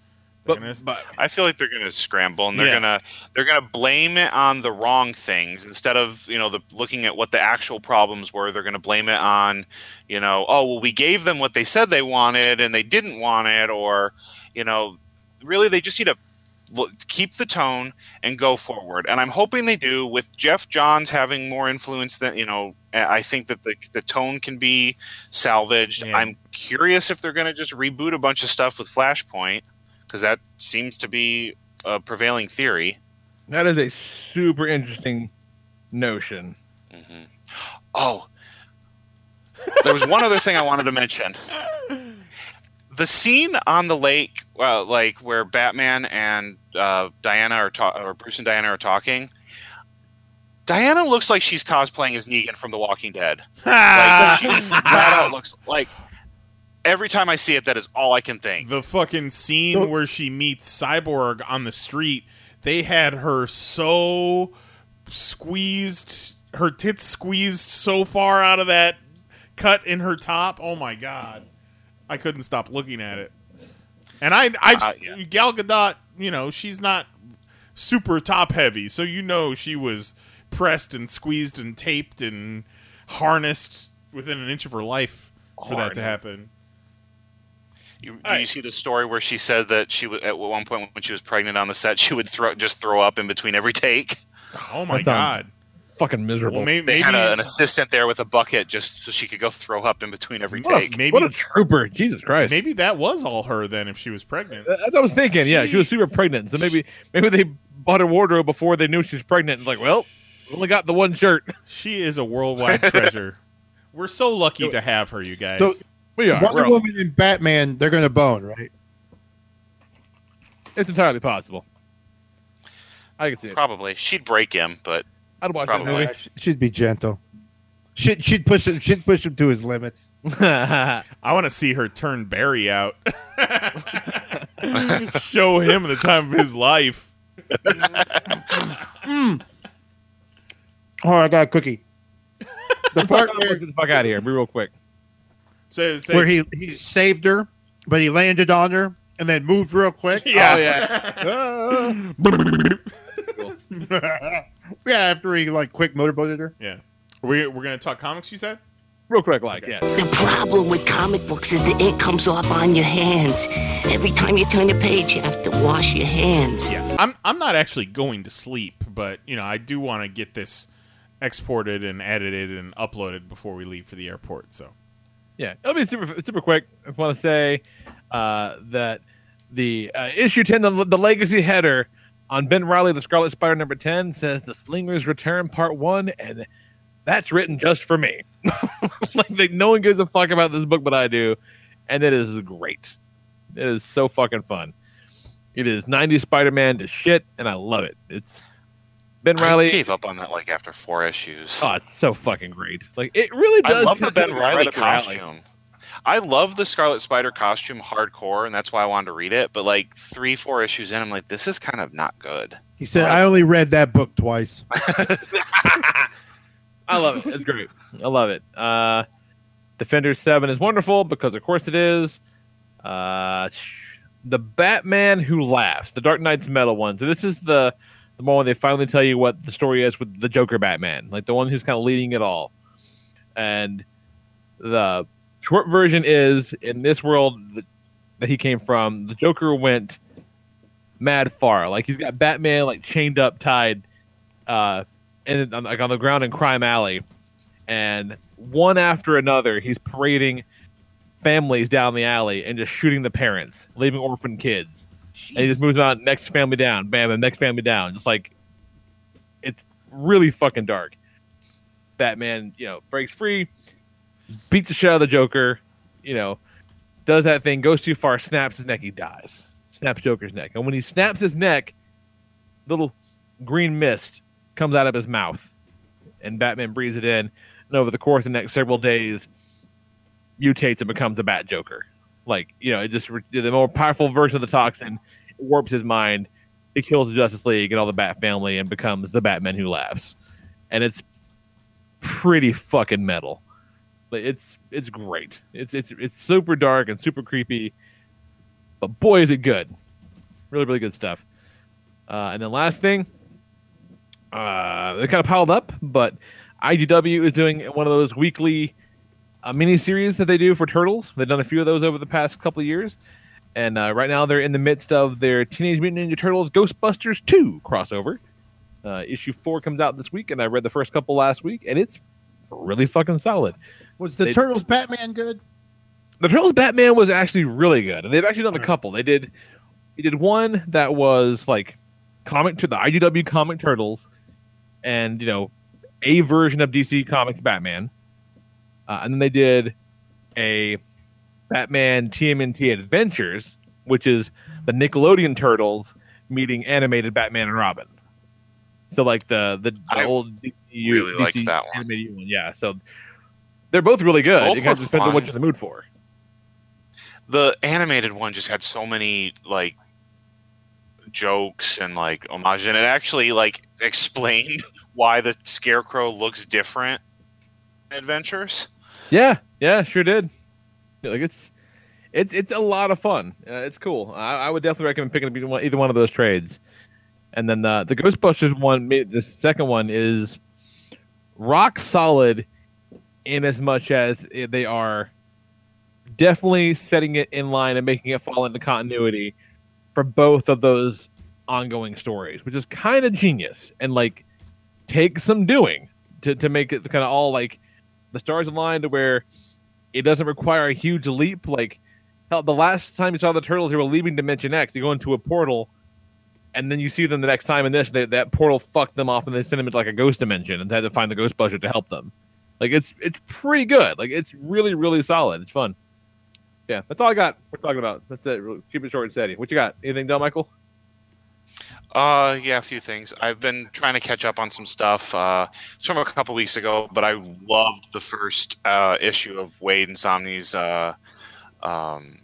But, gonna- but I feel like they're going to scramble and they're Yeah. going to they're going to blame it on the wrong things instead of you know the looking at what the actual problems were. They're going to blame it on you know oh well we gave them what they said they wanted and they didn't want it or you know really they just need to l- keep the tone and go forward. And I'm hoping they do with Geoff Johns having more influence than you know. I think that the the tone can be salvaged. Yeah. I'm curious if they're going to just reboot a bunch of stuff with Flashpoint because that seems to be a prevailing theory. that is a super interesting notion. hmm Oh, there was one other thing I wanted to mention. [laughs] The scene on the lake, well, like where Batman and uh, Diana are ta- or Bruce and Diana are talking. Diana looks like she's cosplaying as Negan from The Walking Dead. [laughs] Like, she flat out looks like every time I see it, that is all I can think. The fucking scene So- where she meets Cyborg on the street, they had her so squeezed, her tits squeezed so far out of that cut in her top. Oh my god, I couldn't stop looking at it. And I, I've Uh, yeah. Gal Gadot, you know, she's not super top heavy, so you know she was pressed and squeezed and taped and harnessed within an inch of her life for that to happen. You, do Alright. you see the story where she said that she would at one point when she was pregnant on the set, she would throw just throw up in between every take. Oh my That sounds god. Fucking miserable. Well, may- They maybe had a, an assistant there with a bucket just so she could go throw up in between every what, take. a, Maybe- what a trooper! Jesus Christ. maybe that was all her then if she was pregnant. That's what I was thinking. Yeah, she was super pregnant. So maybe maybe they bought her wardrobe before they knew she was pregnant. And like, well, only got the one shirt. She is a worldwide treasure. [laughs] We're so lucky to have her, you guys. So We are. Wonder Woman and Batman, they're gonna bone, right? It's entirely possible. I can see it. Probably she'd break him, but I'd watch Probably. that Yeah, sh- She'd be gentle. Should should push him. Should push him to his limits. [laughs] I want to see her turn Barry out. [laughs] Show him the time of his life. Oh, I got a cookie. The [laughs] part where, Get the fuck out of here. Be real quick. So, say, where he he saved her, but he landed on her and then moved real quick. yeah. Oh yeah. Ah. Yeah, after he like quick motorboated her. yeah. We, we're going to talk comics, you said? Real quick, like yeah. The problem with comic books is the ink comes off on your hands. Every time you turn a page, you have to wash your hands. Yeah. I'm, I'm not actually going to sleep, but, you know, I do want to get this exported and edited and uploaded before we leave for the airport. So, Yeah, it'll be super super quick. I want to say uh, that the uh, issue ten, the, the legacy header on Ben Reilly, the Scarlet Spider number ten, says the Slingers Return Part One, and that's written just for me. [laughs] like, like, no one gives a fuck about this book, but I do, and it is great. It is so fucking fun. It is '90s Spider-Man to shit, and I love it. It's Ben I Reilly. gave up on that like after four issues. Oh, it's so fucking great. Like it really does. I love the Ben Reilly right up your alley. costume. I love the Scarlet Spider costume hardcore, and that's why I wanted to read it. But like three, four issues in, I'm like, this is kind of not good. He said, "I only read that book twice." [laughs] I love it. It's great. I love it. Uh, Defender Seven is wonderful because, of course, it is. Uh, sh- the Batman Who Laughs, the Dark Nights Metal one. So this is the the one where they finally tell you what the story is with the Joker Batman, like the one who's kind of leading it all. And the short version is in this world that, that he came from, the Joker went mad far. Like he's got Batman like chained up, tied, uh, and like on the ground in Crime Alley, and one after another, he's parading families down the alley and just shooting the parents, leaving orphan kids. And he just moves on next family down, bam, and next family down. Just like it's really fucking dark. Batman, you know, breaks free, beats the shit out of the Joker, you know, does that thing, goes too far, snaps his neck, he dies. Snaps Joker's neck. And when he snaps his neck, little green mist comes out of his mouth. And Batman breathes it in. And over the course of the next several days, mutates and becomes a Bat Joker. Like, you know, it just the more powerful version of the toxin warps his mind. It kills the Justice League and all the Bat family and becomes the Batman who laughs. And it's pretty fucking metal. Like it's it's great. It's it's it's super dark and super creepy. But boy is it good. Really, really good stuff. Uh, and then last thing, uh, they kind of piled up, but IDW is doing one of those weekly uh, mini series that they do for Turtles. They've done a few of those over the past couple of years, and uh, right now they're in the midst of their Teenage Mutant Ninja Turtles Ghostbusters 2 crossover. Uh, issue four comes out this week, and I read the first couple last week, and it's really fucking solid. Was the They- Turtles Batman good? The Turtles Batman was actually really good, and they've actually done a couple. They did, they did one that was like comic to the IDW comic Turtles, and you know, a version of DC Comics Batman, uh, and then they did a Batman TMNT Adventures, which is the Nickelodeon Turtles meeting animated Batman and Robin. So like the the, the I old DCU, really liked DC that one. animated one, yeah. So they're both really good. Both it kind of depends on what you're in the mood for. the animated one just had so many like jokes and like homage, and it actually like [laughs] explained why the scarecrow looks different. in Adventures. Yeah, yeah, sure did. Yeah, Like it's it's it's a lot of fun. Uh, it's cool. I, I would definitely recommend picking up either one, of those trades. And then the the Ghostbusters one, the second one is rock solid in as much as they are definitely setting it in line and making it fall into continuity for both of those ongoing stories, which is kind of genius and like takes some doing to, to make it kind of all like the stars aligned to where it doesn't require a huge leap. Like hell, the last time you saw the turtles, they were leaving Dimension X. They go into a portal, and then you see them the next time in this. They, that portal fucked them off, and they sent them into like a ghost dimension, and they had to find the Ghostbuster to help them. Like it's it's pretty good. Like it's really really solid. It's fun. Yeah, that's all I got. We're talking about. That's it. Keep it short and steady. What you got? Anything, Del Michael? Uh, yeah, a few things. I've been trying to catch up on some stuff. Uh, it's from a couple weeks ago, but I loved the first uh, issue of Waid and Samnee's uh, um,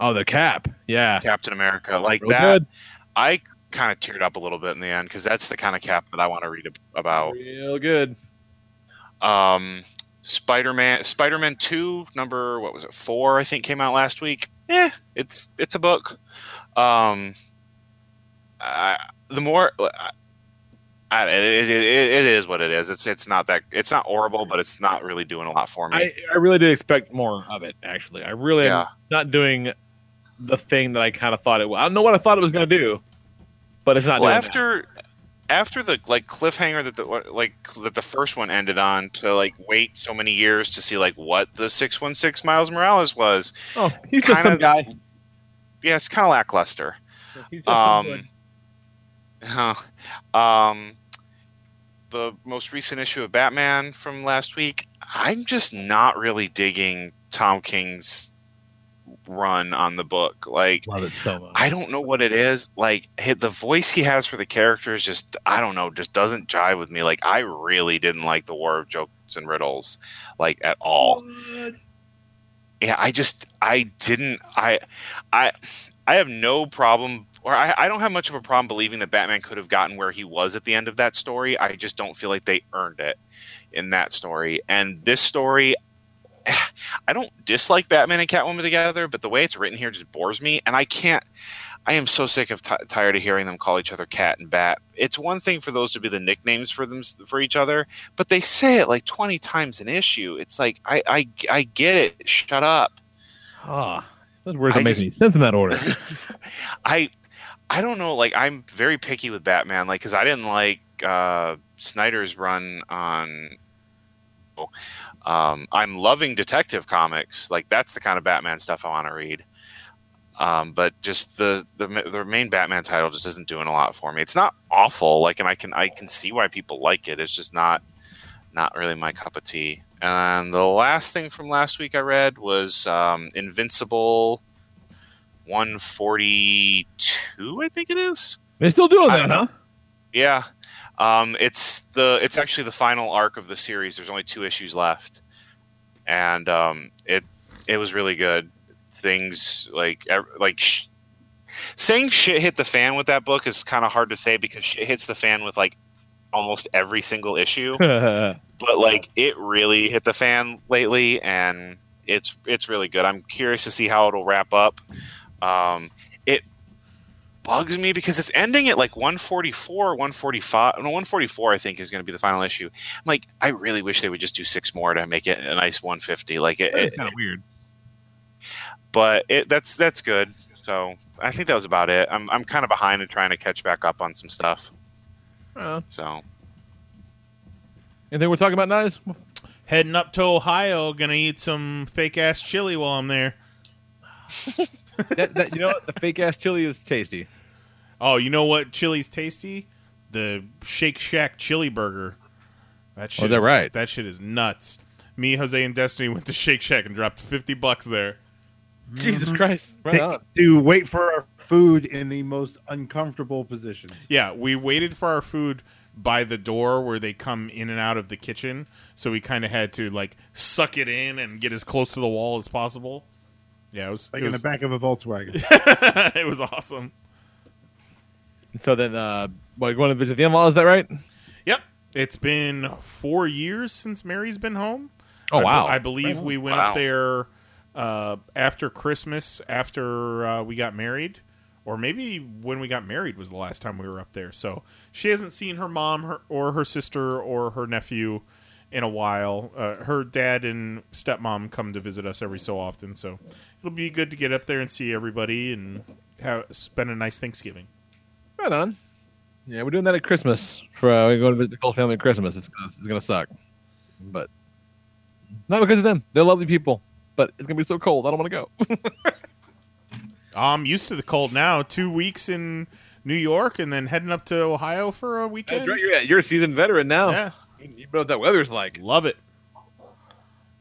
Oh, the cap. Yeah, Captain America. Like Real that, good. I kind of teared up a little bit in the end because that's the kind of cap that I want to read about. real good. Um, Spider-Man, Spider-Man Two, number what was it, four? I think came out last week. Yeah, it's it's a book. Um, I, the more. I, I, it, it, it is what it is. It's it's not that it's not horrible, but it's not really doing a lot for me. I, I really did expect more of it. Actually, I really Yeah. am not doing the thing that I kind of thought it. was. I don't know what I thought it was going to do, but it's not well, doing that. After the like cliffhanger that the like that the first one ended on to like wait so many years to see like what the six one six Miles Morales was. Oh, he's just some kinda- guy. Yeah, it's kind of lackluster. He's just some dude. Um, [laughs] um, the most recent issue of Batman from last week. I'm just not really digging Tom King's run on the book. Like, Love it so much. I don't know what it is. Like, the voice he has for the characters just, I don't know, just doesn't jive with me. Like, I really didn't like the War of Jokes and Riddles, like at all. Yeah, I just, I didn't, I, I, I have no problem, or I, I don't have much of a problem believing that Batman could have gotten where he was at the end of that story. I just don't feel like they earned it in that story. And this story, [sighs] I don't dislike Batman and Catwoman together, but the way it's written here just bores me, and I can't. I am so sick of t- tired of hearing them call each other Cat and Bat. It's one thing for those to be the nicknames for them for each other, but they say it like twenty times an issue. It's like I I, I get it. Shut up. Ah, those words make any sense in that order. [laughs] I I don't know. Like I'm very picky with Batman. Like because I didn't like uh, Snyder's run on. Um, I'm loving Detective Comics. Like that's the kind of Batman stuff I want to read. Um, but just the, the the main Batman title just isn't doing a lot for me. It's not awful. Like, and I can I can see why people like it. It's just not not really my cup of tea. And the last thing from last week I read was um, Invincible 142, I think it is. They're still doing that, don't huh? Yeah. Um, it's the it's actually the final arc of the series. There's only two issues left, and um, it it was really good. Things like like sh- saying shit hit the fan with that book is kind of hard to say because shit hits the fan with like almost every single issue. [laughs] but like it really hit the fan lately, and it's it's really good. I'm curious to see how it'll wrap up. Um, bugs me because it's ending at like 144 145 no 144 i think is going to be the final issue i'm like i really wish they would just do six more to make it a nice 150 like it, It's it kind of weird. but it, that's that's good so i think that was about it i'm, I'm kind of behind and trying to catch back up on some stuff Uh, so anything we're talking about, Nice? Heading up to Ohio, gonna eat some fake ass chili while I'm there. [laughs] that, that, you know what? The fake ass chili is tasty. Oh, you know what? Chili's tasty. The Shake Shack chili burger. That oh, shit. Oh, is right? That shit is nuts. Me, Jose, and Destiny went to Shake Shack and dropped fifty bucks there. Jesus mm-hmm. Christ! Right on. to wait for our food in the most uncomfortable positions. Yeah, we waited for our food by the door where they come in and out of the kitchen, so we kind of had to like suck it in and get as close to the wall as possible. Yeah, it was. like it in was, the back of a Volkswagen. [laughs] it was awesome. So then, uh, what, going to visit the in-laws? Is that right? Yep. It's been four years since Mary's been home. Oh, wow. I believe Right we went Wow. up there uh, after Christmas, after uh, we got married, or maybe when we got married was the last time we were up there. So she hasn't seen her mom her, or her sister or her nephew in a while. Uh, her dad and stepmom come to visit us every so often, so it'll be good to get up there and see everybody and have, spend a nice Thanksgiving. Right on. Yeah, we're doing that at Christmas. For uh, we're going to visit the whole family at Christmas. It's gonna, it's gonna suck, but not because of them. They're lovely people, but it's gonna be so cold. I don't want to go. [laughs] I'm used to the cold now. Two weeks in New York and then heading up to Ohio for a weekend. Right. You're, you're a seasoned veteran now. Yeah. You you know what that weather's like. Love it.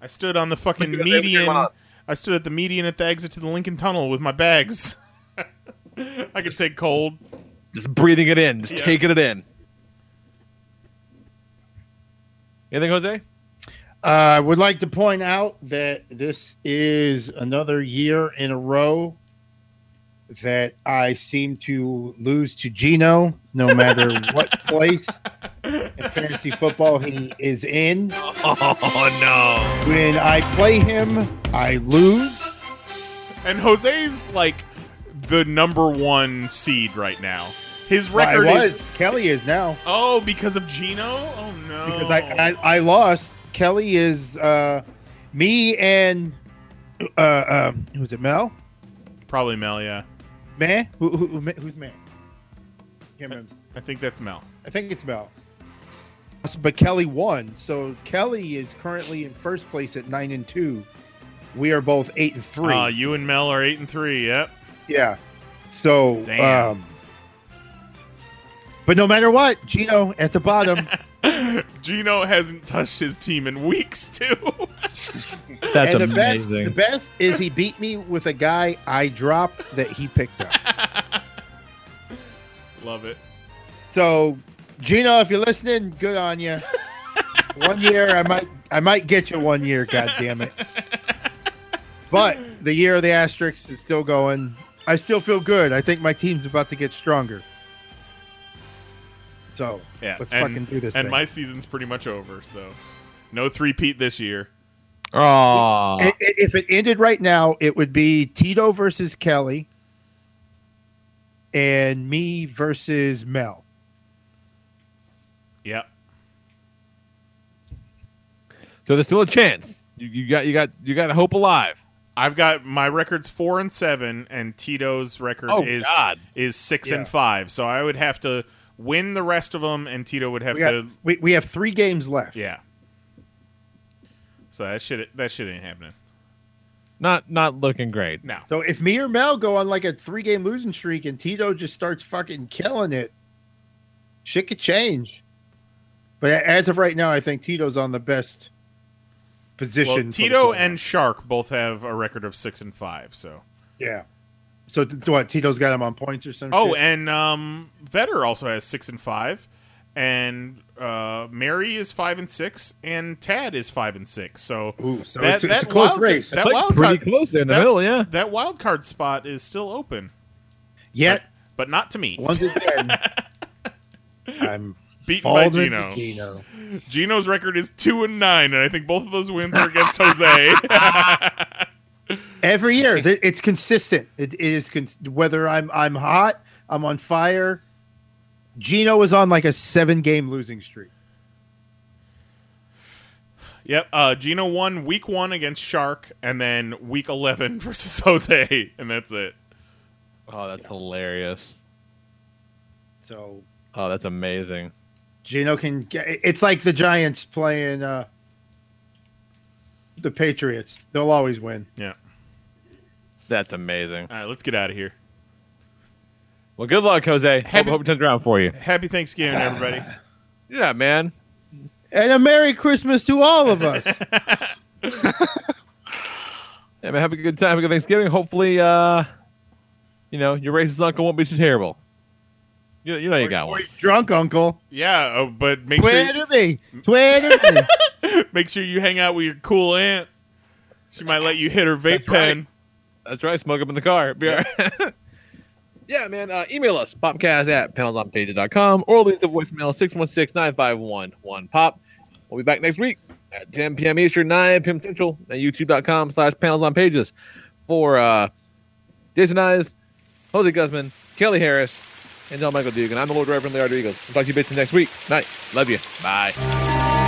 I stood on the fucking Look at that, look at median. I stood at the median at the exit to the Lincoln Tunnel with my bags. [laughs] I could take cold. Just breathing it in, just Yeah. taking it in. Anything, Jose? I uh, would like to point out that this is another year in a row that I seem to lose to Gino, no matter [laughs] what place in fantasy football he is in. [laughs] Oh no! When I play him, I lose. And Jose's like the number one seed right now. His Well, I record was. is Kelly is now oh because of Gino. Oh no! because I, I I lost. Kelly is uh, me and uh, uh, who's it? Mel? probably Mel. Yeah, Man? Who, who, who- who's man? Can't remember. I think that's Mel. I think it's Mel. But Kelly won, so Kelly is currently in first place at nine and two. We are both eight and three. Uh, you and Mel are eight and three. Yep. yeah. So, Damn. um, but no matter what, Gino at the bottom. [laughs] Gino hasn't touched his team in weeks too. [laughs] That's and the best, amazing. the best is he beat me with a guy I dropped that he picked up. [laughs] Love it. So, Gino, if you're listening, good on you. [laughs] one year, I might, I might get you one year. God damn it! But the year of the asterisks is still going. I still feel good. I think my team's about to get stronger. So Yeah, let's and, fucking do this. And thing. my season's pretty much over, so no three peat this year. Oh, I- i- if it ended right now, it would be Tito versus Kelly, and me versus Mel. Yep. So there's still a chance. You, you got you got you got hope alive. I've got my records four and seven, and Tito's record Oh, is God. is six Yeah. and five. So I would have to win the rest of them, and Tito would have We, got, to we, we have three games left. yeah. So that shit that shit ain't happening. Not not looking great. No. So if me or Mel go on like a three game losing streak and Tito just starts fucking killing it, shit could change. But as of right now, I think Tito's on the best position. Well, Tito and Shark both have a record of six and five. So yeah. So th- what? Tito's got him on points or something. oh, and um, Vetter also has six and five, and uh, Mary is five and six, and Tad is five and six. So Ooh, so that- it's, it's a close wild- race. That Like, wild pretty card, close there in the that- middle. Yeah. that wild card spot is still open, Yet but not to me. once again, [laughs] I'm Beaten by falling Gino. Gino. Gino's record is two and nine, and I think both of those wins are against [laughs] Jose. [laughs] Every year, it's consistent. It, it is con- whether I'm I'm hot, I'm on fire. Gino is on like a seven game losing streak. yep. Uh, Gino won week one against Shark, and then week eleven [laughs] versus Jose, and that's it. Oh, that's hilarious. So Oh, that's amazing. Gino can get. It's like the Giants playing uh, the Patriots. They'll always win. Yeah. That's amazing. All right, let's get out of here. Well, good luck, Jose. Hope, Happy- hope it turns around for you. Happy Thanksgiving, everybody. [sighs] Yeah, man. And a Merry Christmas to all of us. [laughs] Yeah, man. Have a good time. Have a good Thanksgiving. Hopefully, uh, you know, your racist uncle won't be too terrible. You, you know you got one. Drunk uncle. Yeah, uh, but make sure Twitter me. Twitter me. [laughs] make sure you hang out with your cool aunt. She might let you hit her vape That's right. pen. That's right. Smoke up in the car. Be all right. [laughs] yeah, man. Uh, email us, popcast at panelsonpages.com or leave the voicemail 616 951 1pop. We'll be back next week at 10 p.m. Eastern, 9 p.m. Central at youtube.com slash panels on pages for uh, Jason Eyes, Jose Guzman, Kelly Harris, and Michael Duggan. I'm the Lord Reverend Lee Rodriguez. We'll talk to you bitches next week. Night. Love you. Bye.